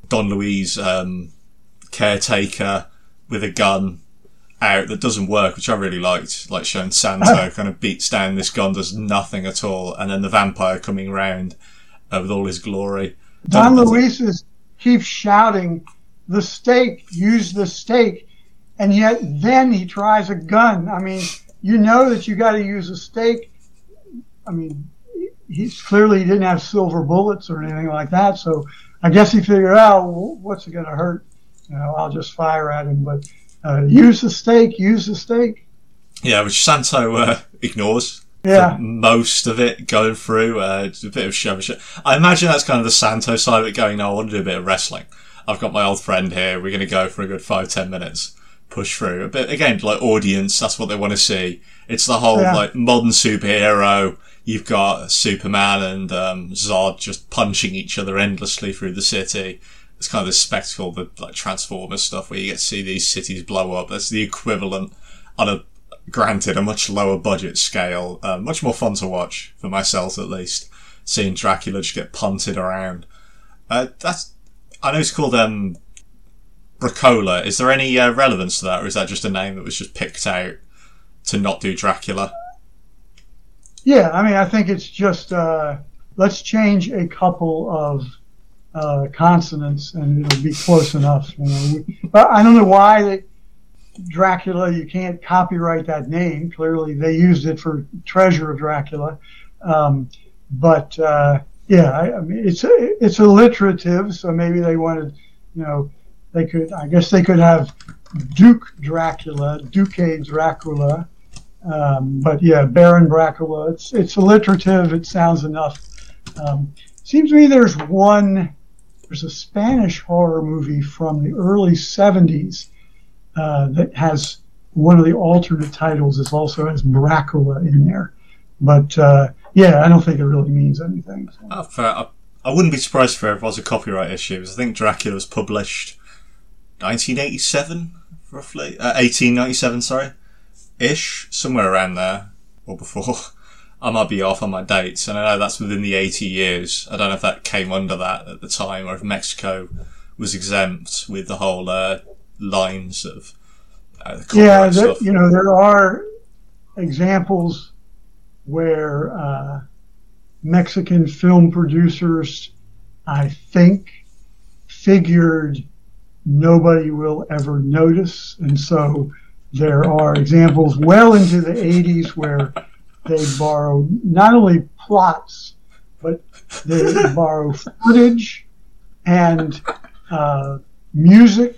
Speaker 2: Don Luis um, caretaker with a gun out that doesn't work, which I really liked. Like showing Santo kind of beats down this gun, does nothing at all, and then the vampire coming around uh, with all his glory.
Speaker 3: Don Luis is keeps shouting, "The stake, use the stake," and yet then he tries a gun. I mean, you know that you got to use a stake. I mean, he's clearly he didn't have silver bullets or anything like that. So I guess he figured out what's it going to hurt? You know, I'll just fire at him. But uh, use the stake, use the stake.
Speaker 2: Yeah, which Santo uh, ignores.
Speaker 3: Yeah,
Speaker 2: most of it going through. Uh, it's a bit of shove. I imagine that's kind of the Santo side of it. Going, no, I want to do a bit of wrestling. I've got my old friend here. We're going to go for a good five, ten minutes push through. But again, like audience, that's what they want to see. It's the whole yeah. like modern superhero you've got Superman and um, Zod just punching each other endlessly through the city. It's kind of this spectacle, the like Transformers stuff, where you get to see these cities blow up. That's the equivalent on a granted, a much lower budget scale, uh, much more fun to watch for myself at least. Seeing Dracula just get punted around. Uh, that's I know it's called um, Brakola. Is there any uh, relevance to that, or is that just a name that was just picked out to not do Dracula?
Speaker 3: Yeah, I mean, I think it's just uh, let's change a couple of uh, consonants and it'll be close enough. You know? But I don't know why they, Dracula. You can't copyright that name. Clearly, they used it for Treasure of Dracula. Um, but uh, yeah, I, I mean, it's it's alliterative, so maybe they wanted, you know, they could. I guess they could have Duke Dracula, Duque Dracula. Um, but yeah, Baron Brakola. It's it's alliterative. It sounds enough. Um, seems to me there's one. There's a Spanish horror movie from the early '70s uh, that has one of the alternate titles is also has Dracula in there. But uh, yeah, I don't think it really means anything. So.
Speaker 2: Oh, fair. I, I wouldn't be surprised if it was a copyright issue. Because I think Dracula was published 1987, roughly. Uh, 1897, sorry. Ish, somewhere around there, or before. I might be off on my dates, and I know that's within the 80 years. I don't know if that came under that at the time, or if Mexico was exempt with the whole uh, lines of uh, the
Speaker 3: Yeah, there, you know there are examples where uh, Mexican film producers, I think, figured nobody will ever notice, and so there are examples well into the 80s where they borrow not only plots, but they borrow footage and uh, music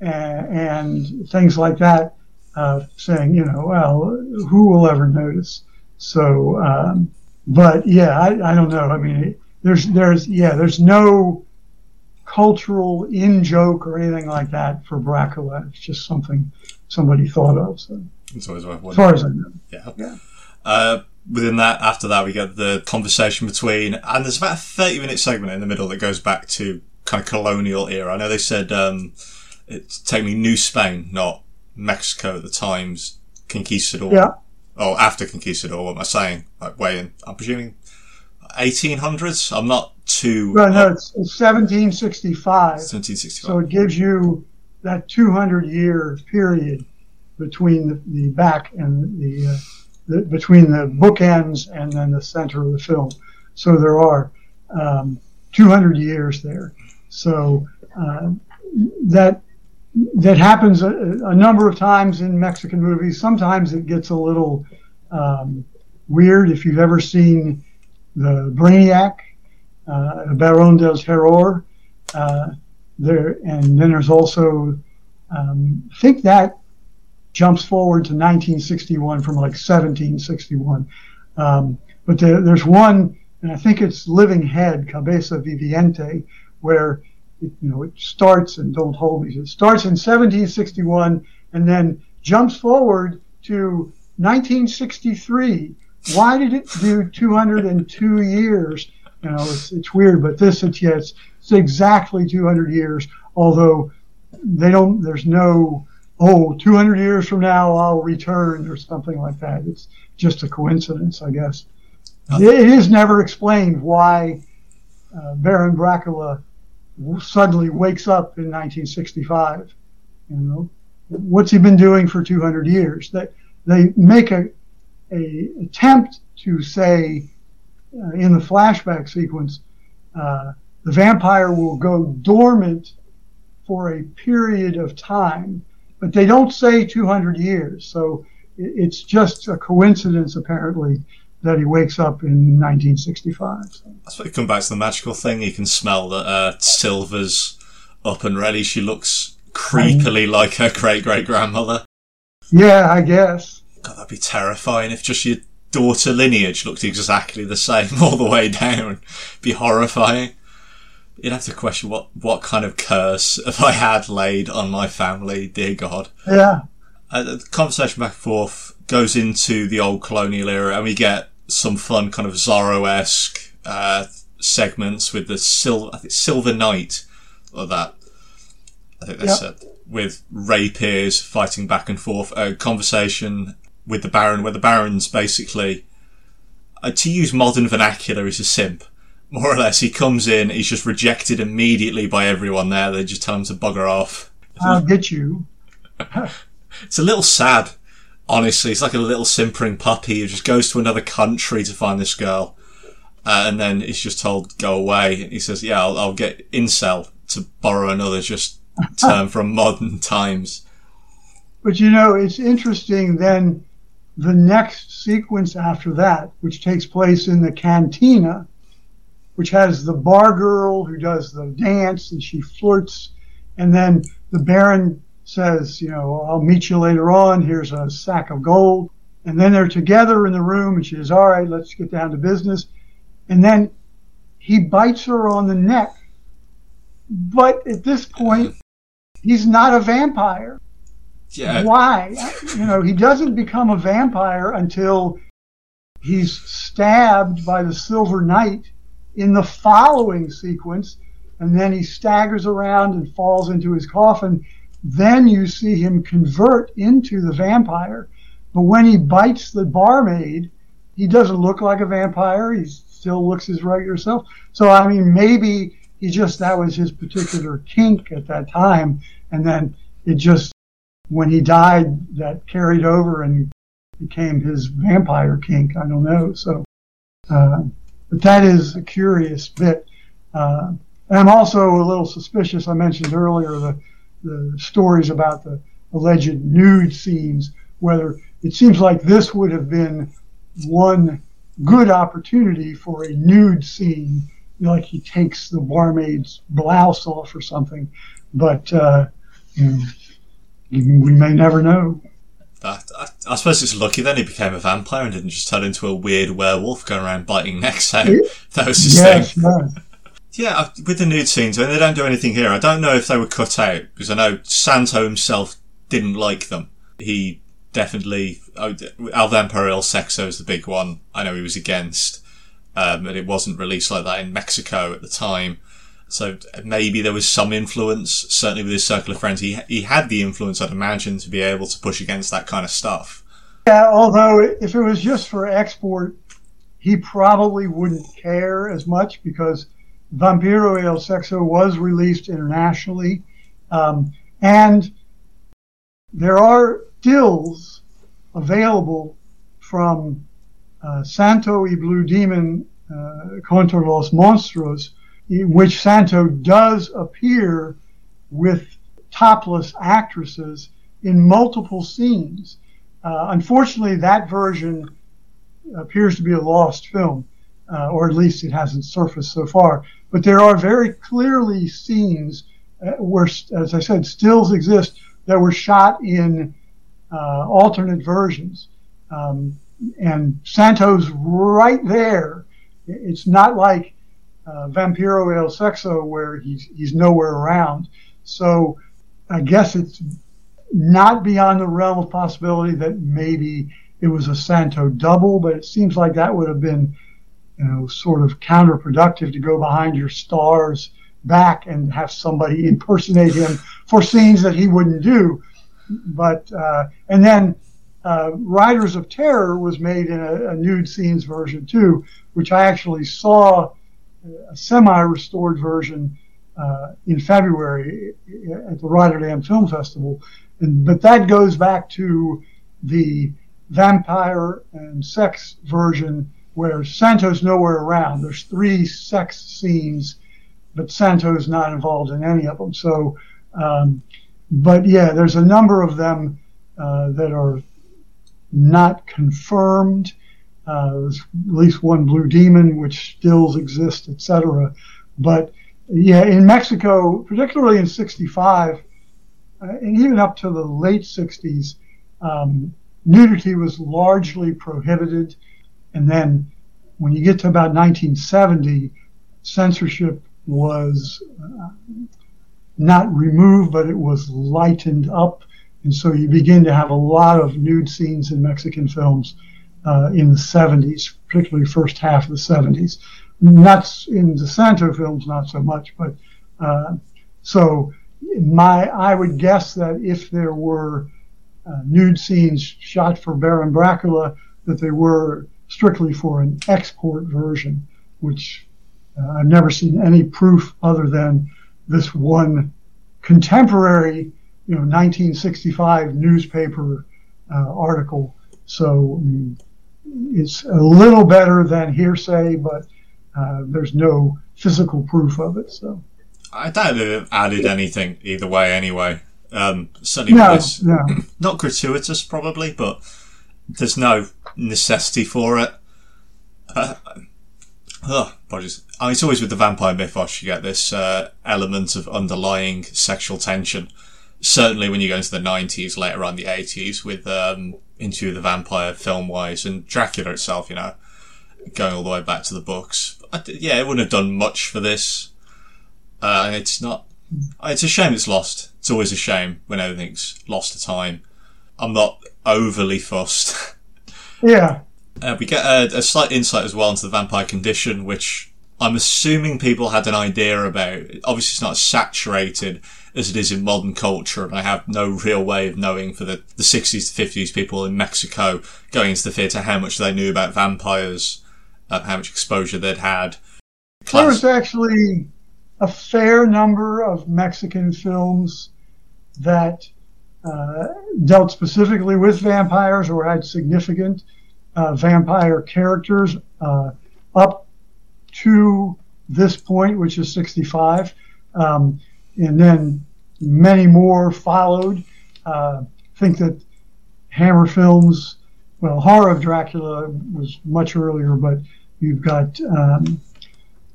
Speaker 3: and, and things like that, uh, saying, you know, well, who will ever notice? So, um, but yeah, I, I don't know. I mean, there's, there's, yeah, there's no cultural in joke or anything like that for Dracula. It's just something somebody thought of. So,
Speaker 2: It's always worth
Speaker 3: as far as I know.
Speaker 2: Yeah.
Speaker 3: Yeah.
Speaker 2: Uh, within that, after that, we get the conversation between, and there's about a 30 minute segment in the middle that goes back to kind of colonial era. I know they said um, it's technically New Spain, not Mexico at the times, Conquistador.
Speaker 3: Yeah.
Speaker 2: Oh, after Conquistador, what am I saying? Like, way in, I'm presuming 1800s? I'm not too.
Speaker 3: Well, no, it's, it's 1765.
Speaker 2: 1765.
Speaker 3: So it gives you that 200 year period between the, the back and the, uh, the between the bookends and then the center of the film. So there are um, 200 years there. So uh, that that happens a, a number of times in Mexican movies. Sometimes it gets a little um, weird. If you've ever seen the Brainiac, uh, Baron del Terror, uh, there, and then there's also, um, I think that jumps forward to 1961 from like 1761. Um, but there, there's one, and I think it's Living Head, Cabeza Viviente, where it, you know it starts and don't hold me. It starts in 1761 and then jumps forward to 1963. Why did it do 202 years? You know, it's, it's weird, but this it's yeah, it's, it's exactly 200 years. Although they don't, there's no oh 200 years from now I'll return or something like that. It's just a coincidence, I guess. It is never explained why uh, Baron Brakola suddenly wakes up in 1965. You know, what's he been doing for 200 years? They they make a a attempt to say uh, in the flashback sequence, uh, the vampire will go dormant for a period of time, but they don't say 200 years. So it, it's just a coincidence, apparently, that he wakes up in 1965. So.
Speaker 2: That's why you come back to the magical thing. You can smell that uh, Silver's up and ready. She looks creepily like her great great grandmother.
Speaker 3: Yeah, I guess.
Speaker 2: God, that'd be terrifying if just your daughter lineage looked exactly the same all the way down. be horrifying. You'd have to question what, what kind of curse have I had laid on my family, dear God.
Speaker 3: Yeah.
Speaker 2: Uh, the conversation back and forth goes into the old colonial era, and we get some fun kind of Zorro-esque uh, segments with the silver, I think Silver Knight, or that. I think they
Speaker 3: Yep.
Speaker 2: said with rapiers fighting back and forth. A conversation with the Baron, where the Baron's basically, uh, to use modern vernacular, is a simp. More or less, he comes in, he's just rejected immediately by everyone there. They just tell him to bugger off.
Speaker 3: I'll get you.
Speaker 2: It's a little sad, honestly. It's like a little simpering puppy who just goes to another country to find this girl. Uh, and then he's just told, go away. And he says, yeah, I'll, I'll get incel to borrow another just term from modern times.
Speaker 3: But you know, it's interesting then the next sequence after that, which takes place in the cantina, which has the bar girl who does the dance and she flirts, and then the Baron says, you know, I'll meet you later on. Here's a sack of gold. And then they're together in the room, and she says, all right, let's get down to business. And then he bites her on the neck. But at this point, he's not a vampire.
Speaker 2: Yeah.
Speaker 3: Why? You know, he doesn't become a vampire until he's stabbed by the Silver Knight in the following sequence, and then he staggers around and falls into his coffin. Then you see him convert into the vampire. But when he bites the barmaid, he doesn't look like a vampire. He still looks his regular self. So, I mean, maybe he just, that was his particular kink at that time. And then it just, when he died, that carried over and became his vampire kink. I don't know. So, uh, but that is a curious bit. Uh, and I'm also a little suspicious. I mentioned earlier the, the stories about the alleged nude scenes, whether it seems like this would have been one good opportunity for a nude scene, like he takes the barmaid's blouse off or something. But uh, you know, we may never know.
Speaker 2: I, I, I, suppose it's lucky then he became a vampire and didn't just turn into a weird werewolf going around biting necks out. That was his
Speaker 3: yes,
Speaker 2: thing.
Speaker 3: yes.
Speaker 2: Yeah, with the nude scenes, I mean, they don't do anything here. I don't know if they were cut out because I know Santo himself didn't like them. He definitely oh, El Sexo is the big one. I know he was against, um, and it wasn't released like that in Mexico at the time. So maybe there was some influence. Certainly with his circle of friends, he he had the influence, I'd imagine, to be able to push against that kind of stuff.
Speaker 3: Yeah, although if it was just for export, he probably wouldn't care as much because Vampiro El Sexo was released internationally, um, and there are stills available from uh, Santo y Blue Demon uh, contra los monstruos, in which Santo does appear with topless actresses in multiple scenes. Uh, unfortunately, that version appears to be a lost film, uh, or at least it hasn't surfaced so far. But there are very clearly scenes uh, where, as I said, stills exist that were shot in uh, alternate versions. Um, and Santo's right there. It's not like uh, Vampiro El Sexo where he's he's nowhere around. So I guess it's not beyond the realm of possibility that maybe it was a Santo double, but it seems like that would have been, you know, sort of counterproductive to go behind your star's back and have somebody impersonate him for scenes that he wouldn't do. But uh, and then uh, Riders of Terror was made in a, a, nude scenes version too, which I actually saw a semi-restored version uh, in February at the Rotterdam Film Festival. And, but that goes back to the vampire and sex version where Santo's nowhere around. There's three sex scenes, but Santo's not involved in any of them. So, um, but yeah, there's a number of them uh, that are not confirmed. Uh, there's at least one Blue Demon, which stills exist, etc. But yeah, in Mexico, particularly in '65, uh, and even up to the late '60s, um, nudity was largely prohibited. And then when you get to about 1970, censorship was uh, not removed, but it was lightened up. And so you begin to have a lot of nude scenes in Mexican films uh, in the 70s, particularly first half of the 70s. Not in the Santo films, not so much, but uh, so my I would guess that if there were uh, nude scenes shot for Baron Dracula, that they were strictly for an export version, which uh, I've never seen any proof other than this one contemporary, you know, 1965 newspaper uh, article. So um, it's a little better than hearsay, but uh, there's no physical proof of it. So
Speaker 2: I doubt it added anything either way. Anyway, um, certainly
Speaker 3: no, no.
Speaker 2: not gratuitous, probably, but there's no necessity for it. Uh, oh, apologies. I mean, it's always with the vampire mythos you get this uh, element of underlying sexual tension. Certainly, when you go into the '90s, later on the '80s, with um, Into the Vampire film-wise and Dracula itself, you know, going all the way back to the books. Yeah, it wouldn't have done much for this. Uh, it's not. It's a shame it's lost. It's always a shame when everything's lost to time. I'm not overly fussed.
Speaker 3: Yeah,
Speaker 2: Uh, we get a, a slight insight as well into the vampire condition, which I'm assuming people had an idea about. Obviously, it's not as saturated as it is in modern culture, and I have no real way of knowing for the, the 60s to 50s people in Mexico going into the theatre how much they knew about vampires, uh, how much exposure they'd had.
Speaker 3: there was actually a fair number of Mexican films that dealt specifically with vampires or had significant uh, vampire characters uh, up to this point, which is 65. Um, and then many more followed. Uh, I think that Hammer Films, well, Horror of Dracula was much earlier, but you've got um,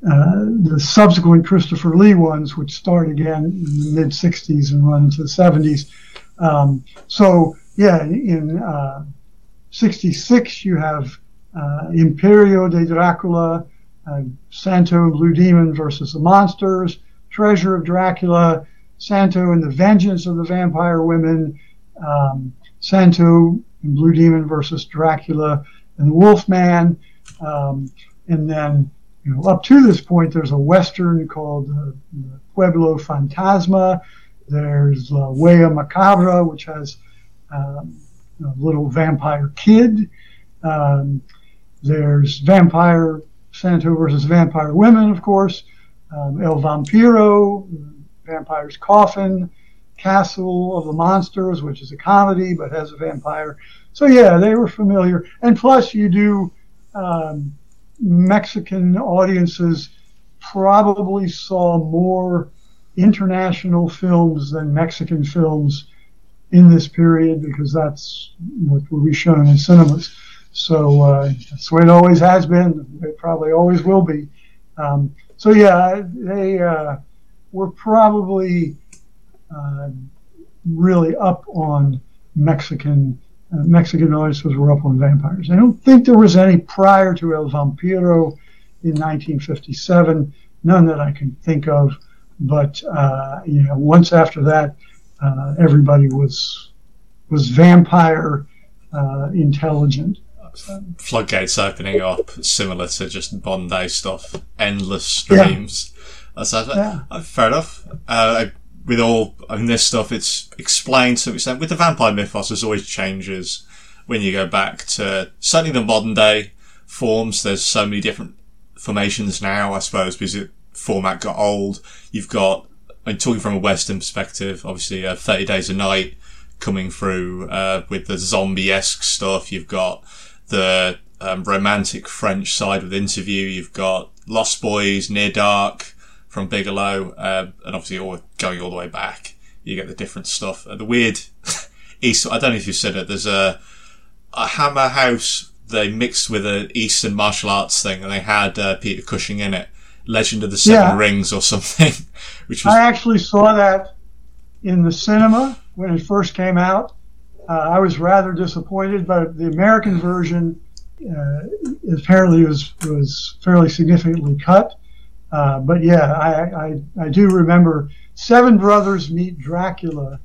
Speaker 3: uh, the subsequent Christopher Lee ones, which start again in the mid 60s and run into the 70s. Um, so, yeah, in uh, 66, you have uh, Imperio de Dracula, uh, Santo Blue Demon versus the Monsters, Treasure of Dracula, Santo and the Vengeance of the Vampire Women, um, Santo and Blue Demon versus Dracula and the Wolfman, um, and then you know, up to this point, there's a western called uh, Pueblo Fantasma. There's La Huella Macabra, which has um, a little vampire kid. Um, there's Vampire Santo versus Vampire Women, of course. Um, El Vampiro, Vampire's Coffin. Castle of the Monsters, which is a comedy but has a vampire. So yeah, they were familiar. And plus, you do um, Mexican audiences probably saw more international films than Mexican films in this period because that's what will be shown in cinemas. So uh, that's the way it always has been. It probably always will be. Um, so yeah, they uh, were probably uh, really up on Mexican uh, Mexican audiences were up on vampires. I don't think there was any prior to El Vampiro in 1957, none that I can think of. But uh, you know, once after that, uh, everybody was was vampire uh, intelligent.
Speaker 2: Floodgates opening up, similar to just Bondi stuff, endless streams. That's
Speaker 3: Yeah.
Speaker 2: uh, fair enough. Uh, with all in this stuff, it's explained to an extent. With the vampire mythos, there's always changes when you go back to certainly the modern day forms. There's so many different formations now, I suppose, because the format got old. You've got, I'm talking from a Western perspective, obviously, uh, 30 Days a Night coming through uh, with the zombie-esque stuff. You've got the um, romantic French side with Interview. You've got Lost Boys, Near Dark from Bigelow, uh, and obviously all going all the way back. You get the different stuff. Uh, the weird East. I don't know if you said it. There's a a Hammer House. They mixed with an Eastern martial arts thing, and they had uh, Peter Cushing in it. Legend of the Seven
Speaker 3: Yeah.
Speaker 2: Rings or something, which was
Speaker 3: I actually saw that in the cinema when it first came out. Uh, I was rather disappointed, but the American version uh, apparently was was fairly significantly cut. Uh, but yeah, I, I I do remember Seven Brothers Meet Dracula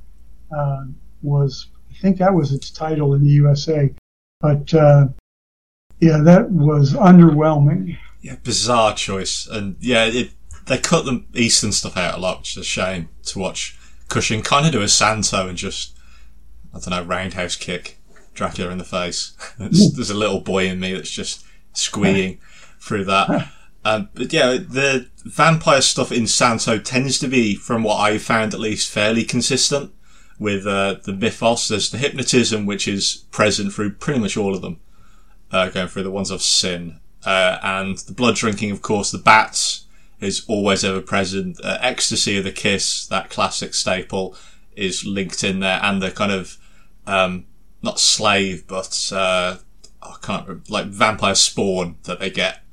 Speaker 3: uh, was I think that was its title in the USA, but uh, yeah, that was underwhelming.
Speaker 2: Yeah, bizarre choice, and yeah, it, they cut the Eastern stuff out a lot, which is a shame to watch Cushing, kind of do a Santo and just, I don't know, roundhouse kick Dracula in the face. there's a little boy in me that's just squeeing through that. Um, but yeah, the vampire stuff in Santo tends to be, from what I've found at least, fairly consistent with uh, the mythos. There's the hypnotism, which is present through pretty much all of them, uh, going through the ones of sin. Uh, and the blood drinking, of course, the bats is always ever present. Uh, ecstasy of the kiss, that classic staple, is linked in there, and the kind of um, not slave, but uh, I can't remember, like vampire spawn that they get,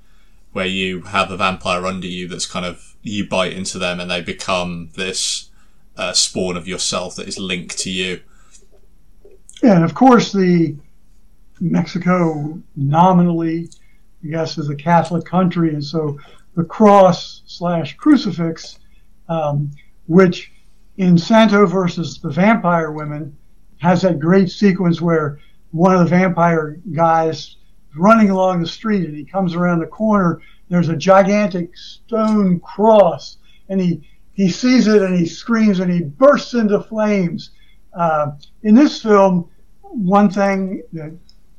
Speaker 2: where you have a vampire under you that's kind of you bite into them and they become this uh, spawn of yourself that is linked to you.
Speaker 3: And of course, the Mexico nominally, I guess, is a Catholic country, and so the cross slash crucifix, um, which in Santo versus the Vampire Women has that great sequence where one of the vampire guys running along the street and he comes around the corner. There's a gigantic stone cross, and he he sees it and he screams and he bursts into flames. Uh, in this film, one thing that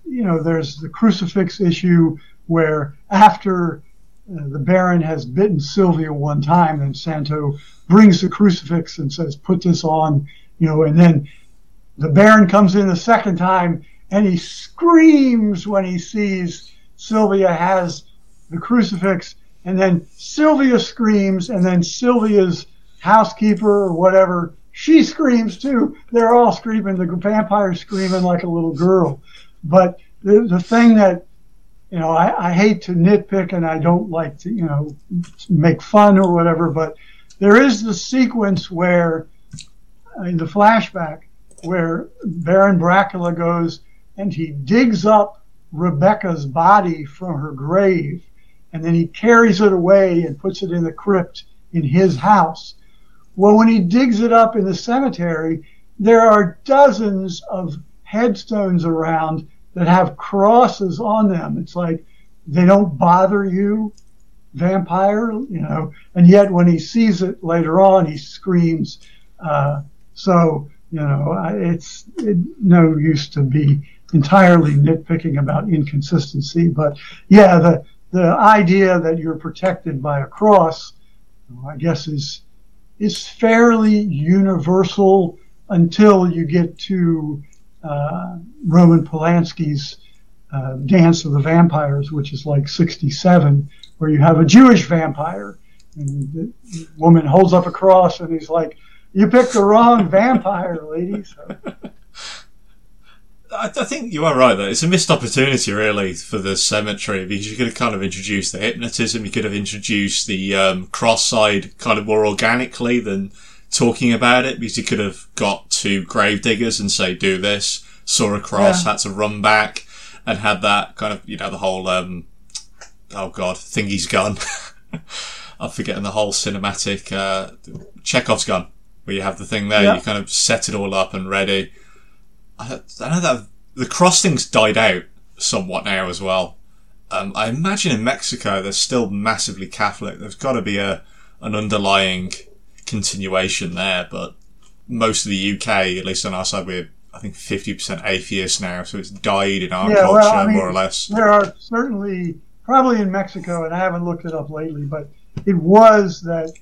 Speaker 3: you know, there's the crucifix issue where after uh, the Baron has bitten Sylvia one time, and Santo brings the crucifix and says, "Put this on," you know, and then the Baron comes in a second time and he screams when he sees Sylvia has the crucifix, and then Sylvia screams, and then Sylvia's housekeeper or whatever, she screams too. They're all screaming. The vampire's screaming like a little girl. But the, the thing that, you know, I, I hate to nitpick and I don't like to, you know, make fun or whatever, but there is the sequence where, in the flashback, where Baron Dracula goes and he digs up Rebecca's body from her grave and then he carries it away and puts it in the crypt in his house. Well, when he digs it up in the cemetery, there are dozens of headstones around that have crosses on them. It's like they don't bother you, vampire, you know, and yet when he sees it later on, he screams. Uh, so, you know, it's it, no use to be entirely nitpicking about inconsistency, but yeah, the the idea that you're protected by a cross, I guess, is is fairly universal until you get to uh, Roman Polanski's uh, Dance of the Vampires, which is like 67, where you have a Jewish vampire. And the woman holds up a cross and he's like, You picked the wrong vampire, lady. So.
Speaker 2: I, I think you are right though. It's a missed opportunity really for the cemetery because you could have kind of introduced the hypnotism. You could have introduced the um, cross side kind of more organically than talking about it because you could have got to Gravediggers and say, do this, saw a cross, yeah. had to run back and had that kind of, you know, the whole, um, oh god, thingy's gun. I'm forgetting the whole cinematic, uh, Chekhov's gun where you have the thing there, yeah. you kind of set it all up and ready. I, I know that the cross thing's died out somewhat now as well. Um, I imagine in Mexico they're still massively Catholic. There's got to be a an underlying continuation there, but most of the UK, at least on our side, we're I think fifty percent atheist now, so it's died in our yeah, culture well, I mean, more or less.
Speaker 3: There are certainly probably in Mexico, and I haven't looked it up lately, but it was that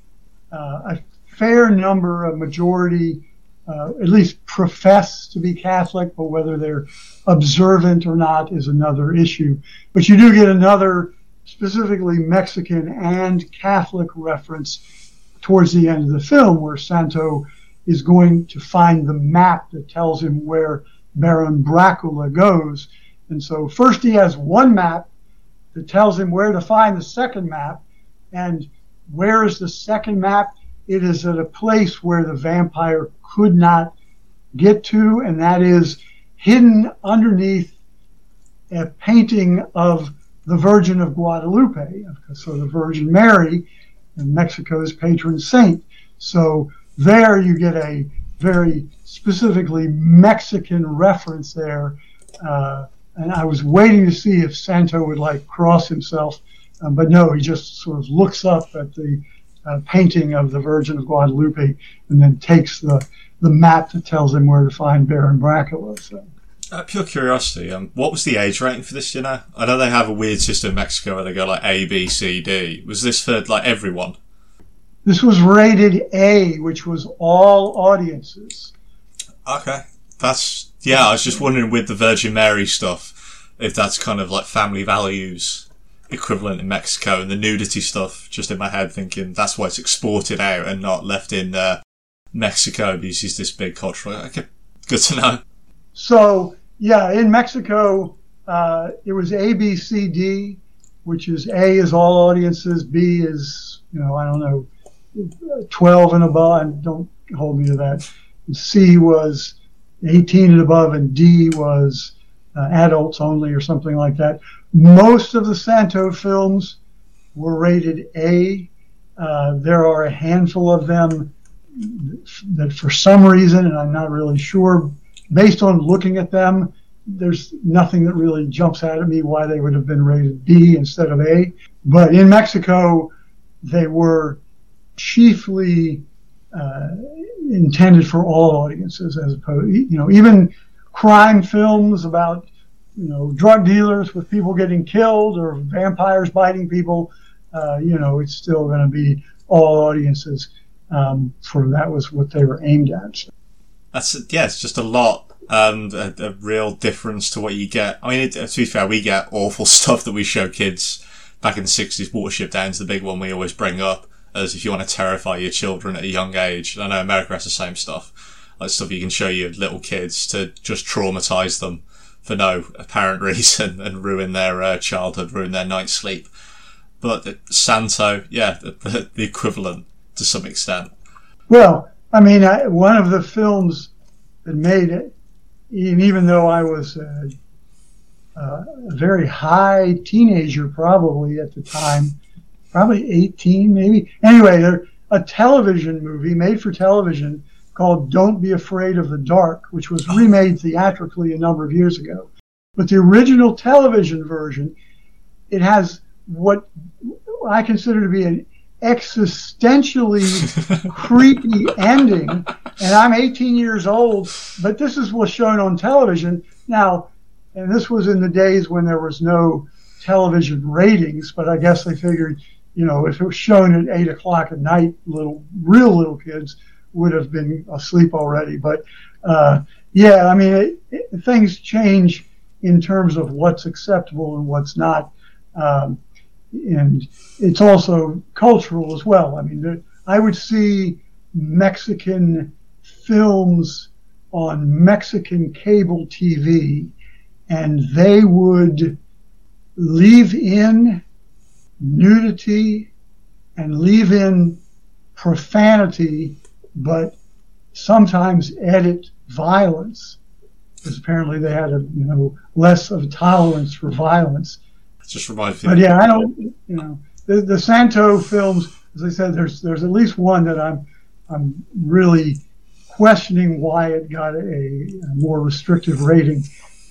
Speaker 3: uh, a fair number, a majority, uh, at least profess to be Catholic, but whether they're observant or not is another issue. But you do get another specifically Mexican and Catholic reference towards the end of the film where Santo is going to find the map that tells him where Baron Dracula goes. And so first he has one map that tells him where to find the second map. And where is the second map? It is at a place where the vampire could not get to, and that is hidden underneath a painting of the Virgin of Guadalupe. So the Virgin Mary Mexico's patron saint. So there you get a very specifically Mexican reference there. Uh, and I was waiting to see if Santo would like cross himself, um, but no, he just sort of looks up at the uh, painting of the Virgin of Guadalupe, and then takes the the map that tells him where to find Baron Brakola. So.
Speaker 2: Uh, pure curiosity, um, what was the age rating for this? You know, I know they have a weird system in Mexico where they go like A, B, C, D. Was this for like everyone?
Speaker 3: This was rated A, which was all audiences.
Speaker 2: Okay, that's yeah. I was just wondering with the Virgin Mary stuff, if that's kind of like family values equivalent in Mexico, and the nudity stuff. Just in my head, thinking that's why it's exported out and not left in uh, Mexico because it's this big cultural. Okay, good to know.
Speaker 3: So yeah, in Mexico, uh, it was A, B, C, D, which is A is all audiences, B is you know I don't know, twelve and above. And don't hold me to that. C was 18 and above, and D was uh, adults only, or something like that. Most of the Santo films were rated A. Uh, there are a handful of them that, for some reason, and I'm not really sure, based on looking at them, there's nothing that really jumps out at me why they would have been rated B instead of A. But in Mexico, they were chiefly uh, intended for all audiences, as opposed, you know, even crime films about, you know, drug dealers with people getting killed or vampires biting people. Uh, you know, it's still going to be all audiences. Um, for that was what they were aimed at. So.
Speaker 2: That's yeah, it's just a lot and a, a, real difference to what you get. I mean, it, to be fair, we get awful stuff that we show kids back in the 60s. Watership Down's the big one we always bring up as if you want to terrify your children at a young age. I know America has the same stuff, like stuff you can show your little kids to just traumatize them for no apparent reason and ruin their uh, childhood, ruin their night's sleep. But Santo, yeah, the, the, equivalent to some extent.
Speaker 3: Well, I mean, I, one of the films that made it, even though I was a, a very high teenager probably at the time, probably 18 maybe. Anyway, a television movie made for television called Don't Be Afraid of the Dark, which was remade theatrically a number of years ago. But the original television version, it has what I consider to be an existentially creepy ending. And I'm 18 years old, but this is what's shown on television. Now, and this was in the days when there was no television ratings, but I guess they figured you know, if it was shown at eight o'clock at night, little real little kids would have been asleep already. But uh, yeah, I mean, it, it, things change in terms of what's acceptable and what's not, um, and it's also cultural as well. I mean, I would see Mexican films on Mexican cable TV, and they would leave in nudity and leave in profanity, but sometimes edit violence, because apparently they had a you know less of a tolerance for violence.
Speaker 2: It just reminds me.
Speaker 3: But yeah, I don't you know the, the Santo films. As I said, there's there's at least one that I'm I'm really questioning why it got a, a more restrictive rating,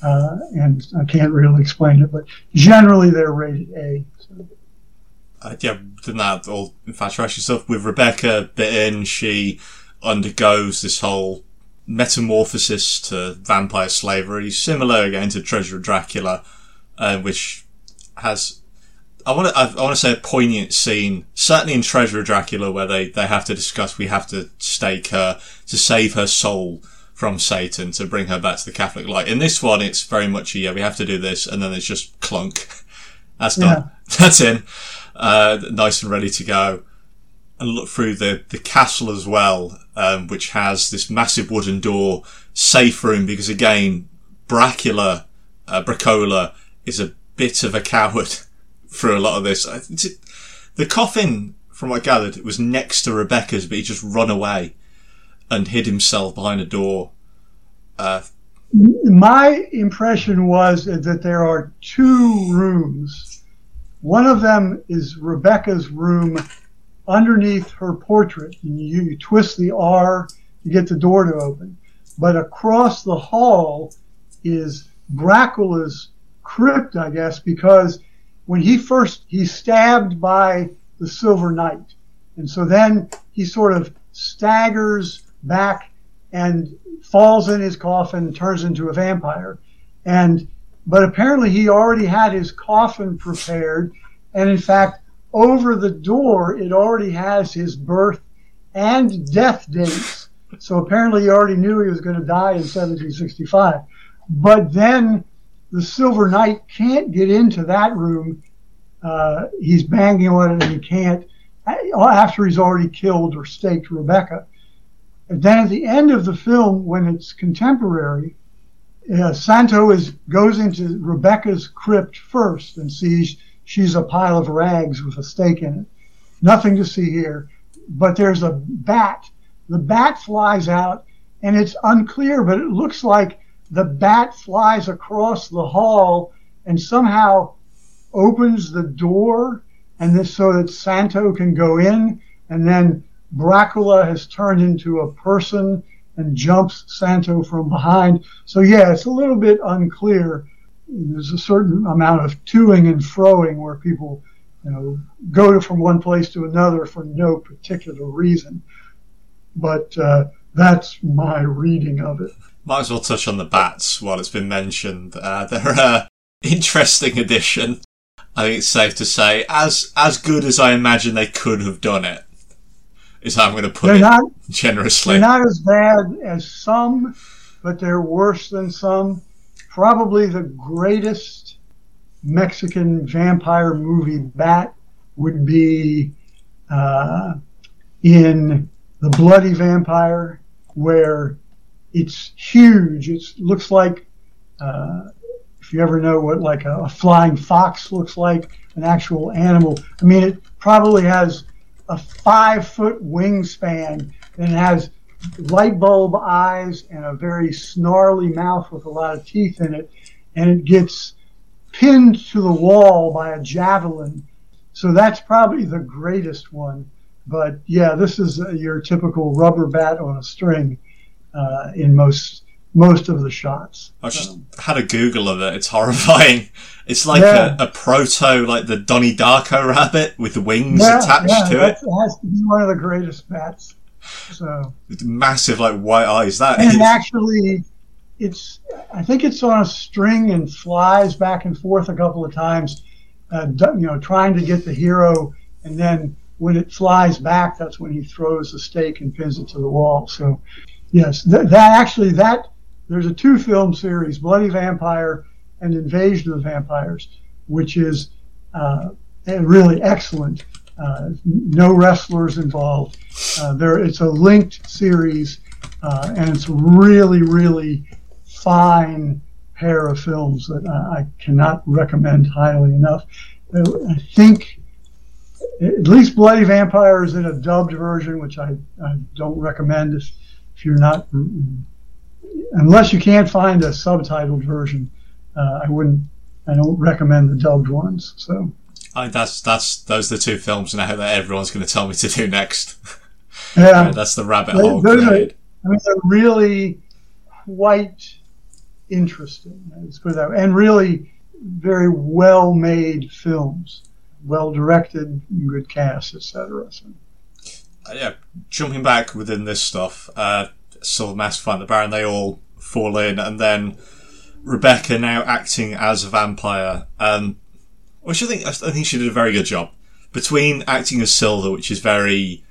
Speaker 3: uh, and I can't really explain it. But generally, they're rated A. So
Speaker 2: uh, yeah, than that, all infatuation stuff with Rebecca bitten, she undergoes this whole metamorphosis to vampire slavery, similar again to Treasure of Dracula, uh, which has I want to I, I want to say a poignant scene, certainly in Treasure of Dracula, where they they have to discuss we have to stake her to save her soul from Satan to bring her back to the Catholic light. In this one, it's very much a, yeah we have to do this, and then it's just clunk. That's done. Yeah. That's in uh, nice and ready to go. And look through the, the castle as well, um, which has this massive wooden door, safe room, because again, Brakola, uh, Brakola is a bit of a coward through a lot of this. The coffin, from what I gathered, was next to Rebecca's, but he just run away and hid himself behind a door. Uh,
Speaker 3: My impression was that there are two rooms one of them is Rebecca's room underneath her portrait. And you, you twist the R, you get the door to open. But across the hall is Brakola's crypt, I guess, because when he first he's stabbed by the Silver Knight, And so then he sort of staggers back and falls in his coffin, turns into a vampire. And but apparently he already had his coffin prepared, and in fact, over the door it already has his birth and death dates. So apparently he already knew he was going to die in 1765. But then the Silver Knight can't get into that room. Uh, he's banging on it and he can't after he's already killed or staked Rebecca. And then at the end of the film, when it's contemporary, uh, Santo is goes into Rebecca's crypt first and sees she's a pile of rags with a stake in it. Nothing to see here, but there's a bat. The bat flies out, and it's unclear, but it looks like the bat flies across the hall and somehow opens the door, and this so that Santo can go in, and then Brakola has turned into a person and jumps Santo from behind. So yeah, it's a little bit unclear. There's a certain amount of toing and froing where people, you know, go from one place to another for no particular reason. But uh, that's my reading of it.
Speaker 2: Might as well touch on the bats while it's been mentioned. Uh, they're an interesting addition. I think it's safe to say, as as good as I imagine they could have done it, is how I'm going to put
Speaker 3: they're
Speaker 2: it
Speaker 3: not,
Speaker 2: generously.
Speaker 3: They're not as bad as some, but they're worse than some. Probably the greatest Mexican vampire movie bat would be uh, in The Bloody Vampire, where it's huge. It looks like, uh, if you ever know what like a, a flying fox looks like, an actual animal. I mean, it probably has a five foot wingspan and has light bulb eyes and a very snarly mouth with a lot of teeth in it. And it gets pinned to the wall by a javelin. So that's probably the greatest one. But yeah, this is your typical rubber bat on a string uh, in most most of the shots.
Speaker 2: I just um, had a Google of it. It's horrifying. It's like yeah. a, a, proto, like the Donnie Darko rabbit with wings yeah, attached
Speaker 3: yeah,
Speaker 2: to it.
Speaker 3: It has to be one of the greatest bats. So it's
Speaker 2: massive, like white eyes. That
Speaker 3: and is. actually, it's. I think it's on a string and flies back and forth a couple of times. Uh, you know, trying to get the hero, and then when it flies back, that's when he throws the stake and pins it to the wall. So, yes, th- that actually that there's a two film series, Bloody Vampire and Invasion of the Vampires, which is uh, really excellent. Uh, no wrestlers involved. Uh, there, it's a linked series, uh, and it's a really, really fine pair of films that I cannot recommend highly enough. I think at least Bloody Vampire is in a dubbed version, which I, I don't recommend if, if you're not unless you can't find a subtitled version, uh, I wouldn't. I don't recommend the dubbed ones. So.
Speaker 2: I that's that's those are the two films now that everyone's going to tell me to do next.
Speaker 3: Yeah,
Speaker 2: that's the rabbit hole. Those
Speaker 3: are, I mean, they're really quite interesting. Let's put it that way, and really very well made films, well directed, good cast, etc. So.
Speaker 2: Uh, yeah, jumping back within this stuff, uh, Silver Mask find the Baron, they all fall in, and then Rebecca now acting as a vampire, um, which I think I think she did a very good job between acting as Silver, which is very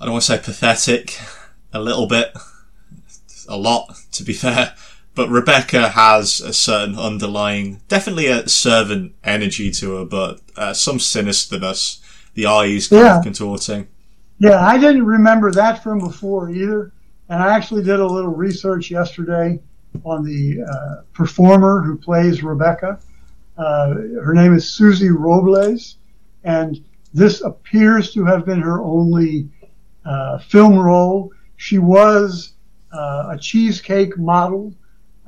Speaker 2: I don't want to say pathetic, a little bit, a lot to be fair. But Rebecca has a certain underlying, definitely a servant energy to her, but uh, some sinisterness. The eyes kind yeah. of contorting.
Speaker 3: Yeah, I didn't remember that from before either. And I actually did a little research yesterday on the uh, performer who plays Rebecca. Uh, her name is Susie Robles, and this appears to have been her only uh, film role. She was uh, a cheesecake model,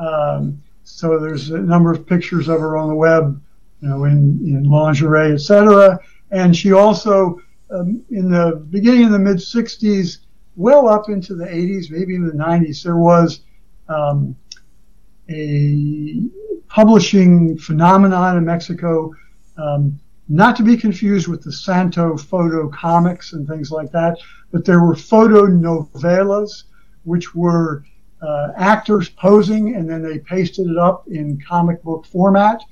Speaker 3: um, so there's a number of pictures of her on the web, you know, in, in lingerie, etc. And she also, um, in the beginning of the mid '60s, well up into the 80s, maybe even the 90s, there was um, a publishing phenomenon in Mexico um, not to be confused with the Santo photo comics and things like that, but there were photo novelas, which were uh, actors posing and then they pasted it up in comic book format.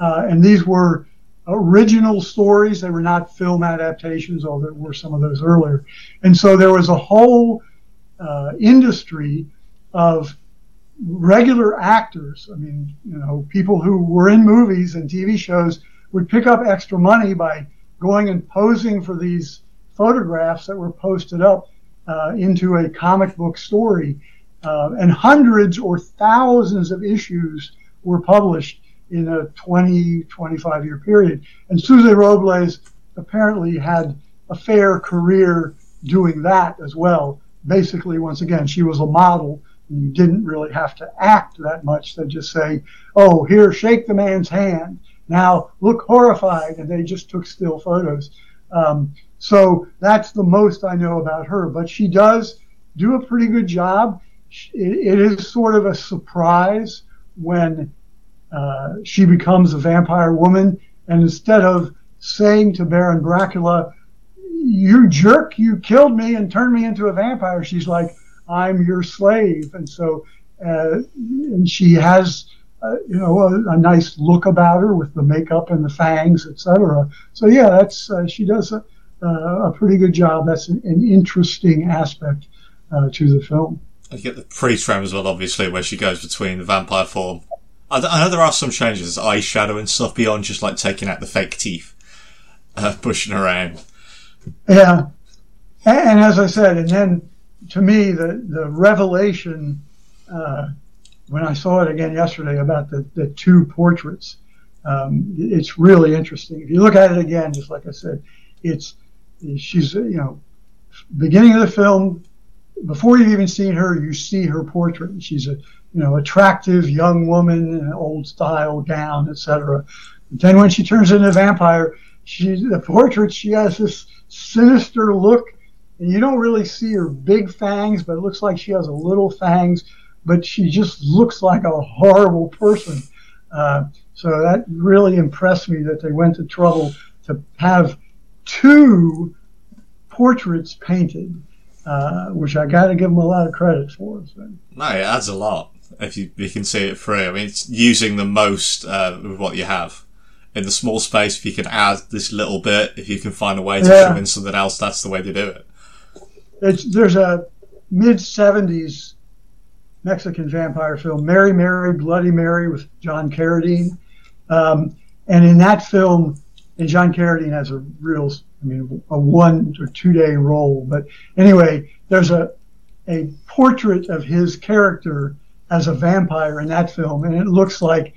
Speaker 3: Uh, and these were original stories. They were not film adaptations, although there were some of those earlier. And so there was a whole uh, industry of regular actors. I mean, you know, people who were in movies and TV shows would pick up extra money by going and posing for these photographs that were posted up uh, into a comic book story. Uh, and hundreds or thousands of issues were published in a 20, 25 year period. And Suze Robles apparently had a fair career doing that as well. Basically, once again, she was a model. And you didn't really have to act that much. They just say, oh, here, shake the man's hand. Now look horrified. And they just took still photos. Um, so that's the most I know about her. But she does do a pretty good job. it is sort of a surprise when uh, she becomes a vampire woman, and instead of saying to Baron Dracula, "You jerk, you killed me and turned me into a vampire," she's like, "I'm your slave," and so uh, and she has. Uh, you know, a, a, nice look about her with the makeup and the fangs, etc. So yeah, that's uh, she does a, a, pretty good job. That's an, an interesting aspect uh, to the film.
Speaker 2: You get the pre-frame as well, obviously, where she goes between the vampire form I, know there are some changes, eyeshadow and stuff beyond just like taking out the fake teeth, uh, pushing around.
Speaker 3: Yeah, and, and, as I said, and then to me the the revelation uh, when I saw it again yesterday about the the two portraits, um, it's really interesting. If you look at it again, just like I said, it's she's you know beginning of the film before you've even seen her, you see her portrait. She's a you know, attractive young woman in an old style gown, etc. Then when she turns into a vampire, she the portrait she has this sinister look, and you don't really see her big fangs, but it looks like she has a little fangs, but she just looks like a horrible person. Uh, so that really impressed me that they went to trouble to have two portraits painted, uh, which I got to give them a lot of credit for. So.
Speaker 2: No, it adds a lot if you, you can see it through. I mean, it's using the most uh, with what you have in the small space. If you can add this little bit, if you can find a way to yeah. in something else, that's the way to do it.
Speaker 3: It's, there's a mid '70s Mexican vampire film, Mary Mary Bloody Mary, with John Carradine, um, and in that film, and John Carradine has a real, I mean, a one or two day role. But anyway, there's a a portrait of his character as a vampire in that film, and it looks like,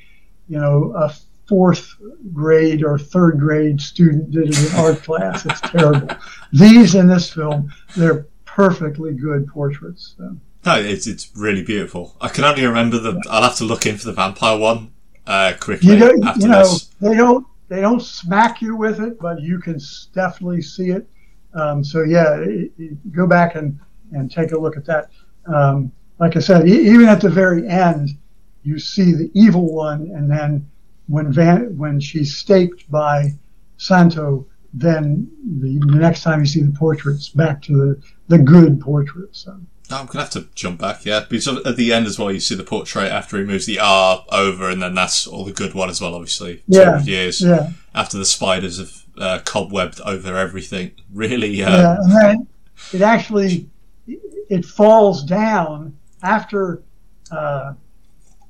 Speaker 3: you know, a fourth grade or third grade student did it in art class. It's terrible. These in this film, they're perfectly good portraits. So.
Speaker 2: No, it's it's really beautiful. I can only remember the. I'll have to look in for the vampire one uh, quickly you know, after
Speaker 3: you know,
Speaker 2: this.
Speaker 3: They don't they don't smack you with it, but you can definitely see it. Um, so yeah, it, it, go back and and take a look at that. Um, like I said, e- even at the very end, you see the evil one, and then when Van, when she's staked by Santo, then the, the, next time you see the portraits, back to the, the good portraits. So.
Speaker 2: I'm gonna have to jump back, yeah, because at the end as well, you see the portrait after he moves the R over, and then that's all the good one as well. Obviously,
Speaker 3: yeah,
Speaker 2: years
Speaker 3: yeah.
Speaker 2: after the spiders have uh, cobwebbed over everything. Really,
Speaker 3: uh, yeah, and then it actually it falls down after uh,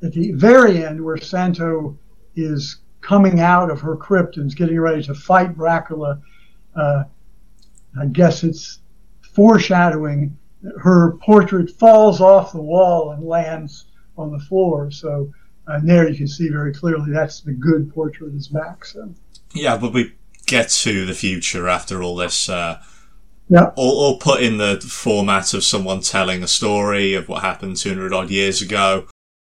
Speaker 3: at the very end, where Santo is coming out of her crypt and is getting ready to fight Dracula, uh, I guess it's foreshadowing. Her portrait falls off the wall and lands on the floor. So, and there you can see very clearly that's the good portrait is back. So,
Speaker 2: yeah, but we get to the future after all this. Uh,
Speaker 3: yeah.
Speaker 2: Or, or put in the format of someone telling a story of what happened 200 odd years ago,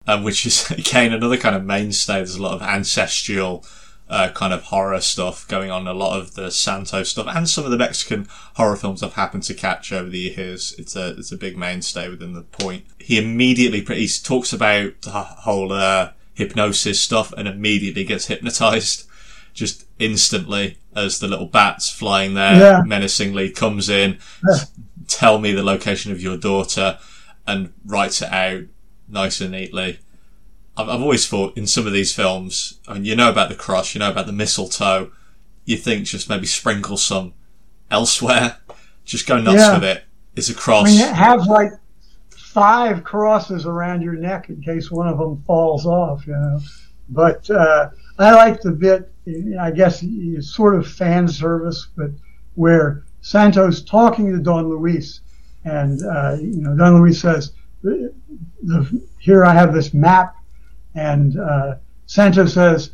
Speaker 2: um, which is again another kind of mainstay. There's a lot of ancestral uh, kind of horror stuff going on. A lot of the Santo stuff and some of the Mexican horror films I've happened to catch over the years. It's a it's a big mainstay within the point. He immediately he talks about the whole uh, hypnosis stuff and immediately gets hypnotized. Just instantly as the little bats flying there
Speaker 3: Yeah.
Speaker 2: menacingly comes in,
Speaker 3: Yeah.
Speaker 2: tell me the location of your daughter, and writes it out nice and neatly. I've, I've always thought in some of these films, I mean, you know about the cross, you know about the mistletoe, you think just maybe sprinkle some elsewhere, just go nuts
Speaker 3: Yeah.
Speaker 2: with it. It's a cross.
Speaker 3: mean, have like five crosses around your neck in case one of them falls off, you know. But uh, I like the bit, I guess it's sort of fan service, but where Santos talking to Don Luis, and uh, you know, Don Luis says, the, the, "Here I have this map," and uh, Santos says,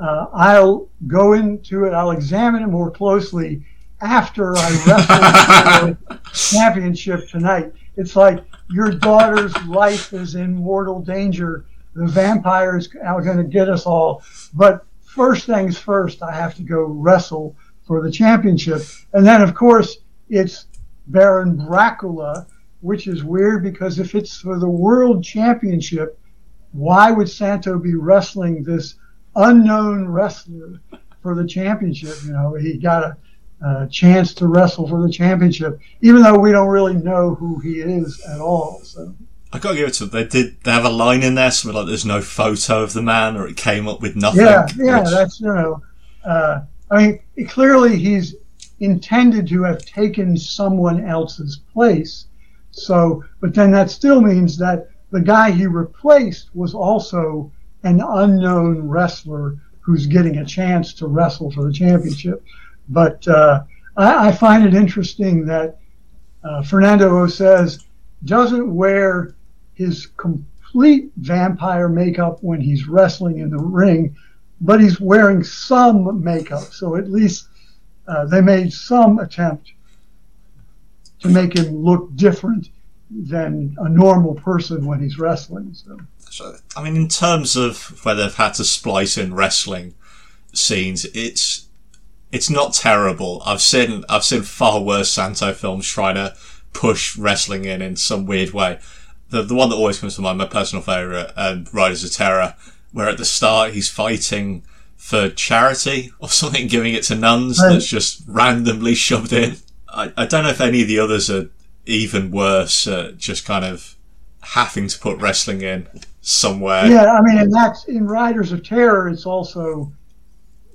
Speaker 3: uh, "I'll go into it. I'll examine it more closely." After I wrestle the championship tonight, it's like your daughter's life is in mortal danger. The vampires are going to get us all. But first things first, I have to go wrestle for the championship. And then, of course, it's Baron Brakola, which is weird because if it's for the world championship, why would Santo be wrestling this unknown wrestler for the championship? You know, he got a, a chance to wrestle for the championship, even though we don't really know who he is at all. So.
Speaker 2: I gotta give it to them. They did. They have a line in there, something like "There's no photo of the man," or it came up with nothing.
Speaker 3: Yeah, yeah,
Speaker 2: which-
Speaker 3: that's you know. Uh, I mean, clearly he's intended to have taken someone else's place. So, but then that still means that the guy he replaced was also an unknown wrestler who's getting a chance to wrestle for the championship. But uh, I, I find it interesting that uh, Fernando Osés doesn't wear his complete vampire makeup when he's wrestling in the ring, but he's wearing some makeup. So at least uh, they made some attempt to make him look different than a normal person when he's wrestling. So
Speaker 2: So, I mean, in terms of where they've had to splice in wrestling scenes, it's it's not terrible. I've seen I've seen far worse Santo films trying to push wrestling in in some weird way. The the one that always comes to mind, my personal favourite, um, Riders of Terror, where at the start he's fighting for charity or something, giving it to nuns
Speaker 3: Right.
Speaker 2: that's just randomly shoved in. I, I don't know if any of the others are even worse, uh, just kind of having to put wrestling in somewhere.
Speaker 3: yeah, I mean, and that's in Riders of Terror. It's also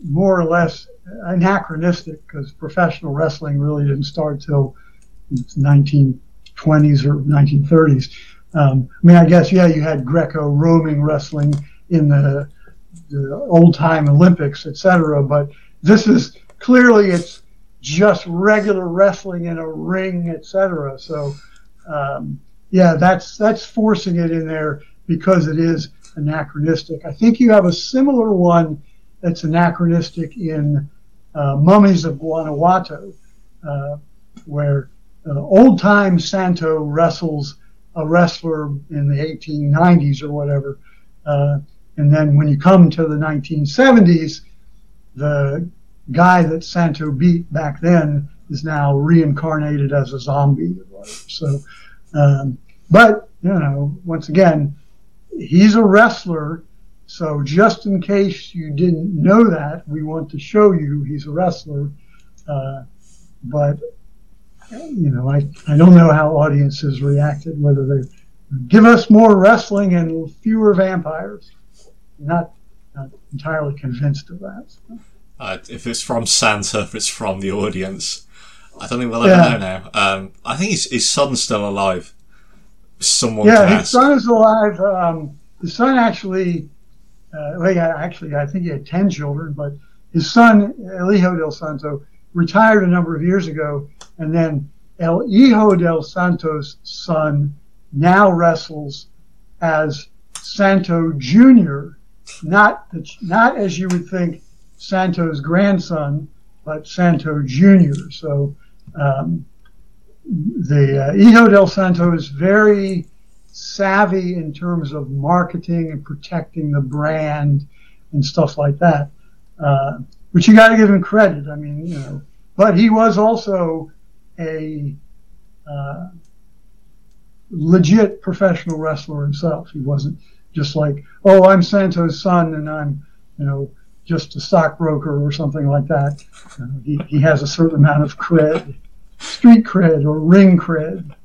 Speaker 3: more or less anachronistic because professional wrestling really didn't start till the 1920s or 1930s. Um, I mean, I guess yeah, you had Greco-Roman wrestling in the, the old-time Olympics, etc. But this is clearly it's just regular wrestling in a ring, etc. So um, yeah, that's that's forcing it in there because it is anachronistic. I think you have a similar one that's anachronistic in uh, Mummies of Guanajuato, uh, where uh, old time Santo wrestles a wrestler in the 1890s or whatever. Uh, and then when you come to the 1970s, the guy that Santo beat back then is now reincarnated as a zombie or whatever. So, um, but, you know, once again, he's a wrestler. So just in case you didn't know that, we want to show you he's a wrestler. Uh, but you know, I, I don't know how audiences reacted, whether they give us more wrestling and fewer vampires. Not, not entirely convinced of that.
Speaker 2: Uh, if it's from Santo, if it's from the audience, I don't think we'll ever
Speaker 3: Yeah.
Speaker 2: know now. Um, I think his, his son's still alive. Someone
Speaker 3: Yeah, his son is alive. Um, his son actually, uh, well, yeah, actually, I think he had 10 children, but his son, El Hijo del Santo, retired a number of years ago. And then El Hijo del Santo's son now wrestles as Santo Jr., not, the, not as you would think Santo's grandson, but Santo Jr. So, um, the uh, Hijo del Santo is very savvy in terms of marketing and protecting the brand and stuff like that. Uh, which you got to give him credit. I mean, you know, but he was also a uh, legit professional wrestler himself. He wasn't just like, oh, I'm Santo's son and I'm, you know, just a stockbroker or something like that. Uh, he, he has a certain amount of cred, street cred or ring cred.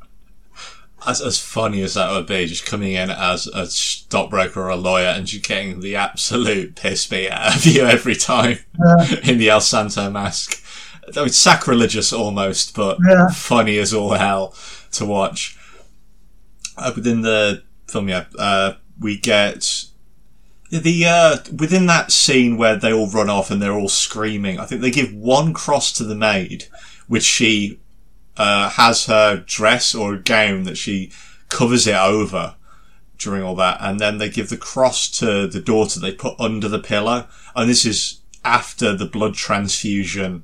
Speaker 2: As, as funny as that would be, just coming in as a stockbroker or a lawyer and just getting the absolute piss beat out of you every time
Speaker 3: Yeah.
Speaker 2: in the El Santo mask. I mean, sacrilegious almost, but
Speaker 3: Yeah.
Speaker 2: funny as all hell to watch. Uh, within the film, yeah, uh, we get the uh, within that scene where they all run off and they're all screaming. I think they give one cross to the maid, which she uh, has her dress or gown that she covers it over during all that, and then they give the cross to the daughter they put under the pillow, and this is after the blood transfusion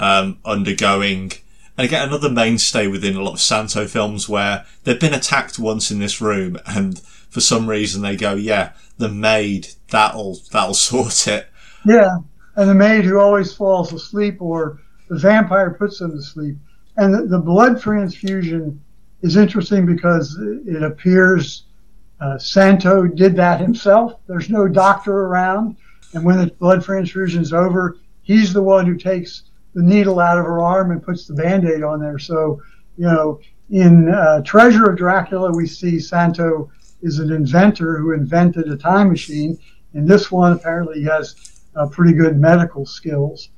Speaker 2: um, undergoing. And again, another mainstay within a lot of Santo films where they've been attacked once in this room, and for some reason they go, "Yeah, the maid that'll that'll sort it."
Speaker 3: Yeah, and the maid who always falls asleep, or the vampire puts them to sleep. And the, blood transfusion is interesting because it appears uh, Santo did that himself. There's no doctor around, and when the blood transfusion is over, he's the one who takes the needle out of her arm and puts the band-aid on there. So, you know, in uh, Treasure of Dracula, we see Santo is an inventor who invented a time machine. And this one, apparently, has uh, pretty good medical skills,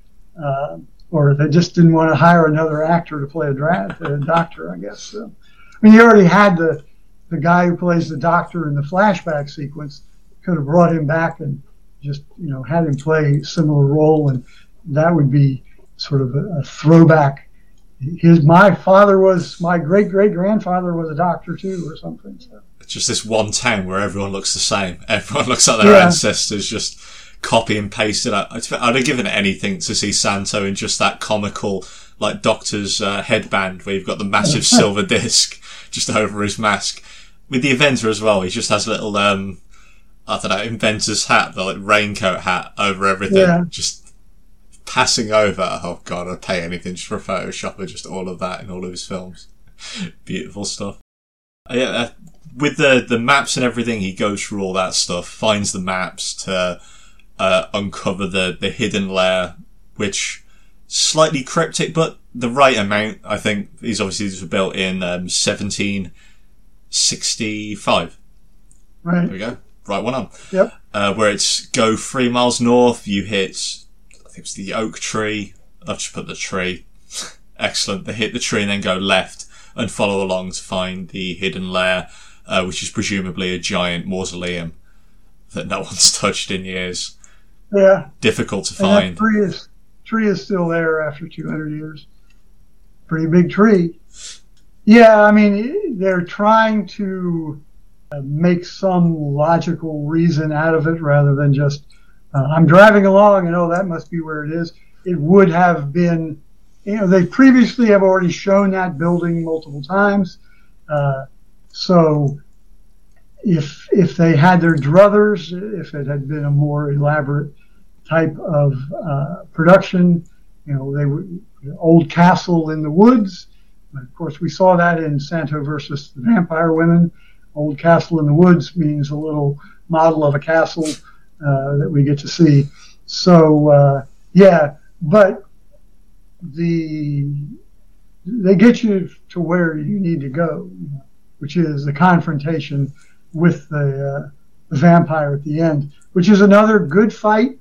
Speaker 3: uh, or they just didn't want to hire another actor to play a, dra- a doctor, I guess. So, I mean, you already had the the guy who plays the doctor in the flashback sequence. Could have brought him back and just you know had him play a similar role, and that would be sort of a, a throwback. His my father was my great great grandfather was a doctor too, or something. So.
Speaker 2: It's just this one town where everyone looks the same. Everyone looks like their
Speaker 3: Yeah.
Speaker 2: ancestors, just copy and paste it. I'd have given anything to see Santo in just that comical, like Doctor's uh, headband, where you've got the massive silver disc just over his mask. With the inventor as well, he just has a little, um, I don't know, inventor's hat, the like raincoat hat over everything,
Speaker 3: Yeah.
Speaker 2: just passing over. Oh god, I'd pay anything just for a Photoshop of just all of that in all of his films. Beautiful stuff. Uh, yeah, uh, with the the maps and everything, he goes through all that stuff, finds the maps to uh, uncover the the hidden lair, which slightly cryptic, but the right amount. I think these obviously these were built in um, seventeen sixty five. There
Speaker 3: Right.
Speaker 2: we go, right one on.
Speaker 3: Yep.
Speaker 2: Uh, where it's go three miles north, you hit I think it's the oak tree. I've just put the tree. Excellent. They hit the tree and then go left and follow along to find the hidden lair, uh, which is presumably a giant mausoleum that no one's touched in years.
Speaker 3: Yeah.
Speaker 2: Difficult to find.
Speaker 3: tree is tree is still there after 200 years. Pretty big tree. Yeah, I mean they're trying to uh, make some logical reason out of it rather than just uh, I'm driving along and oh that must be where it is. It would have been, you know, they previously have already shown that building multiple times. Uh, so if if they had their druthers, if it had been a more elaborate type of uh, production. You know, they were old castle in the woods. Of course, we saw that in Santo versus the Vampire Women. Old castle in the woods means a little model of a castle uh, that we get to see. So uh, yeah, but the they get you to where you need to go, which is the confrontation with the, uh, the vampire at the end, which is another good fight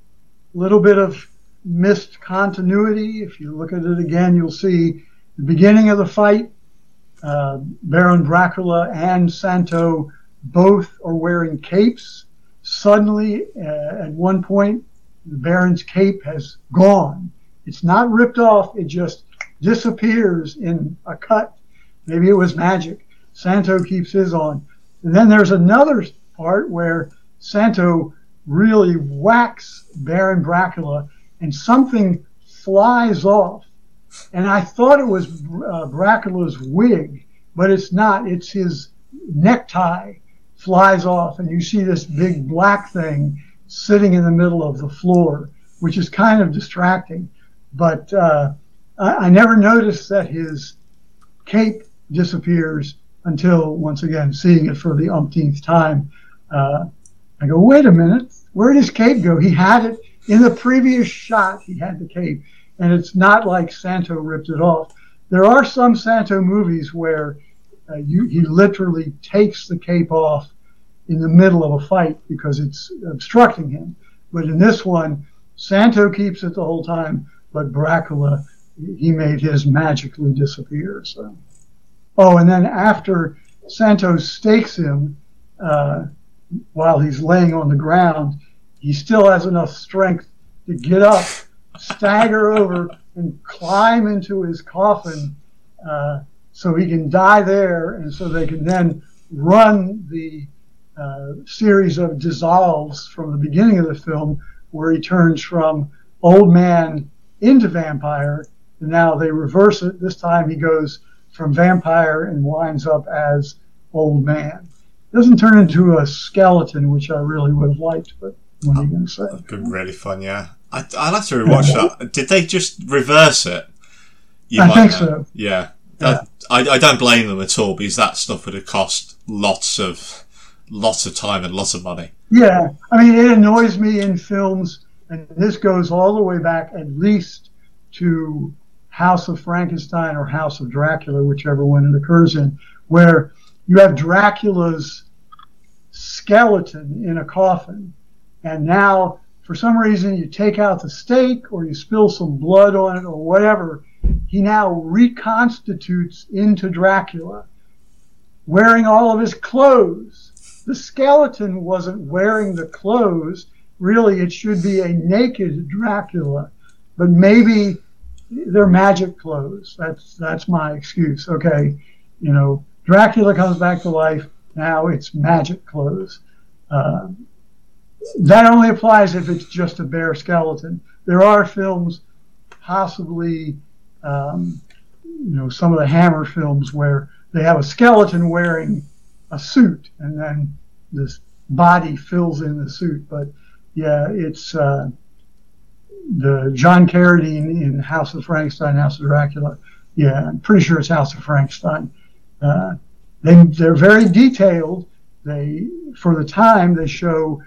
Speaker 3: little bit of missed continuity. If you look at it again, you'll see the beginning of the fight. Uh, Baron Brakola and Santo both are wearing capes. Suddenly, uh, at one point, the Baron's cape has gone. It's not ripped off, it just disappears in a cut. Maybe it was magic. Santo keeps his on. And then there's another part where Santo really whacks Baron Brakola and something flies off. And I thought it was uh, wig, but it's not. It's his necktie flies off, and you see this big black thing sitting in the middle of the floor, which is kind of distracting. But uh, I, I never noticed that his cape disappears until, once again, seeing it for the umpteenth time. Uh, I go, wait a minute, where did his cape go? He had it In the previous shot, he had the cape, and it's not like Santo ripped it off. There are some Santo movies where uh, you, he literally takes the cape off in the middle of a fight because it's obstructing him. But in this one, Santo keeps it the whole time, but Dracula, he made his magically disappear. So, oh, and then after Santo stakes him uh, while he's laying on the ground, he still has enough strength to get up, stagger over, and climb into his coffin uh, so he can die there, and so they can then run the uh, series of dissolves from the beginning of the film, where he turns from old man into vampire, and now they reverse it. This time he goes from vampire and winds up as old man. Doesn't turn into a skeleton, which I really would have liked, but what are you going to say?
Speaker 2: That'd been really fun, yeah. I, I'd have to rewatch that. Did they just reverse it?
Speaker 3: You I think know. so.
Speaker 2: Yeah. yeah. I, I don't blame them at all because that stuff would have cost lots of lots of time and lots of money.
Speaker 3: Yeah, I mean, it annoys me in films, and this goes all the way back at least to House of Frankenstein or House of Dracula, whichever one it occurs in, where you have Dracula's skeleton in a coffin, and now for some reason you take out the stake or you spill some blood on it or whatever, he now reconstitutes into Dracula, wearing all of his clothes the skeleton wasn't wearing the clothes. Really, it should be a naked Dracula, but maybe they're magic clothes. That's that's my excuse. Okay, you know, Dracula comes back to life. Now it's magic clothes. Uh, that only applies if it's just a bare skeleton. There are films, possibly, um, you know, some of the Hammer films where they have a skeleton wearing a suit, and then this body fills in the suit. But yeah, it's uh, the John Carradine in House of Frankenstein, House of Dracula. Yeah, I'm pretty sure it's House of Frankenstein. Uh, they they're very detailed. They for the time they show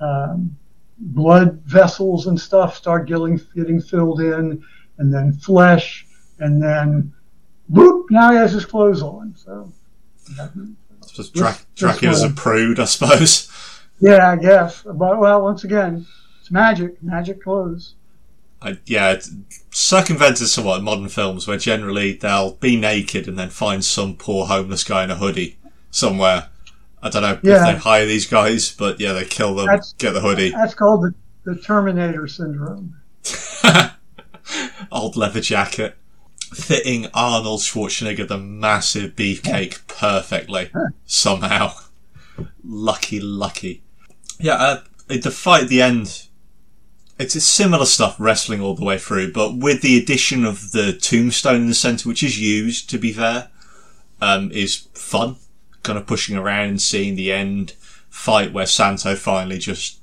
Speaker 3: um, blood vessels and stuff start getting getting filled in, and then flesh, and then whoop, now he has his clothes on. So.
Speaker 2: Just Dra- Dracula's a prude, I suppose.
Speaker 3: Yeah, I guess. But well, once again, it's magic. Magic clothes.
Speaker 2: I, yeah, it's circumvented somewhat in modern films where generally they'll be naked and then find some poor homeless guy in a hoodie somewhere. I don't know yeah. if they hire these guys, but yeah, they kill them, that's, get the hoodie.
Speaker 3: That's called the, the Terminator syndrome.
Speaker 2: Old leather jacket fitting Arnold Schwarzenegger the massive beefcake perfectly somehow. lucky, lucky. Yeah, uh, the fight at the end. It's a similar stuff, wrestling all the way through, but with the addition of the tombstone in the center, which is used, to be fair, um, is fun. Kind of pushing around and seeing the end fight where Santo finally just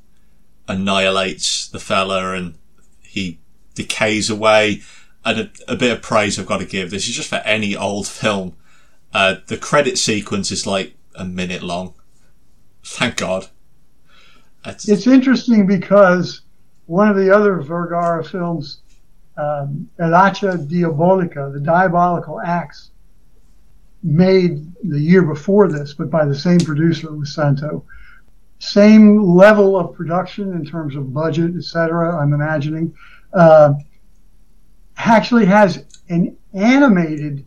Speaker 2: annihilates the fella and he decays away and a, a, bit of praise I've got to give. This is just for any old film. Uh, the credit sequence is like a minute long. Thank God.
Speaker 3: That's... It's interesting because one of the other Vergara films, um, El Hacha Diabolica, the diabolical axe, made the year before this, but by the same producer with Santo. Same level of production in terms of budget, etc. I'm imagining. Uh, actually has an animated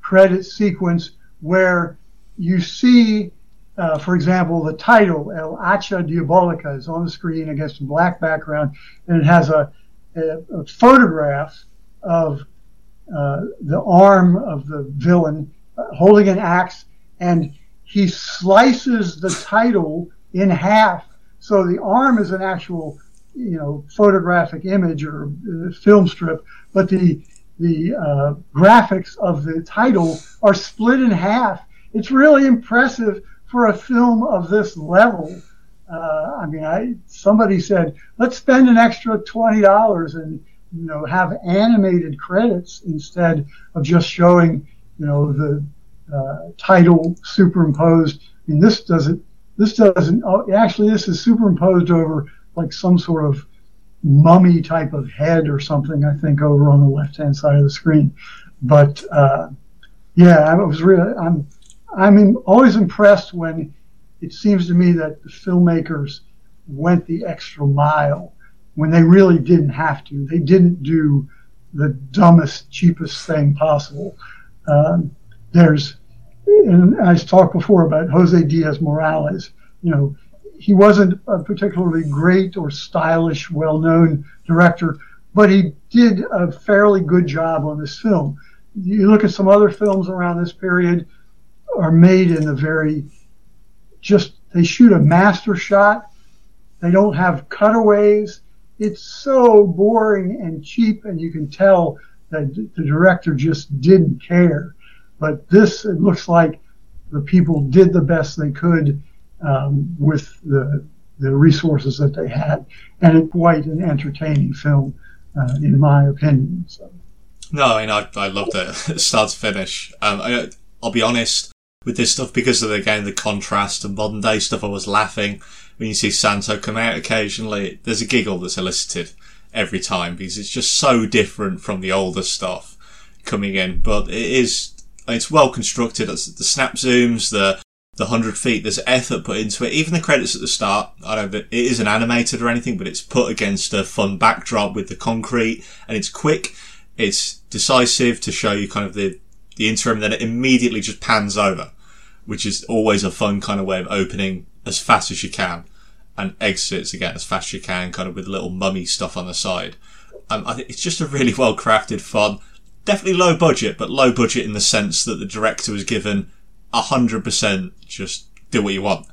Speaker 3: credit sequence where you see, uh, for example, the title El Hacha Diabolica is on the screen against a black background, and it has a, a, a photograph of uh, the arm of the villain uh, holding an axe, and he slices the title in half. So the arm is an actual you know photographic image or uh, film strip, but the the uh, graphics of the title are split in half. It's really impressive for a film of this level. Uh, I mean, I somebody said let's spend an extra twenty dollars and you know have animated credits instead of just showing you know the uh, title superimposed. I mean, this doesn't. This doesn't. Oh, actually, this is superimposed over like some sort of mummy type of head or something. I think over on the left hand side of the screen, but uh, yeah, I was really I'm I'm always impressed when it seems to me that the filmmakers went the extra mile when they really didn't have to. They didn't do the dumbest, cheapest thing possible. Um, there's, and I talked before about Jose Diaz Morales. You know, he wasn't a particularly great or stylish, well-known director, but he did a fairly good job on this film. You look at some other films around this period are made in the very just they shoot a master shot. They don't have cutaways. It's so boring and cheap, and you can tell that the director just didn't care. But this, it looks like the people did the best they could um, with the the resources that they had, and it's quite an entertaining film, uh, in my opinion. So.
Speaker 2: No, I mean, I, I loved it, start to finish. Um, I, I'll be honest with this stuff because of again the contrast and modern day stuff. I was laughing when you see Santo come out occasionally. There's a giggle that's elicited every time because it's just so different from the older stuff coming in. But it is it's well constructed. It's the snap zooms, the the hundred feet. There's effort put into it. Even the credits at the start. I don't. It isn't animated or anything, but it's put against a fun backdrop with the concrete, and it's quick. It's decisive to show you kind of the the interim. Then it immediately just pans over, which is always a fun kind of way of opening as fast as you can, and exits again as fast as you can, kind of with little mummy stuff on the side. Um, I think it's just a really well crafted, fun definitely low budget, but low budget in the sense that the director was given hundred percent. Just do what you want.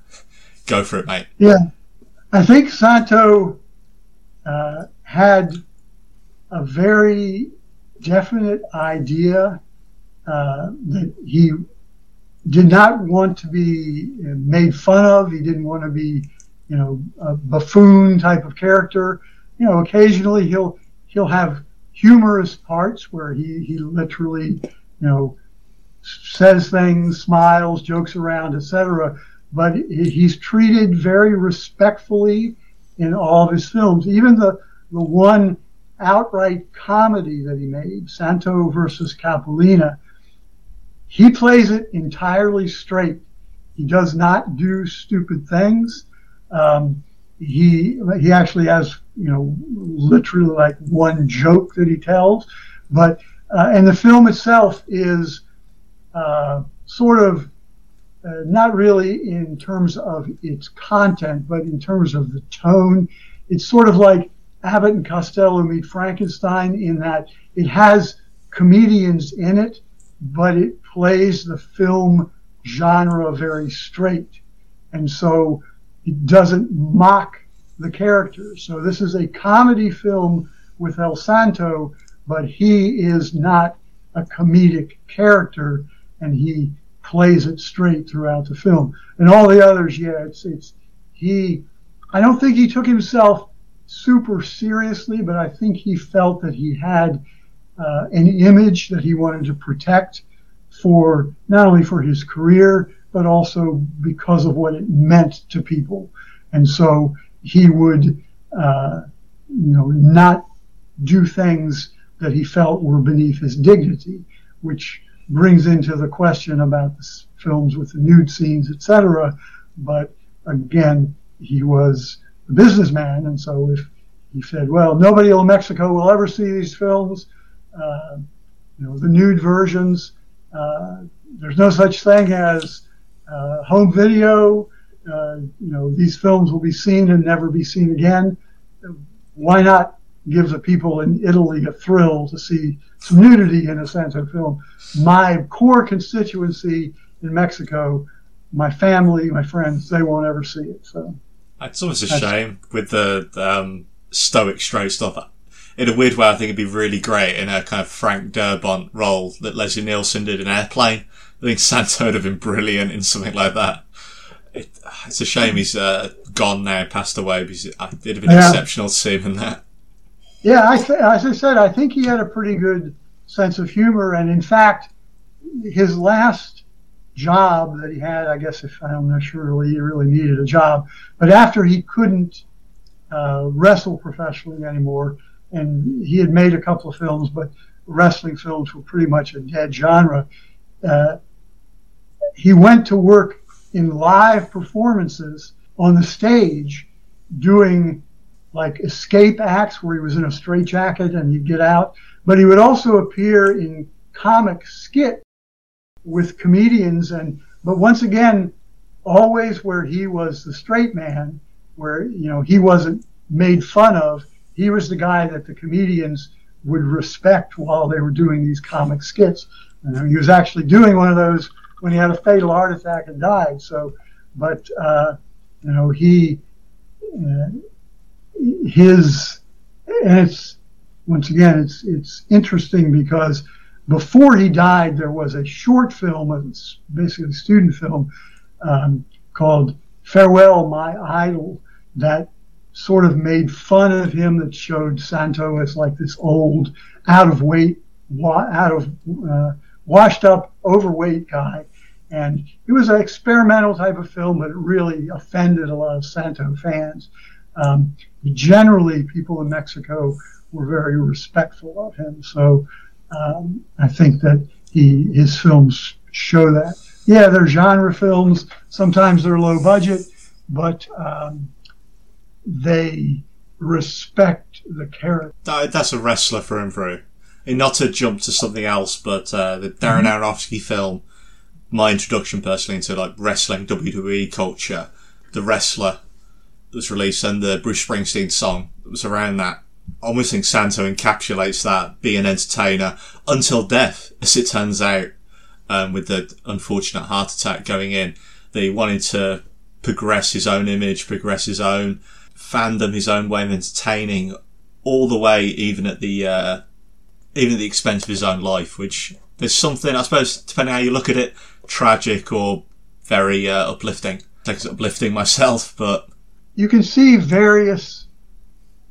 Speaker 2: Go for it, mate.
Speaker 3: Yeah, I think Santo uh, had a very definite idea uh, that he did not want to be made fun of. He didn't want to be, you know, a buffoon type of character. You know, occasionally he'll he'll have humorous parts where he, he literally, you know, says things, smiles, jokes around, etc. But he's treated very respectfully in all of his films. Even the, the one outright comedy that he made, Santo versus Capulina, he plays it entirely straight. He does not do stupid things. Um, he he actually has you know literally like one joke that he tells, but uh, and the film itself is uh, sort of uh, not really in terms of its content, but in terms of the tone. It's sort of like Abbott and Costello meet Frankenstein in that it has comedians in it, but it plays the film genre very straight. And so it doesn't mock the characters. So this is a comedy film with El Santo, but he is not a comedic character, and he plays it straight throughout the film. And all the others, yeah, it's it's he. I don't think he took himself super seriously, but I think he felt that he had uh, an image that he wanted to protect for not only for his career but also because of what it meant to people. And so he would, uh, you know, not do things that he felt were beneath his dignity, which brings into the question about the films with the nude scenes, etc. But again, he was a businessman, and so if he said, "Well, nobody in Mexico will ever see these films," uh, you know, the nude versions. Uh, there's no such thing as uh, home video. Uh, you know, these films will be seen and never be seen again. Why not give the people in Italy a thrill to see some nudity in a Santo film? My core constituency in Mexico, my family, my friends, they won't ever see it. So
Speaker 2: it's almost a shame with the um, stoic straight stuff. In a weird way, I think it'd be really great in a kind of Frank Drebin role that Leslie Nielsen did in Airplane I think Santo would have been brilliant in something like that. It, it's a shame he's uh, gone now, passed away, because it, would have been yeah. exceptional to see him in that.
Speaker 3: Yeah, I th- as I said, I think he had a pretty good sense of humor, and in fact, his last job that he had, I guess if I'm not sure really he really needed a job, but after he couldn't uh, wrestle professionally anymore. And he had made a couple of films, but wrestling films were pretty much a dead genre. Uh, he went to work in live performances on the stage doing like escape acts where he was in a straitjacket and he'd get out. But he would also appear in comic skit with comedians and but once again always where he was the straight man where you know he wasn't made fun of he was the guy that the comedians would respect while they were doing these comic skits. He was actually doing one of those when he had a fatal heart attack and died. So but uh, you know he uh, his and it's once again it's it's interesting because before he died there was a short film it's basically a student film um, called farewell my idol that sort of made fun of him that showed santo as like this old out of weight wa- out of uh, washed up overweight guy and it was an experimental type of film but it really offended a lot of santo fans um, generally, people in Mexico were very respectful of him. So um, I think that he his films show that. Yeah, they're genre films. Sometimes they're low budget, but um, they respect the character.
Speaker 2: That, that's a wrestler for and through. And not to jump to something else, but uh, the Darren
Speaker 3: Mm-hmm.
Speaker 2: Aronofsky film, my introduction personally into like wrestling WWE culture, the wrestler was released and the Bruce Springsteen song that was around that. I almost think Santo encapsulates that, be an entertainer until death, as it turns out, um, with the unfortunate heart attack going in. That he wanted to progress his own image, progress his own fandom, his own way of entertaining, all the way, even at the, uh, even at the expense of his own life, which there's something, I suppose, depending how you look at it, tragic or very, uh, uplifting. I think it's uplifting myself, but
Speaker 3: You can see various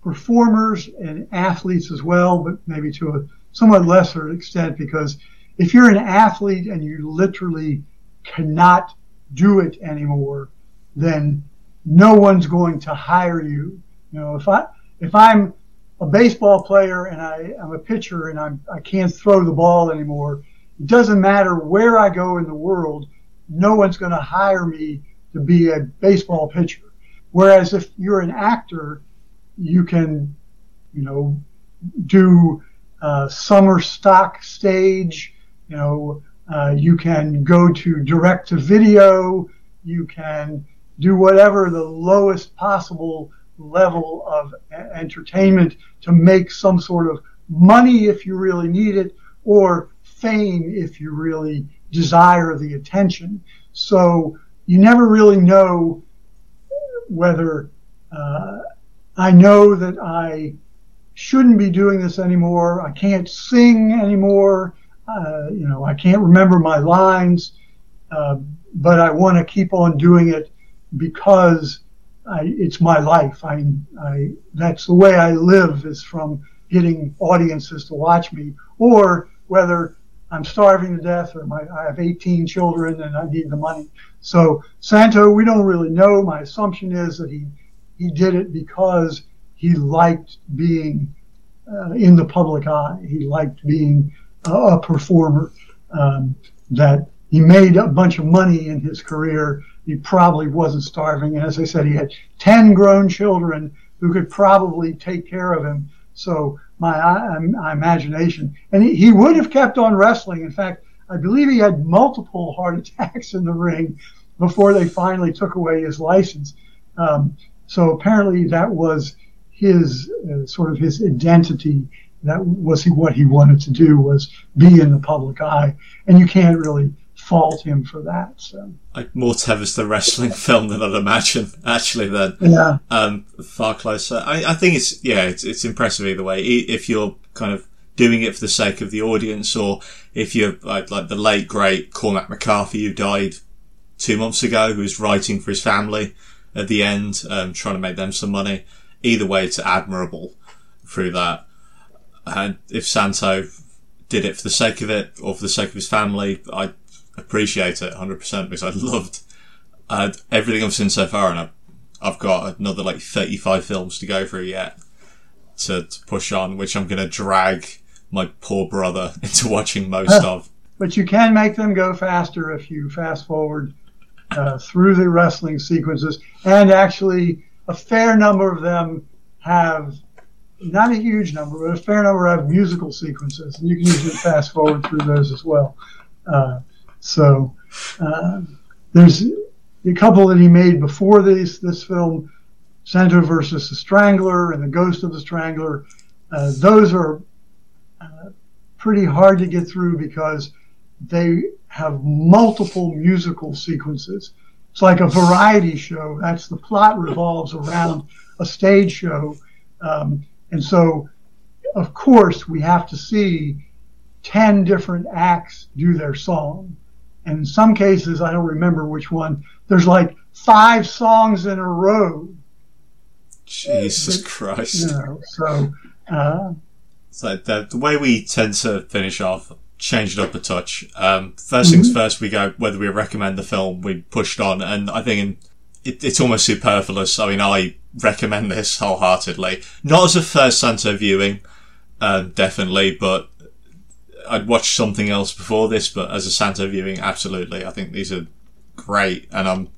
Speaker 3: performers and athletes as well, but maybe to a somewhat lesser extent because if you're an athlete and you literally cannot do it anymore, then no one's going to hire you. You know, if I if I'm a baseball player and I, I'm a pitcher and I'm I can't throw the ball anymore, it doesn't matter where I go in the world, no one's going to hire me to be a baseball pitcher. Whereas if you're an actor, you can, you know, do uh, summer stock stage. You know, uh, you can go to direct to video. You can do whatever the lowest possible level of entertainment to make some sort of money if you really need it, or fame if you really desire the attention. So you never really know whether uh, I know that I shouldn't be doing this anymore. I can't sing anymore. Uh, you know, I can't remember my lines, uh, but I want to keep on doing it because I, it's my life. I, I, that's the way I live is from getting audiences to watch me, or whether I'm starving to death or my, I have 18 children and I need the money. So Santo, we don't really know. My assumption is that he he did it because he liked being uh, in the public eye. He liked being a, a performer. Um, that he made a bunch of money in his career. He probably wasn't starving. And as I said, he had 10 grown children who could probably take care of him. So my, my imagination, and he, he would have kept on wrestling. In fact, I believe he had multiple heart attacks in the ring before they finally took away his license. Um, so apparently that was his uh, sort of his identity. That was he, what he wanted to do was be in the public eye, and you can't really fault him for that. So
Speaker 2: like more tethers the wrestling film than I'd imagine. Actually, then
Speaker 3: yeah,
Speaker 2: um, far closer. I, I think it's yeah, it's, it's impressive either way. If you're kind of doing it for the sake of the audience, or if you're like, like the late great Cormac McCarthy, who died two months ago, who's writing for his family at the end, um, trying to make them some money. Either way, it's admirable through that. And if Santo did it for the sake of it or for the sake of his family, I appreciate it 100% because I loved uh, everything I've seen so far and I, I've got another like 35 films to go through yet to, to push on, which I'm going to drag my poor brother into watching most of.
Speaker 3: But you can make them go faster if you fast forward uh, through the wrestling sequences. And actually, a fair number of them have, not a huge number, but a fair number have musical sequences. And you can usually fast forward through those as well. Uh, so uh, there's a couple that he made before this, this film, Santo versus the Strangler and the Ghost of the Strangler. Uh, those are uh, pretty hard to get through because they have multiple musical sequences. It's like a variety show. That's the plot revolves around a stage show. Um, and so, of course, we have to see 10 different acts do their song. In some cases, I don't remember which one, there's like five songs in a row.
Speaker 2: Jesus
Speaker 3: But,
Speaker 2: Christ.
Speaker 3: You know, so, uh,
Speaker 2: So the, the way we tend to finish off, change it up a touch. Um, 1st things first, we go whether we recommend the film. We pushed on, and I think in, it, it's almost superfluous. I mean, I recommend this wholeheartedly. Not as a first Santo viewing, um, definitely, but I'd watched something else before this. But as a Santo viewing, absolutely, I think these are great. And I'm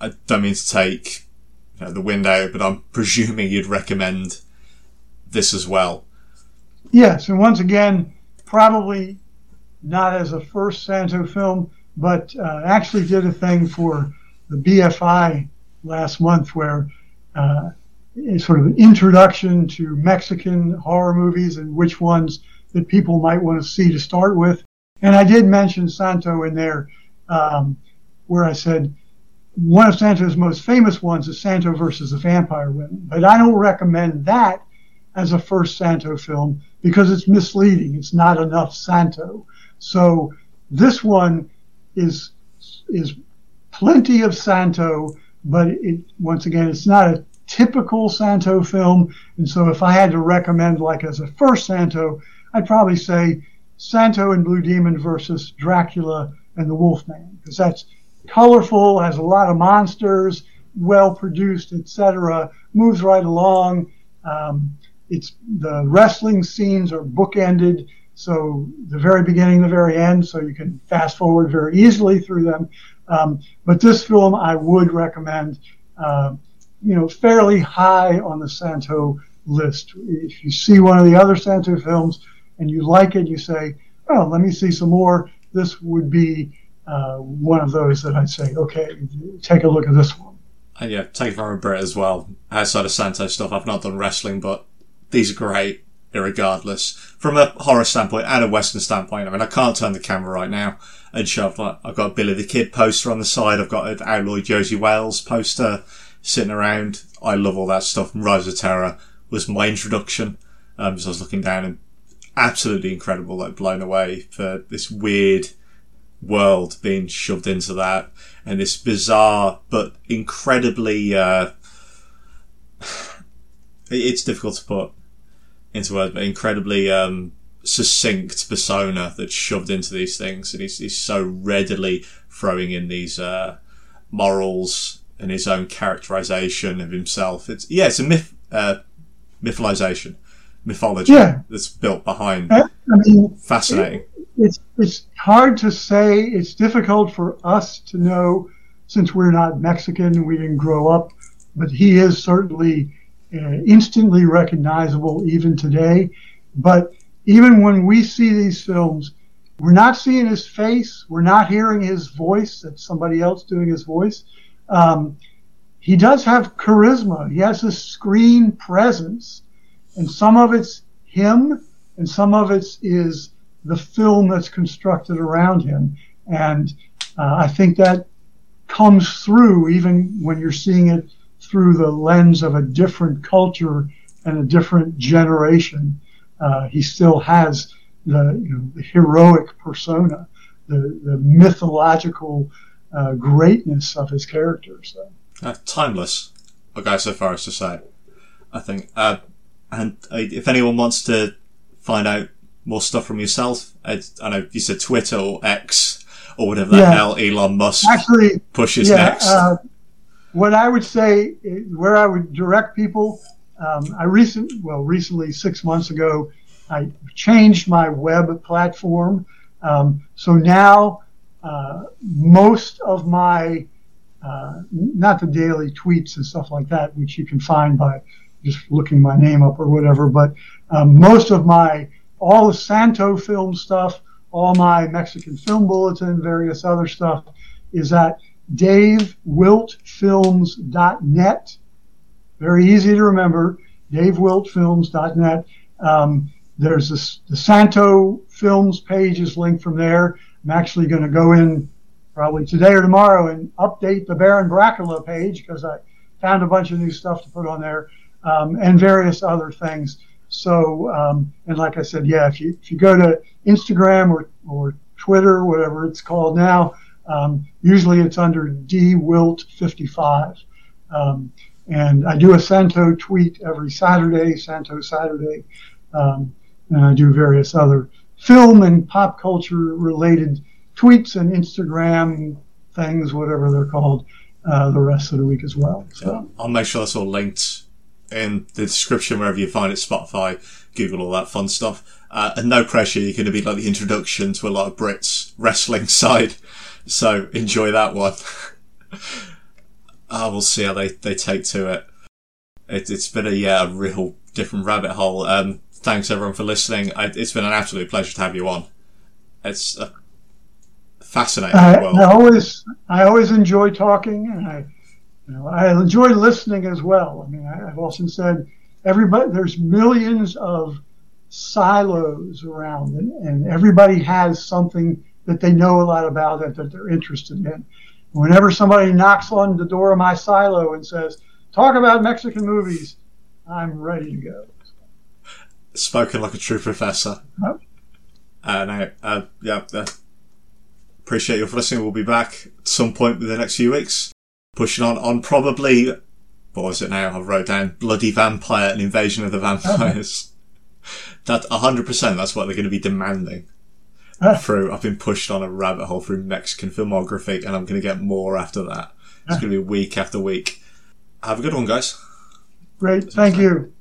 Speaker 2: I don't mean to take you know, the wind out, but I'm presuming you'd recommend this as well.
Speaker 3: Yes, and once again, probably not as a first Santo film, but uh, actually did a thing for the BFI last month where uh, sort of an introduction to Mexican horror movies and which ones that people might want to see to start with. And I did mention Santo in there, um, where I said one of Santo's most famous ones is Santo versus the Vampire Women, but I don't recommend that as a first Santo film because it's misleading. It's not enough Santo. So this one is is plenty of Santo, but it once again it's not a typical Santo film. And so if I had to recommend like as a first Santo, I'd probably say Santo and Blue Demon versus Dracula and the Wolfman because that's colorful, has a lot of monsters, well produced, etc. Moves right along. Um, it's the wrestling scenes are bookended, so the very beginning, the very end, so you can fast forward very easily through them. Um, but this film, I would recommend. Uh, you know, fairly high on the Santo list. If you see one of the other Santo films and you like it, you say, "Oh, let me see some more." This would be uh, one of those that I'd say, "Okay, take a look at this one."
Speaker 2: And yeah, take from a Brit as well. Outside of Santo stuff, I've not done wrestling, but these are great, irregardless. From a horror standpoint and a Western standpoint, I mean, I can't turn the camera right now and show up. I've got Billy the Kid poster on the side. I've got an Outlaw Josey Wales poster sitting around. I love all that stuff. Riders of Terror was my introduction. Um, so I was looking down and absolutely incredible, like blown away for this weird world being shoved into that. And this bizarre but incredibly uh, it's difficult to put into words but incredibly um, succinct persona that's shoved into these things. And he's, he's so readily throwing in these uh, morals and his own characterization of himself. It's yeah it's a myth uh, mythology
Speaker 3: Yeah.
Speaker 2: that's built behind
Speaker 3: I mean,
Speaker 2: fascinating
Speaker 3: it's it's hard to say. It's difficult for us to know since we're not Mexican. We didn't grow up, but he is certainly uh, instantly recognizable even today. But even when we see these films, we're not seeing his face. We're not hearing his voice. That's somebody else doing his voice. Um, he does have charisma. He has a screen presence, and some of it's him, and some of it is the film that's constructed around him. And uh, I think that comes through even when you're seeing it through the lens of a different culture and a different generation. Uh, he still has the, you know, the heroic persona, the, the mythological uh, greatness of his character. So.
Speaker 2: Uh, timeless. I'll go so far as to say. I think. And uh, if anyone wants to find out more stuff from yourself, I, I know you said Twitter or X or whatever the
Speaker 3: Yeah.
Speaker 2: hell Elon Musk
Speaker 3: Actually,
Speaker 2: pushes
Speaker 3: yeah,
Speaker 2: next.
Speaker 3: uh, what I would say, where I would direct people, um, I recent, well, recently six months ago, I changed my web platform. Um, so now, uh, most of my, uh, not the daily tweets and stuff like that, which you can find by just looking my name up or whatever, but um, most of my, all the Santo film stuff, all my Mexican Film Bulletin, various other stuff is at davewiltfilms.net. Very easy to remember, davewiltfilms.net. Um, there's this, the Santo Films page is linked from there. I'm actually going to go in probably today or tomorrow and update the Baron Brakola page because I found a bunch of new stuff to put on there um, and various other things. So, um, and like I said, yeah, if you if you go to Instagram or or Twitter, whatever it's called now, um, usually it's under dwilt55. Um, and I do a Santo tweet every Saturday, Santo Saturday, um, and I do various other film and pop culture related tweets and Instagram things, whatever they're called, uh, the rest of the week as well. So
Speaker 2: I'll make sure that's all linked in the description wherever you find it, Spotify, Google, all that fun stuff. Uh, and no pressure, you're going to be like the introduction to a lot of Brits wrestling side. So enjoy that one. uh, we'll see how they, they take to it. it has been a, yeah, a real different rabbit hole. Um, thanks everyone for listening. I, it's been an absolute pleasure to have you on. It's a fascinating
Speaker 3: I,
Speaker 2: world.
Speaker 3: I always, I always enjoy talking and I, you know, I enjoy listening as well. I mean, I, I've often said everybody, there's millions of silos around and, and everybody has something that they know a lot about it that they're interested in. Whenever somebody knocks on the door of my silo and says, talk about Mexican movies, I'm ready to go.
Speaker 2: Spoken like a true professor.
Speaker 3: Huh?
Speaker 2: Uh, no, uh, yeah, uh, appreciate you for listening. We'll be back at some point within the next few weeks. Pushing on, on probably, what was it now? I wrote down Bloody Vampire and Invasion of the Vampires. that 100% that's what they're going to be demanding. Ah. through, I've been pushed on a rabbit hole through Mexican filmography and I'm going to get more after that. It's ah. going to be week after week. Have a good one, guys.
Speaker 3: Great. Thank you.